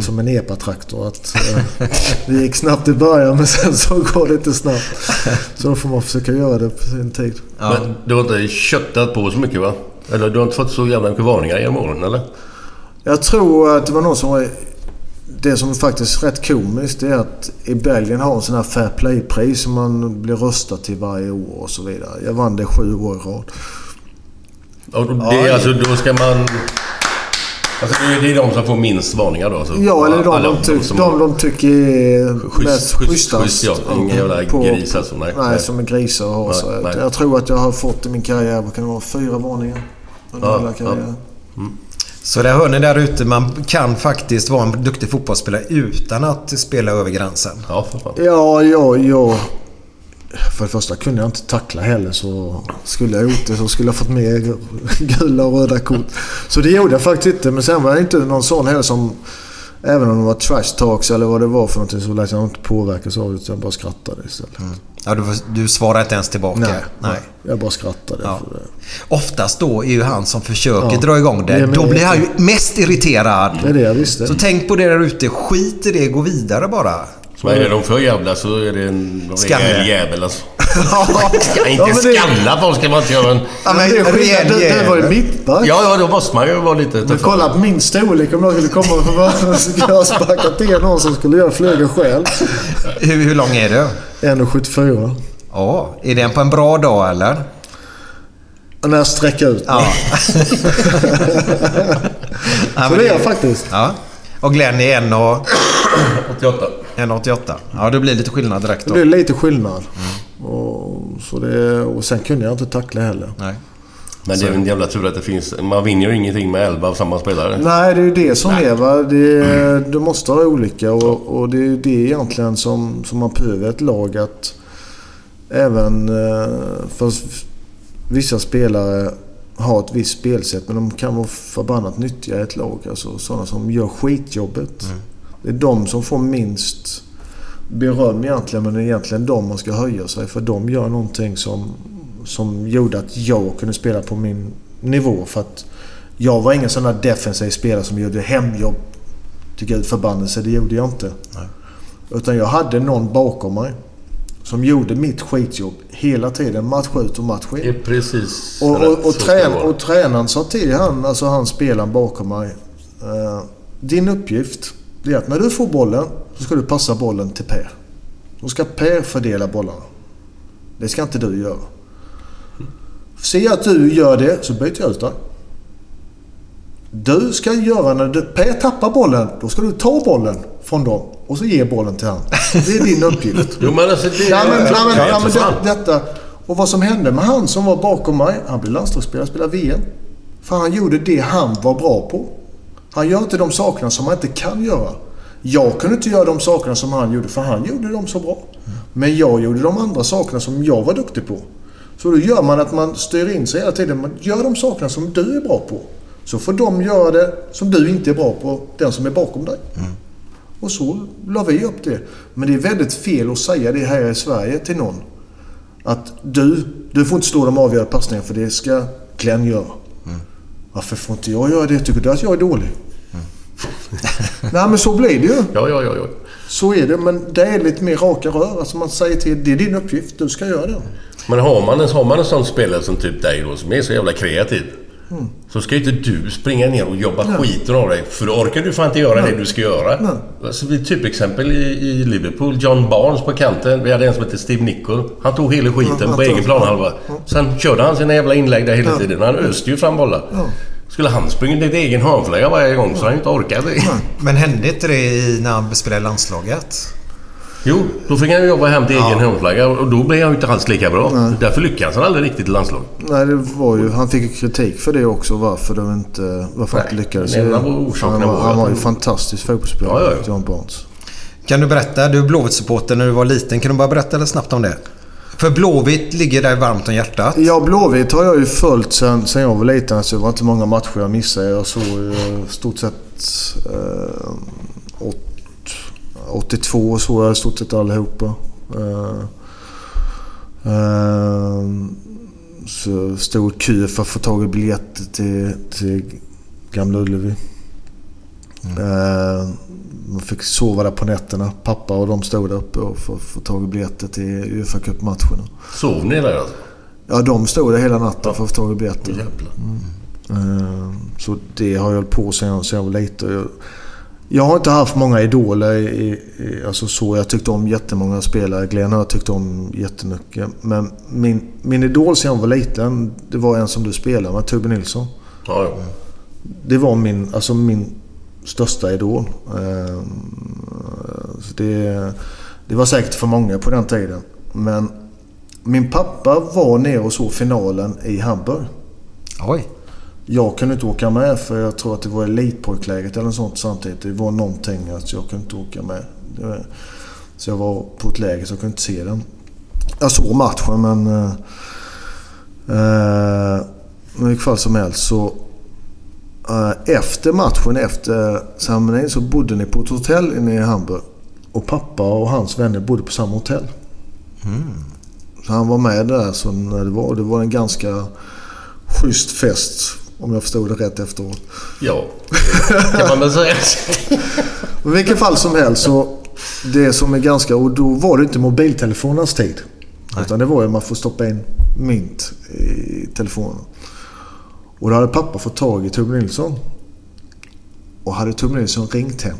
som en epatraktor. Att, eh, det gick snabbt i början men sen så går det inte snabbt. Så då får man försöka göra det på sin tid. Men du har inte köttat på så mycket va? Eller du har inte fått så jävla mycket varningar genom åren eller? Jag tror att det var någon som var... Det som faktiskt är rätt komiskt är att i Belgien har en sån här Fair Play-pris som man blir röstad till varje år och så vidare. Jag vann det sju år i rad. Och det är alltså, då ska man... Alltså det är, de som får minst varningar då? Alltså, Ja, eller de, de, ty- som- de, de tycker är Schysst- mest schysst- schysstast. schysst, ja. Inga jävla På- gris alltså, nej. Nej, Nej. som är grisar och har. Nej. jag tror att jag har fått i min karriär, vad kan det vara, fyra varningar. Under Ja, hela karriären. Så där hör ni där ute. Man kan faktiskt vara en duktig fotbollsspelare utan att spela över gränsen. Ja, för fan. Ja, ja, ja. För det första kunde jag inte tackla heller så skulle jag gjort det så skulle jag fått mer gula och röda kort. Så det gjorde jag faktiskt inte. Men sen var jag inte någon sån heller som... Även om det var trash talks eller vad det var för någonting så lät jag inte påverkas av det. utan Jag bara skrattade istället. Ja, du, du svarar inte ens tillbaka? Nej, nej. Jag bara skrattade. Ja. för det. Oftast då är ju han som försöker Ja. dra igång Det är Då blir han ju mest irriterad. Det är det jag visste. Så tänk på det där ute. Skit i det. Gå vidare bara. Vad är det de för jävla så är det en Skalle. rejäl jävel alltså. Inte Ja, men det- skalla folk ska man inte göra en... Ja, men det rejäl Du, du var ju mittback. Ja, ja, då måste man ju vara lite Men kolla på min storlek om jag skulle komma för bara skulle jag sparka till någon som skulle göra flyga själv. Hur, hur lång är du? 1,74. Ja, är den på en bra dag eller? Och när jag sträcker ut. Ja. Så men det är jag faktiskt. Ja. Och Glenn är 1,88. 88. 1,88. Ja, det blir lite skillnad direkt Det då. blir lite skillnad. Och, så det, och sen kunde jag inte tackla heller. Nej. Men det är en jävla tur att det finns... Man vinner ju ingenting med 11 av samma spelare. Nej, det är ju det som är va. Det, du måste ha olika och, och det är ju det egentligen som, som man behöver ett lag att även eh, för vissa spelare har ett visst spelsätt men de kan vara förbannat nyttiga i ett lag. Alltså sådana som gör skitjobbet. Det är de som får minst beröm egentligen men det är egentligen de man ska höja sig för de gör någonting som, som gjorde att jag kunde spela på min nivå. För att jag var ingen sån där defensiv spelare som gjorde hemjobb till gud förbannelse. Det gjorde jag inte. Utan jag hade någon bakom mig som gjorde mitt skitjobb hela tiden. Match ut och match Det in. är precis Och, och, och, det trän, och tränaren sa till han, alltså han spelaren bakom mig. eh, din uppgift det är att när du får bollen så ska du passa bollen till Per. Då ska Per fördela bollarna. Det ska inte du göra. Ser jag att du gör det så byter jag ut dig. Du ska göra när du, Per tappar bollen, då ska du ta bollen från dem och så ge bollen till han. Det är din uppgift. Jo men alltså det... Ja, men, ja, men, Ja, men det, detta. Och vad som hände med han som var bakom mig. Han blev landslagsspelare, spelade VM. För han gjorde det han var bra på. Han gör inte de sakerna som han inte kan göra. Jag kunde inte göra de sakerna som han gjorde, för han gjorde dem så bra. Men jag gjorde de andra sakerna som jag var duktig på. Så då gör man att man styr in sig hela tiden. Man gör de sakerna som du är bra på. Så får de göra det som du inte är bra på, den som är bakom dig. Och så la vi upp det. Men det är väldigt fel att säga det här i Sverige till någon. Att du, du får inte stå de avgörande passningarna för det ska Glenn göra. Varför får inte jag göra det? Tycker du att jag är dålig? Nej men så blir det ju. Ja, ja, ja, ja. Så är det. Men det är lite mer raka rör. Alltså man säger till det är din uppgift. Du ska göra det. Men har man, en, har man en sån spelare som typ dig då som är så jävla kreativ. Så ska ju inte du springa ner och jobba Nej. skiten av dig. För då orkar du fan inte göra Nej. det du ska göra. Nej. Alltså, vi typexempel i, i Liverpool. John Barnes på kanten. Vi hade en som hette Steve Nichol. Han tog hela skiten Ja, på egen planhalva. Sen körde han sina jävla inlägg där hela Ja. tiden. Han öste ju fram bollar. Ja. Skulle han springa dit egen hörnflagga varje gång så han inte orkat det. Men hände inte det i, när han spelade i landslaget? Jo, då fick han jobba hem till egen hörnflagga och då blev han ju inte alls lika bra. Nej. Därför lyckades han aldrig riktigt i landslaget. Nej, det var ju... Han fick ju kritik för det också. Varför de inte... Varför han inte lyckades. en av orsakerna han, var, var han var ju fantastisk fotbollsspelare, Ja, ja, ja. John Barnes. Kan du berätta? Du är Blåvitt-supporter när du var liten. Kan du bara berätta lite snabbt om det? För Blåvitt ligger dig varmt om hjärtat. Ja, Blåvitt har jag ju följt sen, sen jag var liten. Så det var inte många matcher jag missade. Jag såg ju stort sett... Eh, åt, 82 såg jag i stort sett allihopa. Eh, eh, så stod kö för att få tag i biljetter till, till Gamla Ullevi. Eh, man fick sova där på nätterna. Pappa och de stod där uppe och få, få tag i biljetter till Uefa Cup-matcherna. Sov ni där alltså? Ja, de stod där hela natten för att få tag i biljetter. Jävlar. Eh, Så det har jag hållit på sen jag, var liten. Jag, har inte haft många idoler. I, i, alltså så. Jag tyckte om jättemånga spelare. Glenn har jag tyckt om jättemycket. Men min, min idol sen jag var liten, det var en som du spelade med, Tobbe Nilsson. Ja, ja. Det var min, alltså min största idol. Eh, Så det, det var säkert för många på den tiden. Men min pappa var nere och såg finalen i Hamburg. Oj. Jag kunde inte åka med för jag tror att det var elitpojkläget eller något sånt samtidigt. Det var någonting att jag kunde inte åka med. Så jag var på ett läger så jag kunde inte se den. Jag såg matchen men... eh, Eh, i vilket fall som helst så... eh, efter matchen, efter ceremonin så bodde ni på ett hotell inne i Hamburg. Och pappa och hans vänner bodde på samma hotell. Så han var med där så när det var. Det var en ganska schysst fest. Om jag förstod det rätt efteråt. Ja, kan man väl säga. I vilket fall som helst så... Det som är ganska... Och då var det inte mobiltelefonernas tid. Utan det var ju att man får stoppa in mynt i telefonen. Och då hade pappa fått tag i Tobbe Nilsson. Och hade Tobbe Nilsson ringt hem.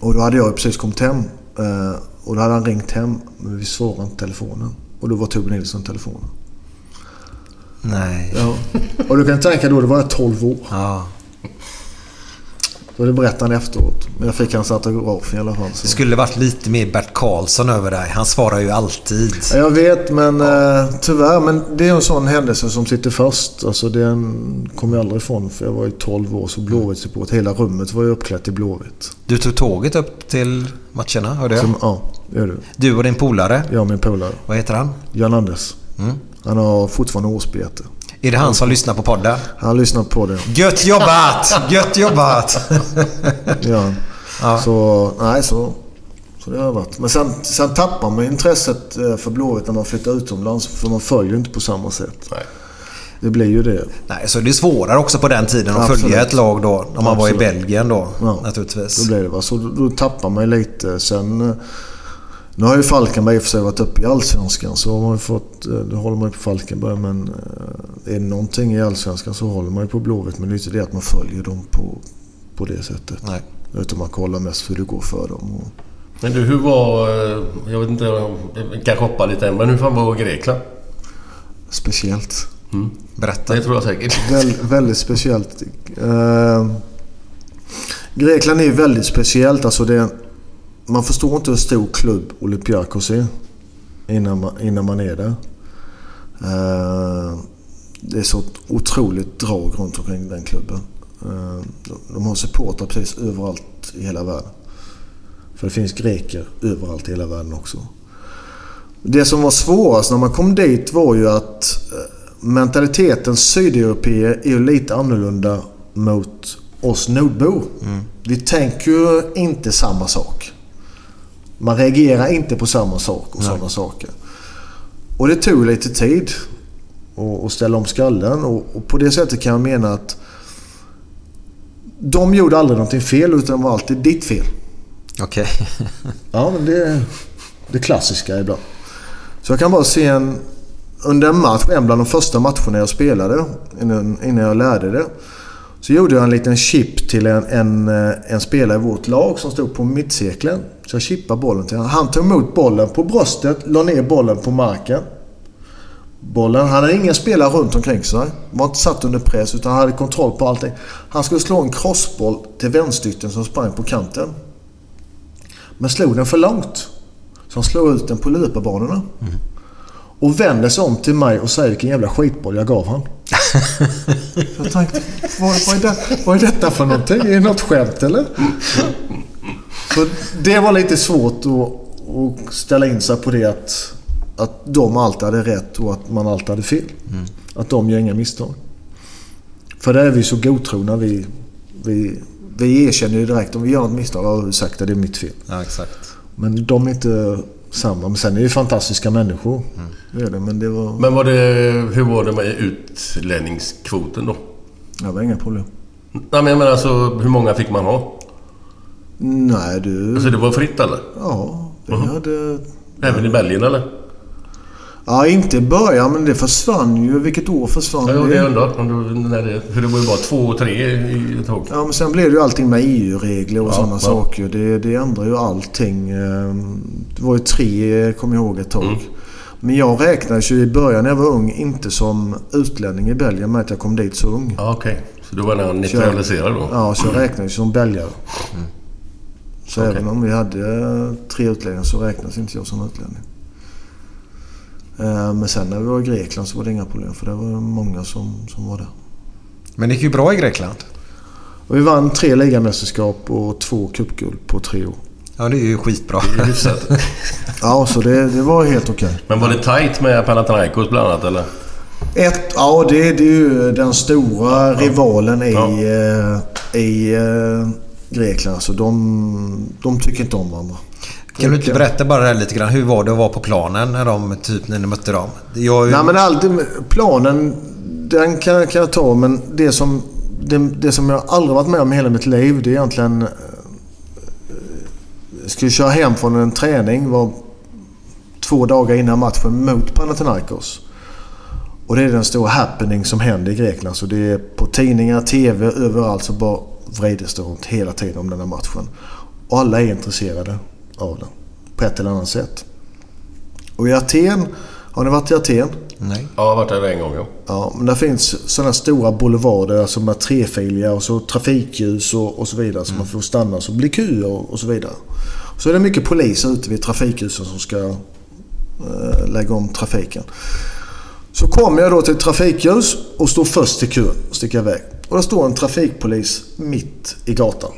Och då hade jag precis kommit hem. eh, Och då hade han ringt hem. Men vi svarade inte telefonen. Och då var Tobbe Nilsson i telefonen. Nej. Ja. Och du kan tänka då, det var jag 12 år. Ja. Så det berättade han efteråt. Men jag fick hans autograf i alla fall. Så. Det skulle varit lite mer Bert Karlsson över dig. Han svarar ju alltid. Ja, Jag vet, men eh, tyvärr. Men det är en sån händelse som sitter fast. Alltså den kommer jag aldrig ifrån. För jag var ju 12 år, så Blåvitt-support. Hela rummet var ju uppklätt i Blåvitt. Du tog tåget upp till matcherna, hörde jag. Som, ja, det gör du. Du och din polare. Jag och min polare. Vad heter han? Jan Anders. Mm. Han har fortfarande årsbete. Är det han som lyssnar på podden? Han har lyssnat på det. Gött jobbat! Gött jobbat! Ja. Ja. Så, nej, så, så det har varit. Men sen, sen tappar man intresset eh, för Blåvitt när man flyttar utomlands. För man följer inte på samma sätt. Nej. Det blir ju det. Nej, så det är svårare också på den tiden att Absolut. följa ett lag då. Om man var i Absolut. Belgien då, Ja. naturligtvis. Då blir det va. Så då, då tappar man ju lite. Sen... Nu har ju Falkenberg i och för sig varit uppe i Allsvenskan. Så har man fått... eh, Då håller man ju på Falkenberg. Men eh, är det någonting i Allsvenskan så håller man ju på Blåvitt. Men det är inte det att man följer dem på, på det sättet. Nej. Utan man kollar mest hur det går för dem. Och, Men du, hur var... eh, Jag vet inte, jag kanske hoppar lite än, men hur fan var Grekland? speciellt. Berätta. Det tror jag säkert. Väl, väldigt speciellt. Eh, Grekland är ju väldigt speciellt. Alltså det man förstår inte hur stor klubb Olympiakos är innan man, innan man är där. Eh, det är så otroligt drag runt omkring den klubben. Eh, de, har supportrar precis överallt i hela världen. För det finns greker överallt i hela världen också. Det som var svårast när man kom dit var ju att eh, mentaliteten sydeuropeer är ju lite annorlunda mot oss nordbor. Vi tänker ju inte samma sak. Man reagerar inte på samma sak och sådana saker. Och det tog lite tid att- ställa om skallen och, och på det sättet kan jag mena att de gjorde aldrig någonting fel utan det var alltid ditt fel. Okej. Ja, men det är det klassiska ibland. Så jag kan bara se en, under en match, en bland de första matcherna jag spelade, innan, innan jag lärde det. Så gjorde jag en liten chip till en, en, eh, en spelare i vårt lag som stod på mittcirkeln. Så jag chippade bollen till honom. Han tog emot bollen på bröstet, la ner bollen på marken. Bollen, han hade ingen spelare runt omkring sig. Var inte satt under press utan hade kontroll på allting. Han skulle slå en crossboll till vänstytten som sprang på kanten. Men slog den för långt. Så han slog ut den på löparbanorna. Och vänder sig om till mig och säger vilken jävla skitboll jag gav han. Jag tänkte, vad, vad, är det, vad är detta för någonting? Är det något skämt eller? Så det var lite svårt att, att ställa in sig på det att, att de alltid hade rätt och att man alltid hade fel. Att de gör inga misstag. För där är vi så godtrogna. Vi, vi, vi erkänner ju direkt om vi gör ett misstag. Ja, ursäkta, det är mitt fel. Ja, exakt. Men de är inte samma. Men sen är det ju fantastiska människor. Det är det, men det var... Men var det, hur var det med utlänningskvoten då? Det var inga problem. Nej, men jag menar alltså hur många fick man ha? Nej, du... Alltså det var fritt eller? Ja, vi Mhm. hade... Även i Belgien eller? Ja, inte i början, men det försvann ju. Vilket år försvann Ja, det jag undrar. Om du, när det, för det var ju bara två och tre i ett tag. Ja, men sen blev det ju allting med EU-regler och Ja, sådana ja. saker. Det, det ändrar ju allting. Ehm, Det var ju tre, kommer jag ihåg, ett tag. Mm. Men jag räknades ju i början när jag var ung inte som utlänning i Belgien med att jag kom dit så ung. Ja, okej. Så du var när han neutraliserad då? Ja, så jag räknades som belgare. Så Okej. även om vi hade tre utlänningar så räknas inte jag som utlänning. Eh, Men sen när vi var i Grekland så var det inga problem för det var många som, som var där. Men det gick ju bra i Grekland. Och vi vann tre ligamästerskap och två cupguld på tre år. Ja, det är ju skitbra. Det är hyfsat. Ja, så det, det var helt okej. Men var det tight med Panathinaikos bland annat eller? Ett, ja, det, det är ju den stora rivalen i, Ja. eh, i eh, Grekland. Så de, de tycker inte om varandra. Kan du inte berätta bara det här lite grann? Hur var det att vara på planen när, de, typ, när ni mötte dem? Jag, Nej, men alltid, planen, den kan, kan jag ta. Men det som, det, det som jag aldrig varit med om i hela mitt liv, det är egentligen... eh, Jag skulle köra hem från en träning var två dagar innan matchen mot Panathinaikos. Och det är den stora happening som händer i Grekland. Så det är på tidningar, TV, överallt så bara vrides det runt hela tiden om den här matchen. Och alla är intresserade av den. På ett eller annat sätt. Och i Aten, har ni varit i Aten? Nej. Ja, jag har varit där en gång ja. Ja, men där finns sådana stora boulevarder som är trefiliga och så trafikljus och, och så vidare. Så man får stanna så blir köer och, och så vidare. Så är det mycket polis ute vid trafikljusen som ska eh, lägga om trafiken. Så kommer jag då till ett trafikljus och står först i kön och sticker iväg. Och där står en trafikpolis mitt i gatan.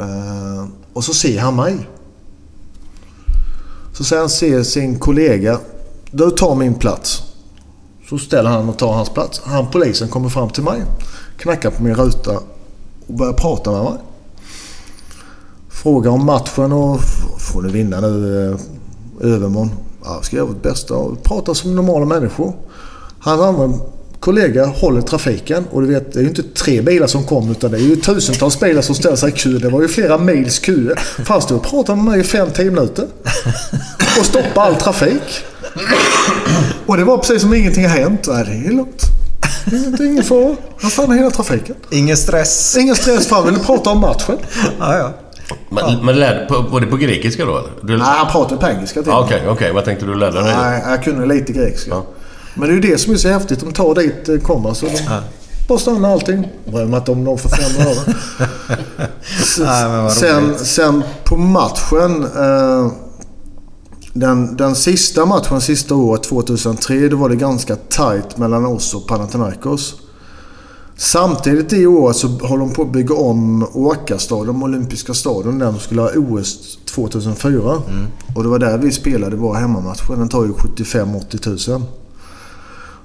Eh, och så ser han mig. Så säger han ser sin kollega. Du tar min plats. Så ställer han och tar hans plats. Han polisen kommer fram till mig. Knackar på min ruta och börjar prata med mig. Frågar om matchen och får ni vinna nu eh, övermorgon? Ja, ska göra vårt bästa och prata som normala människor. Han använder kollega håller trafiken och du vet, det är ju inte tre bilar som kom utan det är ju tusentals bilar som ställer sig i kö. Det var ju flera mils. För han stod och pratade med mig i 5-10 minuter. Och stoppade all trafik. Och det var precis som ingenting har hänt. Nej, det är lugnt. Inget, ingen fara. Han stannar hela trafiken. Ingen stress. Ingen stress för han ville prata om matchen. Ja, ja. Men, men lärde, på, var det på grekiska då eller? Du, Nej, han pratade på engelska till Ja, mig. Okej, okej. Vad tänkte du lärde dig? Nej, jag kunde lite grekiska. Ja. Men det är ju det som är så häftigt. De tar dit eh, komma så de bara stannar allting. Inte om de får fem öre. Sen, sen på matchen. Eh, den, den sista matchen, sista året, 2003, då var det ganska tight mellan oss och Panathinaikos. Samtidigt det året så håller de på att bygga om Åkastadion, Olympiska stadion, den som skulle ha OS 2004. Och det var där vi spelade vår hemmamatch. Den tar ju 75-80 tusen.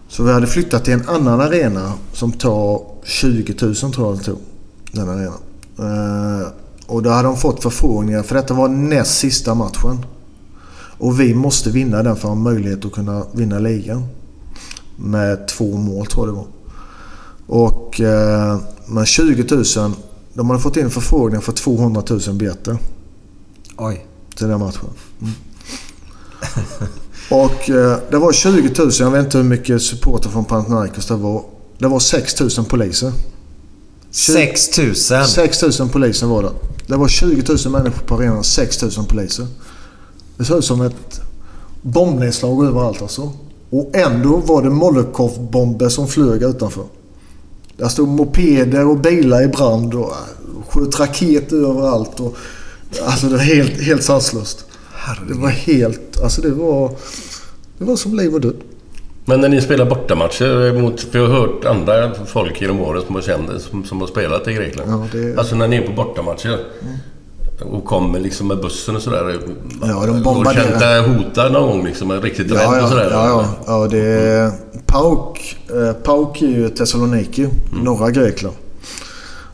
Så vi hade flyttat till en annan arena som tar 20 000 tror jag det tog. Den arenan. Eh, och då hade de fått förfrågningar för detta var näst sista matchen. Och vi måste vinna den för att ha möjlighet att kunna vinna ligan. Med två mål tror jag det var. Och eh, med 20 000. De hade fått in förfrågningar för 200 000 biljetter Oj. till den matchen. Mm. Och eh, det var 20 000, jag vet inte hur mycket supporter från Panathinaikos det var. Det var 6 000 poliser. 6 000. 6 000 poliser var det. Det var 20 000 människor på arenan, 6 000 poliser. Det såg ut som ett bombnedslag överallt alltså. Och ändå var det Molotov-bomber som flög utanför. Där stod mopeder och bilar i brand och äh, sköt raketer överallt. Och, alltså det var helt, helt sanslöst. Det var helt... Alltså det var... Det var som liv och död. Men när ni spelar bortamatcher mot... För jag har hört andra folk genom åren som har, känt, som, som har spelat i Grekland. Ja, det- Alltså när ni är på bortamatcher och kommer liksom med bussen och sådär. Ja, de Har du bombarderar. känt dig hotad någon gång liksom? Riktigt rädd Ja, och ja, sådär? ja, ja, ja. Det är... Pauk, eh, Pauk är ju Thessaloniki, norra Grekland.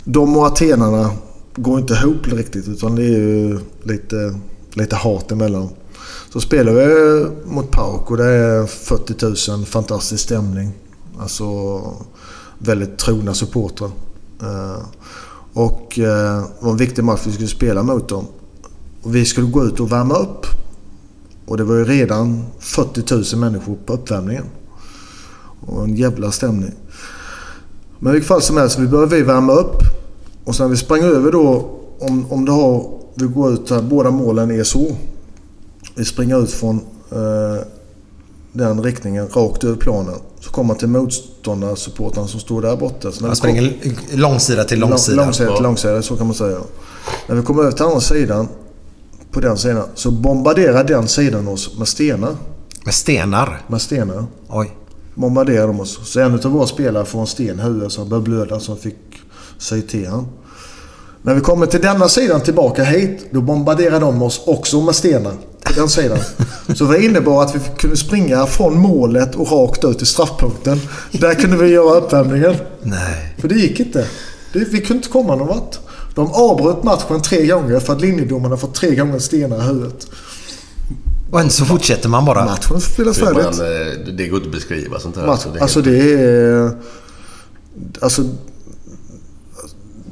De och atenarna går inte ihop riktigt utan det är ju lite, lite hat emellan. Så spelar vi mot Pauk och det är 40 000, fantastisk stämning. Alltså väldigt trogna supportrar. Eh, och eh, det var en viktig match vi skulle spela mot dem. Och vi skulle gå ut och värma upp. Och det var ju redan 40 000 människor på uppvärmningen. Och en jävla stämning. Men i vilket fall som helst, vi började vi värma upp. Och sen vi sprang över då, om, om det har, vi går ut här, båda målen är så. Vi springer ut från eh, den riktningen, rakt över planen. Så kommer man till motståndarsupportrarna som står där borta. Så när Man springer kom- långsida till långsida. Lång, långsida till långsida, så kan man säga. När vi kommer över till andra sidan, på den sidan, så bombarderar den sidan oss med stenar. Med stenar? Med stenar. Oj. Bombarderar de oss. Så en av våra spelare får en sten i huvudet så han börjar blöda så han fick sy till han. När vi kommer till denna sidan tillbaka hit, då bombarderar de oss också med stenar. På den sidan. Så det innebar att vi kunde springa från målet och rakt ut till straffpunkten. Där kunde vi göra uppvärmningen. Nej. För det gick inte. Vi kunde inte komma någon vart. De avbröt matchen tre gånger för att linjedomarna fått tre gånger stenar i huvudet. Och ändå så fortsätter man bara. Matchen spelas färdigt. man, eh, det går inte att beskriva sånt här. Match, alltså det är... Alltså...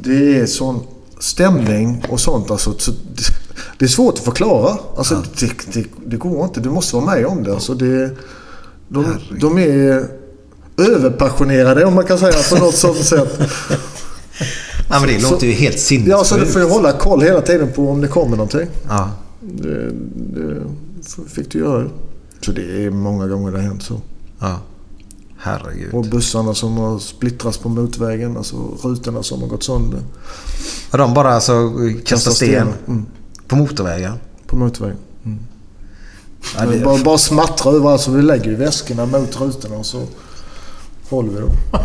Det är sån stämning och sånt. Alltså, så, det, är svårt att förklara. Alltså, det, det, det går inte. Du måste vara med om det. Alltså, det de, de är överpassionerade om man kan säga på något sånt sätt. Ja, men det Så- låter ju helt sinnessjukt. Ja, så du får ju hålla koll hela tiden på om det kommer någonting. Ja. Det, det fick du göra. Så det är många gånger det har hänt så. Ja. Herregud. Och bussarna som har splittrats på motvägen. Alltså rutorna som har gått sönder. Och de bara alltså kastar sten. Mm. på motorvägen. På motorvägen. Ja, det- bara, bara smattra över. Alltså vi lägger ju väskorna mot rutorna och så håller vi dem.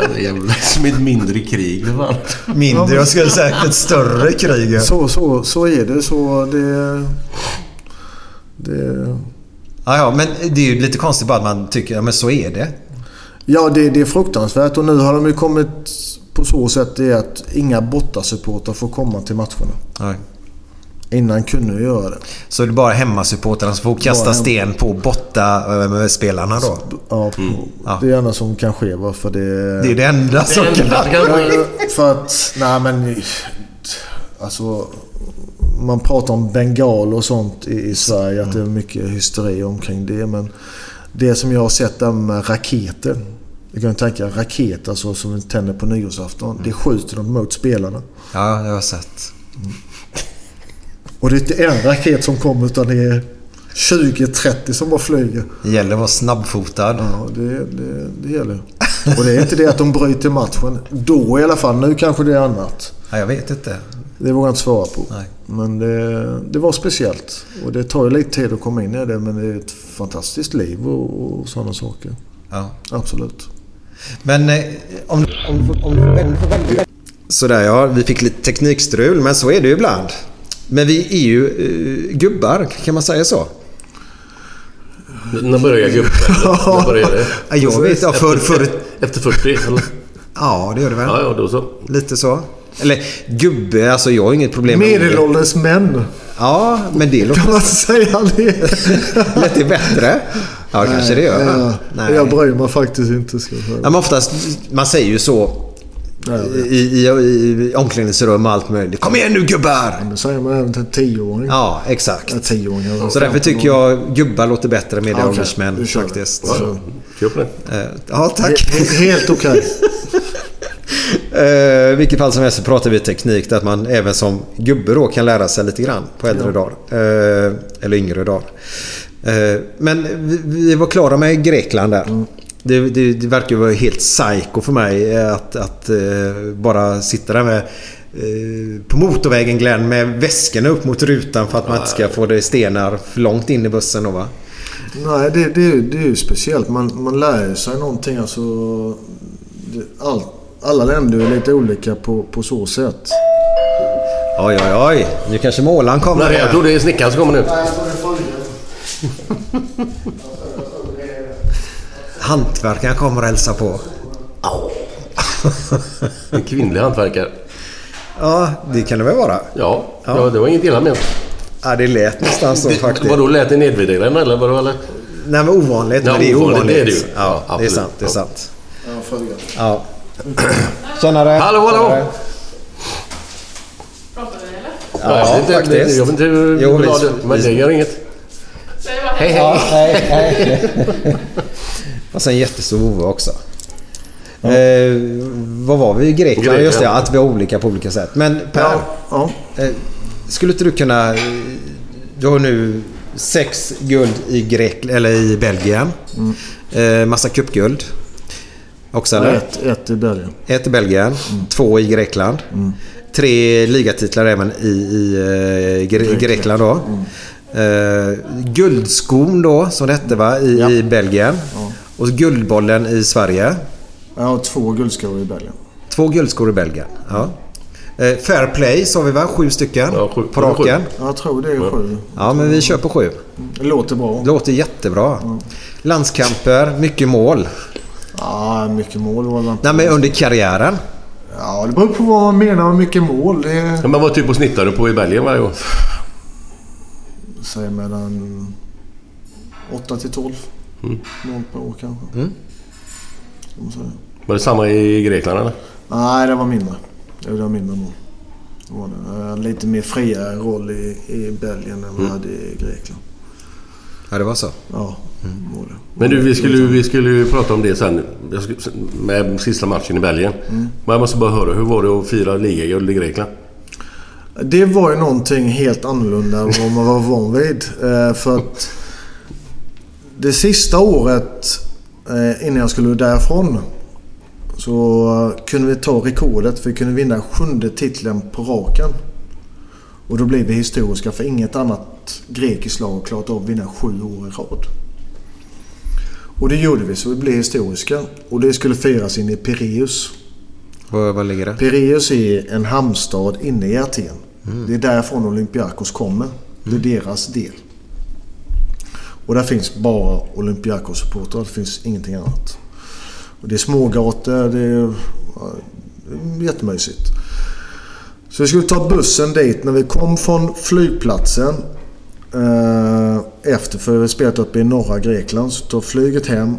Ja, det är jävla- som ett mindre krig. för fan. Mindre, jag skulle säga ett större krig. Så, så, så är det. Så det... det Ja, ja, men det är ju lite konstigt bara att man tycker, ja men så är det. Ja, det, det är fruktansvärt och nu har de ju kommit på så sätt det är att inga bortasupportrar får komma till matcherna. Nej. Innan kunde vi göra det. Så det är bara hemmasupportrarna som får kasta Bara sten på borta-spelarna då? Ja, på, Ja. det är det enda som kan ske. För det, Det är det enda som kan... Ja, för att, nej men... Alltså, man pratar om bengal och sånt i, i Sverige. Att det är mycket hysteri omkring det. Men det som jag har sett där med raketer. Du kan tänka raketer alltså, som vi tänder på nyårsafton. Det skjuter de mot spelarna. Ja, det har jag sett. Och det är inte en raket som kommer utan det är 20-30 som bara flyger. Det gäller att vara snabbfotad. Ja, det, det, det gäller. Och det är inte det att de bryter matchen. Då i alla fall. Nu kanske det är annat. Ja, jag vet inte. Det vågar jag inte svara på. Nej. Men det, det var speciellt. Och det tar ju lite tid att komma in i det. Men det är ett fantastiskt liv och, och sådana saker. Ja. Absolut. Men eh, om, om, om, om, om Sådär ja, vi fick lite teknikstrul men så är det ju ibland. Men vi är ju eh, gubbar, kan man säga så? När börjar gubben? När börjar det? Ja, jag vet, ja, för, för, Efter 40? Eller? ja, det gör det väl. Ja, ja, då så. Lite så. Eller gubbe, alltså jag har inget problem med Medelålders män. Ja, men det Kan låter... man säga det? Lät det bättre? Ja, kanske det gör. Ja, Nej. jag bryr mig faktiskt inte. Ska jag säga. Ja, men oftast, man säger ju så. I, i, i omklädningsrum och allt möjligt. Kom igen nu gubbar! Det säger man även till en tioåring. Ja, exakt. Ja, tioåringar. Så därför tycker jag gubbar låter bättre med Ja, okej. åldersmän faktiskt. Ja, Kör på det. eh, ja, tack. He- Helt okej. Eh, vilket fall som helst så pratar vi teknik där att man även som gubbe då kan lära sig lite grann på äldre dagar. Eh, eller yngre dagar. Eh, men vi, var klara med Grekland där. Det, det, det verkar vara helt psycho för mig att, att bara sitta där med på motorvägen Glenn med väskorna upp mot rutan för att man inte ska få det stenar för långt in i bussen då va? Nej, det, det, det är ju speciellt. Man, man lär sig någonting. Alltså, det, all, alla länder är lite olika på, på så sätt. Oj oj oj, nu kanske målaren kommer. Nej, jag tror det är snickaren som kommer nu. Hantverkaren kommer och hälsa på. En kvinnlig hantverkare. Ja, det kan det väl vara. Ja, Ja. ja. det var inget illa ment. Ja, det lät nästan så faktiskt. Vadå, lät det nedvärderande eller vadå? Eller? Nej, men ovanligt. Ja, men det är ovanligt, ovanligt. det är det ju. Ja, Ja, det är sant. Det är sant. Ja. Tjenare! Hallå, hallå! Tjenare. Ja, Ja, det, det, faktiskt. jag vet inte hur Jo, du vi- det, men det gör inget. Hej, hej! Ja, hej, hej. Och sen jättestor vovve också. Eh, vad var vi i Grekland? Grekland. Just det, att vi är olika på olika sätt. Men Per, Ja, ja. eh, skulle inte du kunna... eh, Du har nu sex guld i, Grek, eller i Belgien. Eh, massa cupguld. Också eller? Ett, ett i Belgien. Ett i Belgien, två i Grekland. Tre ligatitlar även i, i eh, Gre- Grekland då. Eh, guldskon då, som det hette va, i, Ja. i Belgien. Och guldbollen i Sverige. Har två guldskor i Belgien. Två guldskor i Belgien. Ja. Eh, fair play sa vi va? Sju stycken Ja, sju. på raken. Jag tror det är sju. Ja, men vi kör på sju. Det låter bra. Det låter jättebra. Landskamper, mycket mål. Ja, mycket mål var det inte. Nej, men under karriären. Ja, det beror på vad man menar med mycket mål. Det är, Ja, Men vad typ och snittar du på i Belgien varje år? säg mellan 8 till 12 Mm. mål per år kanske. Säga. Var det samma i Grekland eller? Nej, det var mindre. Det var mindre mål. Det var det. Jag hade lite mer fria roll i, i Belgien än vad jag hade i Grekland. Ja, det var så. Ja, var det. Men du, vi skulle, ju- vi skulle ju prata om det sen. Med sista matchen i Belgien. Men jag måste bara höra, hur var det att fira ligaguld i Grekland? Det var ju någonting helt annorlunda än vad man var van vid. Eh, för att det sista året eh, innan jag skulle därifrån så kunde vi ta rekordet. Vi kunde vinna sjunde titeln på raken. Och då blev vi historiska för inget annat grekiskt lag har klarat av att vinna sju år i rad. Och det gjorde vi så vi blev historiska. Och det skulle firas inne i Pireus. Var, var ligger det? Pireus är en hamnstad inne i Aten. Det är därifrån Olympiakos kommer. Det är deras del. Och där finns bara Olympiakos-supportrar. Det finns ingenting annat. Och det är smågator. Det är, jättemysigt. Så vi skulle ta bussen dit. När vi kom från flygplatsen Eh, efter, för vi har spelat uppe i norra Grekland. Så tar flyget hem,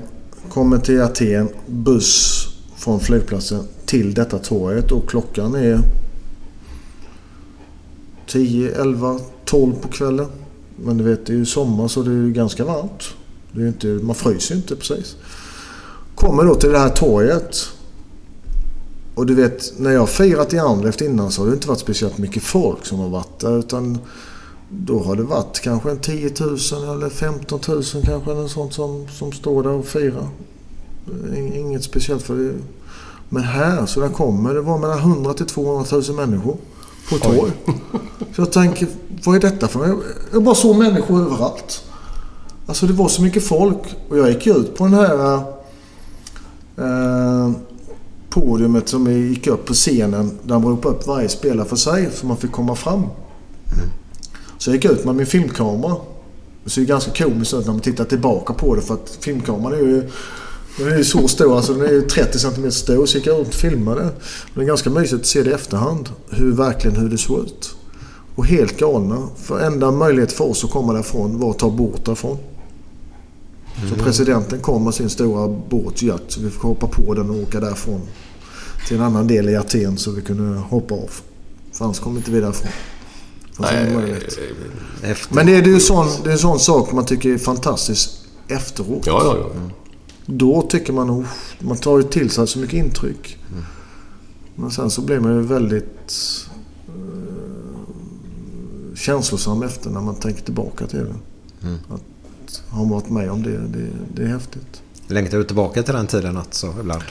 kommer till Aten, buss från flygplatsen till detta torget och klockan är 10, 11, 12 på kvällen. Men du vet, det är ju sommar så det är ju ganska varmt. Det är inte, man fryser ju inte precis. Kommer då till det här torget. Och du vet, när jag har firat i Armleft innan så har det inte varit speciellt mycket folk som har varit där. Utan då har det varit kanske en 10 000 eller 15 000 kanske. Eller sånt som, som står där och firar. Ing- Inget speciellt för det. Men här, så där kommer det var mellan 100 till 200 000 människor på ett torg. Så jag tänker, vad är detta för Jag, jag bara såg människor överallt. Alltså det var så mycket folk. Och jag gick ut på den här eh, podiumet som vi gick upp på scenen. Där de ropade upp varje spelare för sig så man fick komma fram. Så jag gick ut med min filmkamera. Det ser ju ganska komiskt ut när man tittar tillbaka på det för att filmkameran är ju den är ju så stor, alltså den är ju 30 cm stor. Så gick jag runt och filmade. Det är ganska mysigt att se det i efterhand. Hur verkligen hur det såg ut. Och helt galna. För enda möjlighet för oss att komma därifrån var att ta båt därifrån. Så presidenten kom med sin stora båt, yacht, så vi fick hoppa på den och åka därifrån till en annan del i Aten så vi kunde hoppa av. För annars kom inte vi därifrån. Nej, ingen möjlighet. Efter. Men det, det är ju sån, det är en sån sak man tycker är fantastisk efteråt. Ja, ja, ja. Då tycker man oh, man tar ju till sig så mycket intryck. Men sen så blir man ju väldigt eh, känslosam efter när man tänker tillbaka till det. Mm. Att ha varit med om det, det, det är häftigt. Längtar du tillbaka till den tiden alltså, ibland?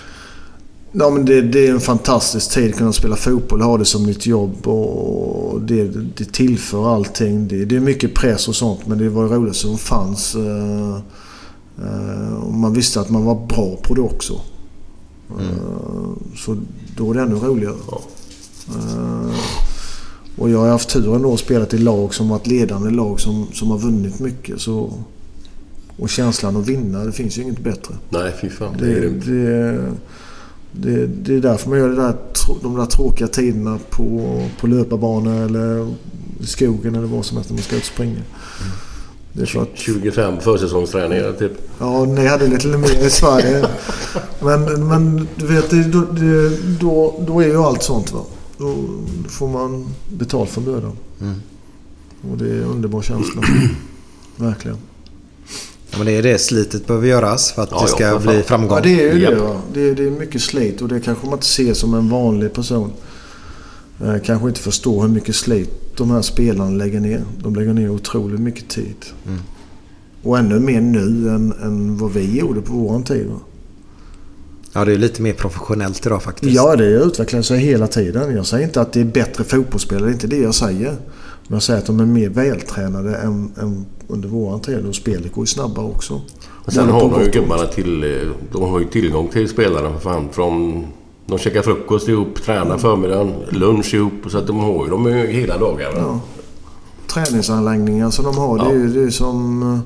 Ja, men det, det är en fantastisk tid att kunna spela fotboll och ha det som nytt jobb. Och det, det tillför allting. Det, det är mycket press och sånt men det var det roligaste som fanns. Eh, och man visste att man var bra på det också. Eh, så då är det ännu roligare. Och jag har haft turen då att spela i lag som varit ledande lag som, som har vunnit mycket. Så, och känslan att vinna, det finns ju inget bättre. Nej, fy fan. Det är Det, grymt. Det, det, är därför man gör det där, de där tråkiga tiderna på, på löparbana eller i skogen eller vad som helst när man ska ut och springa. Det är för att, 25 försäsongsträningar typ. ja, ni hade lite mer i Sverige. Men, men du vet, det, då, det, då, då är ju allt sånt va. Då får man betalt för mödan. Mm. Och det är en underbar känsla. Verkligen. Ja, men det är det slitet behöver göras för att Ja, det ja, ska fan. bli framgång. Ja, det är ju Japp. det. Va? Det, är, det är mycket slit och det kanske man inte ser som en vanlig person. Eh, kanske inte förstår hur mycket slit de här spelarna lägger ner. De lägger ner otroligt mycket tid. Mm. Och ännu mer nu än, än vad vi gjorde på våran tid. Va? Ja, det är lite mer professionellt idag faktiskt. Ja, det utvecklar sig hela tiden. Jag säger inte att det är bättre fotbollsspelare. Det är inte det jag säger. Men jag säger att de är mer vältränade än, än under våran tid. Och spelet går ju snabbare också. Och sen har de ju gubbarna till... De har ju tillgång till spelarna för fan. Från... De käkar frukost ihop, tränar förmiddagen, lunch ihop. Så att de har ju dem hela dagarna. Ja. Träningsanläggningar som de har. Det är ju det är som eh,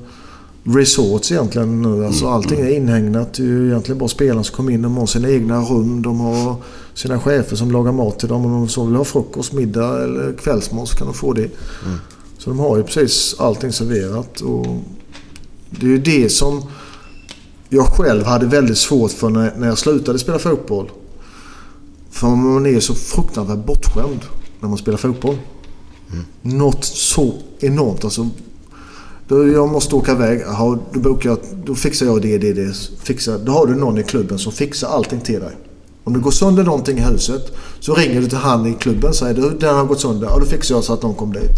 resorts egentligen nu. Alltså allting är inhägnat. Det är ju egentligen bara spelarna som kommer in. De har sina egna rum. De har sina chefer som lagar mat till dem. Om de så vill ha frukost, middag eller kvällsmat så kan de få det. Så de har ju precis allting serverat. Och det är ju det som jag själv hade väldigt svårt för när, jag slutade spela fotboll. För man är så fruktansvärt bortskämd när man spelar fotboll. Något så enormt. Alltså, då jag måste åka iväg. Jaha, då, bokar jag, då fixar jag det, det, det. Fixar, då har du någon i klubben som fixar allting till dig. Om det går sönder någonting i huset så ringer du till han i klubben och säger du den har gått sönder. Ja, då fixar jag så att de kommer dit.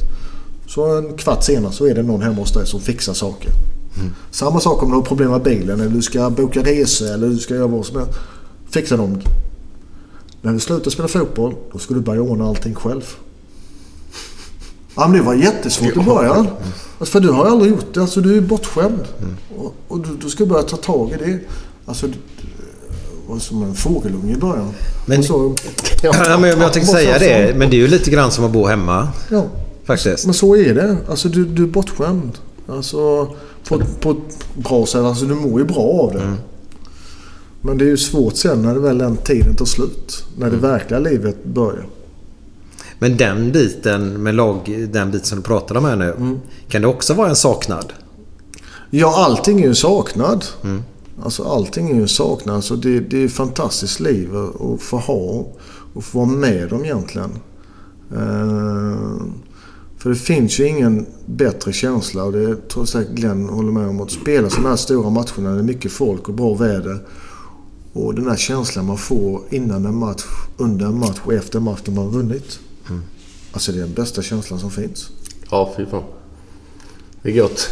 Så en kvart senare så är det någon hemma hos dig som fixar saker. Samma sak om du har problem med bilen eller du ska boka resor eller du ska göra vad som helst. Fixa dem. När du slutar spela fotboll, då ska du börja ordna allting själv. Ja, men det var jättesvårt i början. Alltså, för du har aldrig gjort det. Alltså, du är bortskämd. Och, och du, du ska börja ta tag i det. Alltså, det var som en fågelunge i början. Men- så, Ja, men jag tänkte säga det. Men det är ju lite grann som att bo hemma. ja, Faktiskt. men så är det. Alltså, du, du är bortskämd. Alltså, på, på ett bra sätt. Alltså, du mår ju bra av det. Men det är ju svårt sen när det väl den tiden tar slut. När det verkliga livet börjar. Men den biten med lag, den biten som du pratade om här nu. Mm. Kan det också vara en saknad? Ja, allting är ju en saknad. Alltså allting är ju en saknad. Alltså, det, det är ett fantastiskt liv att få ha och få vara med om egentligen. Eh, för det finns ju ingen bättre känsla och det tror jag säkert Glenn håller med om. Att spela sådana här stora matcher när det är mycket folk och bra väder. Och den här känslan man får innan en match, under en match och efter en match när man har vunnit. Alltså det är den bästa känslan som finns. Ja, fy fan. Det är gött.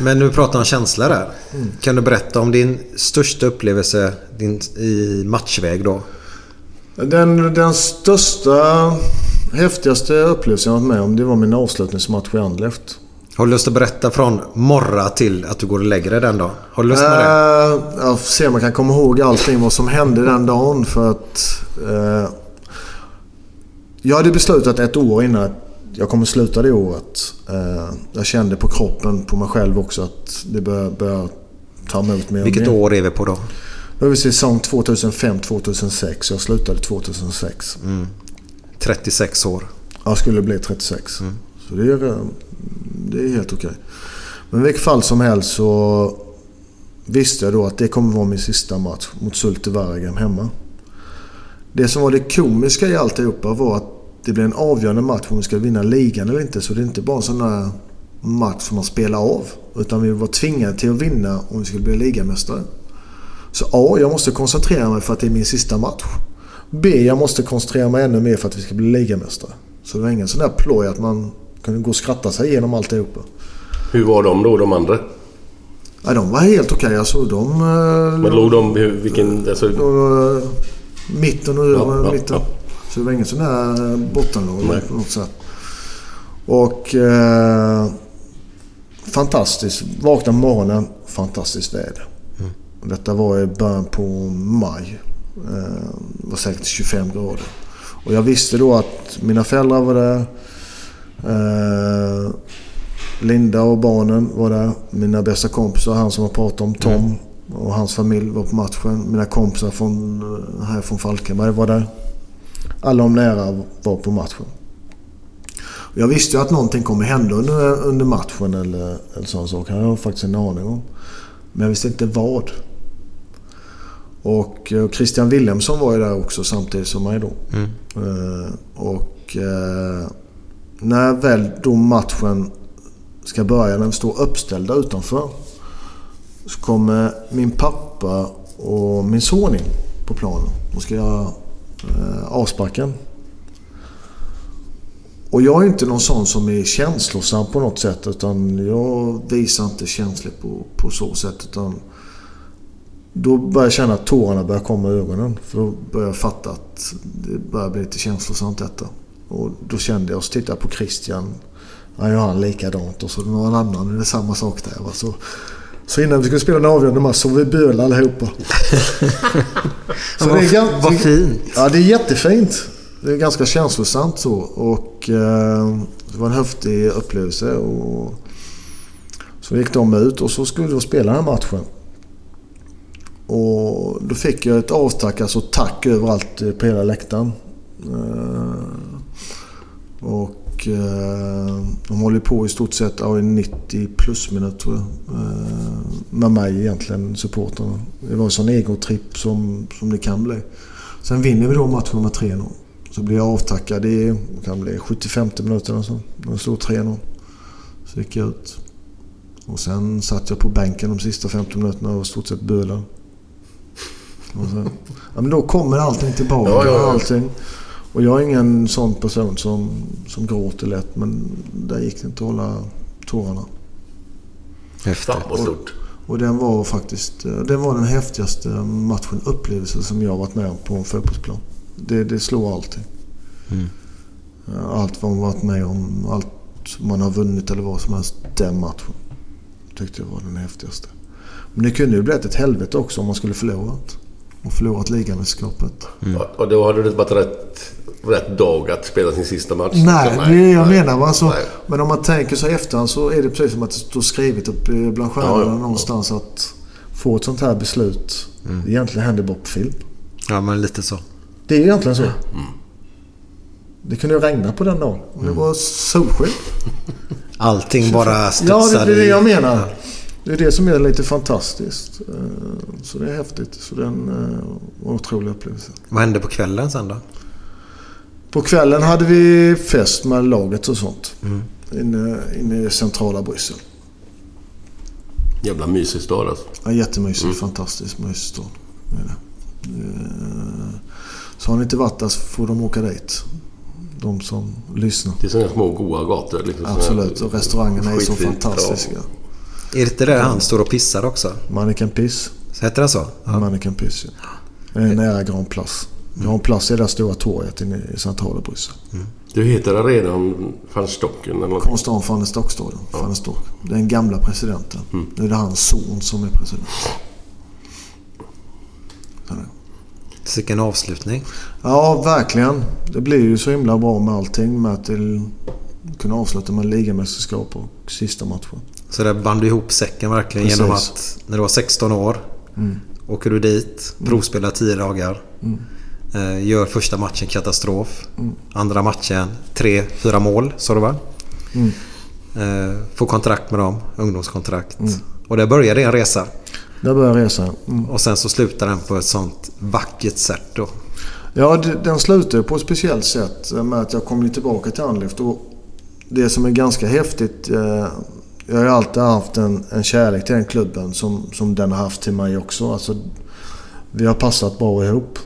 Men du pratar om känslor där. Mm. Kan du berätta om din största upplevelse din, i matchväg då? Den, den största, häftigaste upplevelsen jag varit med om det var min avslutningsmatch i Anderlecht. Har du lust att berätta från morra till att du går och lägger dig den dagen? Har du lust med det? Uh, jag får se om jag kan komma ihåg allting vad som hände den dagen. För att... eh, jag hade beslutat ett år innan jag kommer sluta det året. Eh, jag kände på kroppen, på mig själv också att det börjar, börjar ta emot mer Vilket mer. år är vi på då? Då är vi säsong 2005-2006. Jag slutade 2006. 36 år. Jag skulle bli 36. Så det är, eh, det är helt okej. Men i vilket fall som helst så visste jag då att det kommer vara min sista match mot Sulte Vargem hemma. Det som var det komiska i alltihopa var att det blev en avgörande match om vi ska vinna ligan eller inte. Så det är inte bara en sån där match som man spelar av. Utan vi var tvingade till att vinna om vi skulle bli ligamästare. Så A. Jag måste koncentrera mig för att det är min sista match. B. Jag måste koncentrera mig ännu mer för att vi ska bli ligamästare. Så det var ingen sån där ploj att man kunde gå och skratta sig igenom alltihopa. Hur var de då, de andra? Ja, de var helt okej. Alltså, de... eh, Men låg de... Vilken... Alltså, eh, mitten och Ja, ja, mitten. ja. Så det var ingen sån där eh, bottenlag Nej. på något sätt. Och... Eh, fantastiskt. Vakna på morgonen. Fantastiskt väder. Mm. Detta var i början på maj. Eh, var säkert 25 grader. Och jag visste då att mina föräldrar var där. Eh, Linda och barnen var där. Mina bästa kompisar, han som har pratat om Tom och hans familj var på matchen. Mina kompisar från, eh, här från Falkenberg var där. Alla de nära var på matchen. Jag visste ju att någonting kommer hända under, under matchen eller, eller sån sak. Jag faktiskt en aning om. Men jag visste inte vad. Och eh, Christian Wilhelmsson var ju där också samtidigt som mig då. Eh, och eh, när väl då matchen ska börja, när vi står uppställda utanför. Så kommer min pappa och min son in på planen och ska göra Eh, avsparken. Och jag är inte någon sån som är känslosam på något sätt. Utan jag visar inte känslor på, på så sätt. Utan då börjar jag känna att tårarna börjar komma i ögonen. För då börjar jag fatta att det börjar bli lite känslosamt detta. Och då kände jag, och så tittade jag på Christian. Han gör han likadant och så någon annan. Det är samma sak där. Så, så innan vi skulle spela en avgörande match så vi böla allihopa. så Vad- gan- vad fint. Ja, det är jättefint. Det är ganska känslosamt så. Och eh, det var en häftig upplevelse. Och, så gick de ut och så skulle vi spela den här matchen. Och då fick jag ett avtack, alltså tack överallt på hela läktaren. Eh, och eh, de håller på i stort sett ja, i 90 plus minuter. Eh, med mig egentligen, supportrarna. Det var en sån egotripp som, som det kan bli. Sen vinner vi då matchen med 3-0. Så blir jag avtackad i kan bli, 75 minuter eller så. Det stod 3-0. Så gick jag ut. Och sen satt jag på bänken de sista 50 minuterna och stort sett bölade. Ja, men då kommer allting tillbaka. Ja, ja, ja. Allting. Och jag är ingen sån person som, som gråter lätt men där gick det inte att hålla tårarna. Fan vad stort. Och den var faktiskt eh, den var den häftigaste matchen, upplevelsen som jag varit med om på en fotbollsplan. Det, det slår allting. Eh, Allt vad man varit med om, allt man har vunnit eller vad som helst. Den matchen tyckte jag var den häftigaste. Men det kunde ju blivit ett helvete också om man skulle förlorat. Och förlorat ligamästerskapet. Ja, Och då hade det varit rätt, rätt dag att spela sin sista match. Nej, det är det jag nej. menar. Alltså, Nej. men om man tänker sig efterhand så är det precis som att det står skrivet upp eh, bland stjärnorna Ja, ja, ja. någonstans att få ett sånt här beslut. Det egentligen händer bara på film. Ja, men lite så. Det är egentligen så. Det kunde ju regna på den dagen. Och Det var solsken. Allting bara Ja, studsar det är det jag menar. Det är det som är lite fantastiskt. Eh, Så det är häftigt. Så den eh, var en otrolig upplevelse. Vad hände på kvällen sen då? På kvällen hade vi fest med laget och sånt. Inne, inne i centrala Bryssel. Jävla mysig stad alltså. Ja, jättemysigt. Fantastiskt mysig stad. Det är det. Eh, Så har ni inte varit där så får de åka dit. De som lyssnar. Det är sådana små goa gator. Liksom, Absolut. Och restaurangerna är så fantastiska. Är det inte där han står och pissar också? Mannequin Piss. Så heter det så? Ja. Mannequin Piss, ja. Det är nära Grand Place. Grand Place är det stora torget inne i centrala Bryssel. Du heter arenan van Stocken eller något? Konstant van der Stock-stadion. Van der Stock. Den gamla presidenten. Nu är det hans son som är president. Så det. Vilken avslutning. Ja, verkligen. Det blir ju så himla bra med allting. Med att kunna avsluta med ligamästerskap och sista matchen. Så där band du ihop säcken verkligen Precis. genom att när du var 16 år Mm. åker du dit, provspelar 10 dagar. Mm. Eh, gör första matchen katastrof. Mm. Andra matchen 3-4 mål sa du va? Mm. Eh, får kontrakt med dem, ungdomskontrakt. Mm. Och där började en resa. Där börjar resan. Mm. Och sen så slutar den på ett sånt vackert sätt då. Ja, den slutade på ett speciellt sätt eh, med att jag kom tillbaka till Anderlecht. Och det som är ganska häftigt. Jag har ju alltid haft en, en kärlek till den klubben som, som den har haft till mig också. Alltså, vi har passat bra ihop.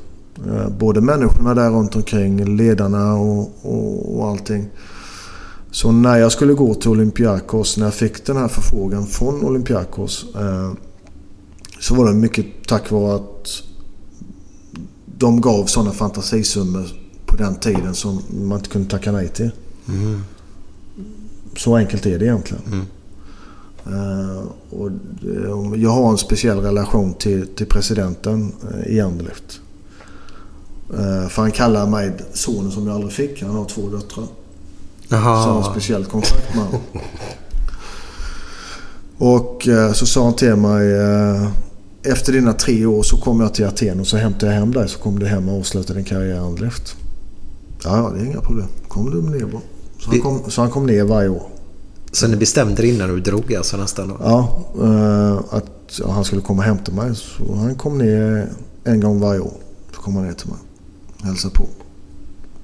Eh, både människorna där runt omkring, ledarna och, och, och allting. Så när jag skulle gå till Olympiakos, när jag fick den här förfrågan från Olympiakos. Eh, så var det mycket tack vare att de gav sådana fantasisummor på den tiden som man inte kunde tacka nej till. Mm. Så enkelt är det egentligen. Eh, och det, jag har en speciell relation till, till presidenten eh, i Anderlecht. Eh, för han kallar mig sonen som jag aldrig fick. Han har två döttrar. Jaha. Så han har speciellt kontrakt med honom. Och eh, så sa han till mig eh, efter dina tre år så kommer jag till Aten och så hämtar jag hem dig så kommer du hem och avslutar din karriär i Anderlecht. Ja, ja, det är inga problem. Kommer du ner bara. Så han, kom, så han kom ner varje år. Så ni bestämde det innan du drog alltså nästan? Då? Ja, eh, att han skulle komma och hämta mig. Så han kom ner en gång varje år. Så kom han ner till mig och hälsade på.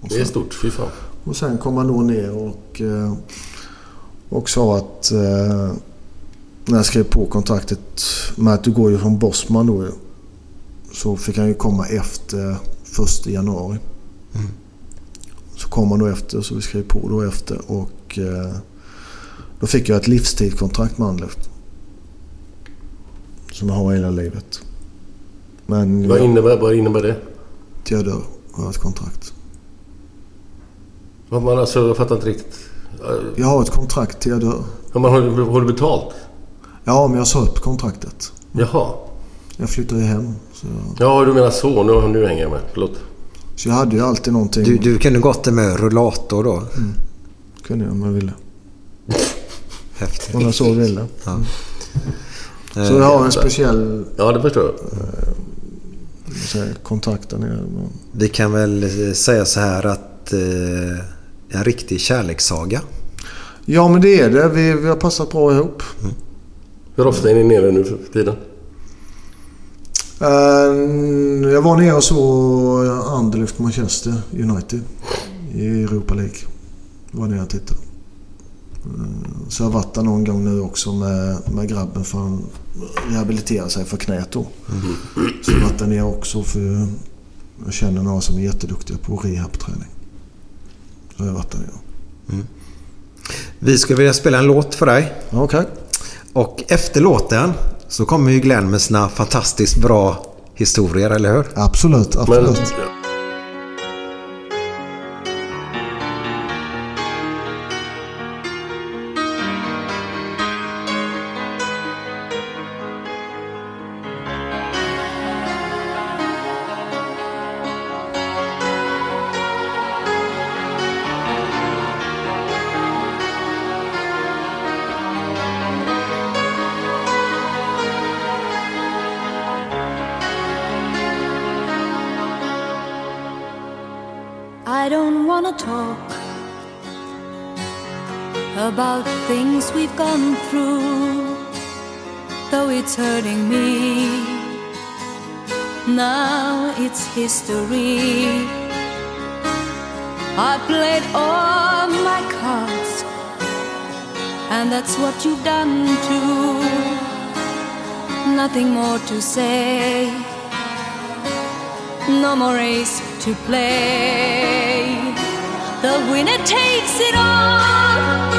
Och Det är sen- stort, fy fan. Och sen kom han då ner och, eh, och sa att eh, när jag skrev på kontraktet med att du går ju som bossman då Så fick han ju komma efter första januari. Så kom han då efter så vi skrev på då efter och då fick jag ett livstidskontrakt med Anderlecht. Som jag har hela livet. Men Vad jag, innebär, vad innebär det? till jag dör har jag ett kontrakt. Vad Man, alltså, jag fattar inte riktigt. Jag har ett kontrakt till jag dör. Ja, men har, du- har du betalt? Ja, men jag sa upp kontraktet. Jaha. Jag flyttade ju hem. Så, jag, Ja, du menar så. Nu, nu hänger jag med. Förlåt. så jag hade ju alltid någonting. Du, du kunde gått det med rullator då? kunde jag om jag ville. Häftigt. Om jag så ville. Ja. Så jag har en speciell Ja, det förstår jag. jag, kontakt där nere. Vi kan väl eh, säga så här att eh, en riktig kärlekssaga. Ja, men det är det. Vi, vi har passat bra ihop. Hur ofta är ni nere nu för tiden? Eh, jag var nere och såg Anderlecht Manchester United i Europa League. Var nere och tittade. Eh, Så jag har varit där någon gång nu också med, med grabben för han rehabiliterar sig för knät då. Så jag har varit där nere också för jag känner några som är jätteduktiga på rehabträning. Så jag har varit där nere. Vi skulle vilja spela en låt för dig. Okej. Och efter låten så kommer ju Glenn med sina fantastiskt bra historier, eller hur? Absolut, Men, absolut. I Nothing more to say no more race to play. The winner takes it all,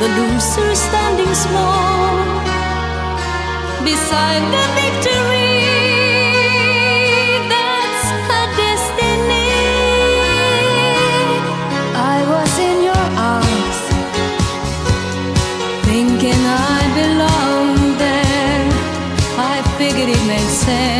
the loser standing small beside the victory. ser.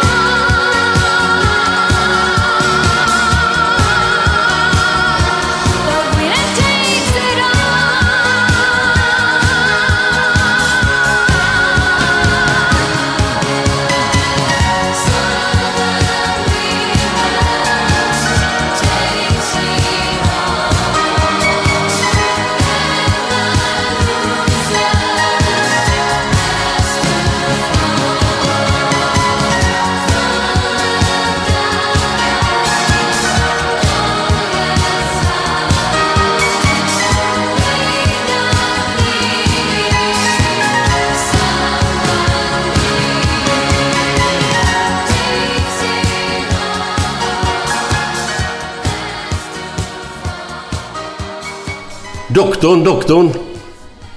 Doktorn, doktorn.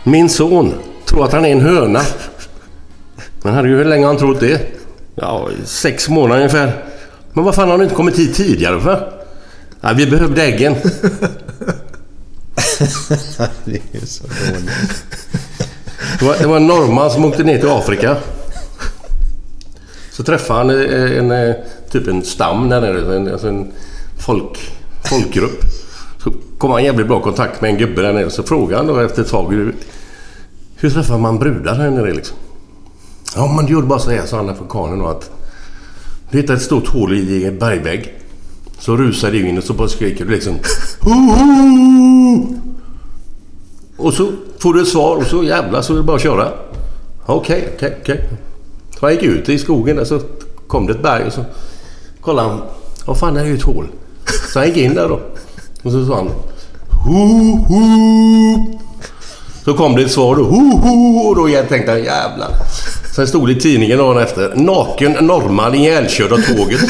Min son tror att han är en höna. Men herregud, hur länge har han trott det? Ja, sex månader ungefär. Men vad fan har han inte kommit hit tidigare för? Ja, vi behövde äggen. det är så dåligt. Det var, det var en norrman som åkte ner till Afrika. Så träffade han eh, en, en typ en stam där nere, en, alltså en folk, folkgrupp. Så kom han i jävligt bra kontakt med en gubbe där nere. Så frågade han då efter ett tag hur, hur träffar man brudar här nere liksom? Ja men du gjorde bara så här, sa han afrikanen då att du hittar ett stort hål i en bergvägg. Så rusar du in och så bara skriker du liksom Hoho! Och så får du ett svar och så jävlar så är det bara att köra. Okej, okej, okej. Så han gick ut i skogen där så kom det ett berg och så kollade han. Vad fan är det ju ett hål? Så han gick in där då. Och så sa han ho, ho. Så kom det ett svar då. Ho, ho. Och då tänkte han jävlar. Sen stod det i tidningen dagen efter. Naken norrman ihjälkörd av tåget.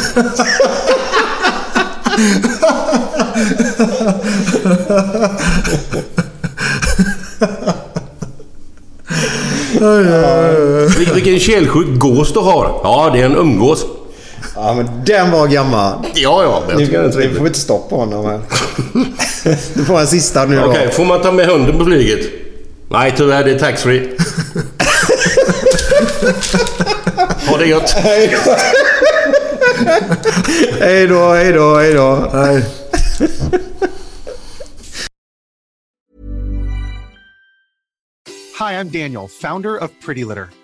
Vil- Vilken kälsjuk gås du har. Ja, det är en umgås. Ja, men den var gammal. Ja, ja. men Jag Nu, tycker är får vi inte stoppa honom här. Du får en sista nu då. Okej, får man ta med hunden på flyget? Nej, tyvärr. Det är taxfree. ha det gött. Hej då, hej då, hej då. Hi, I'm Daniel, founder of Pretty Litter.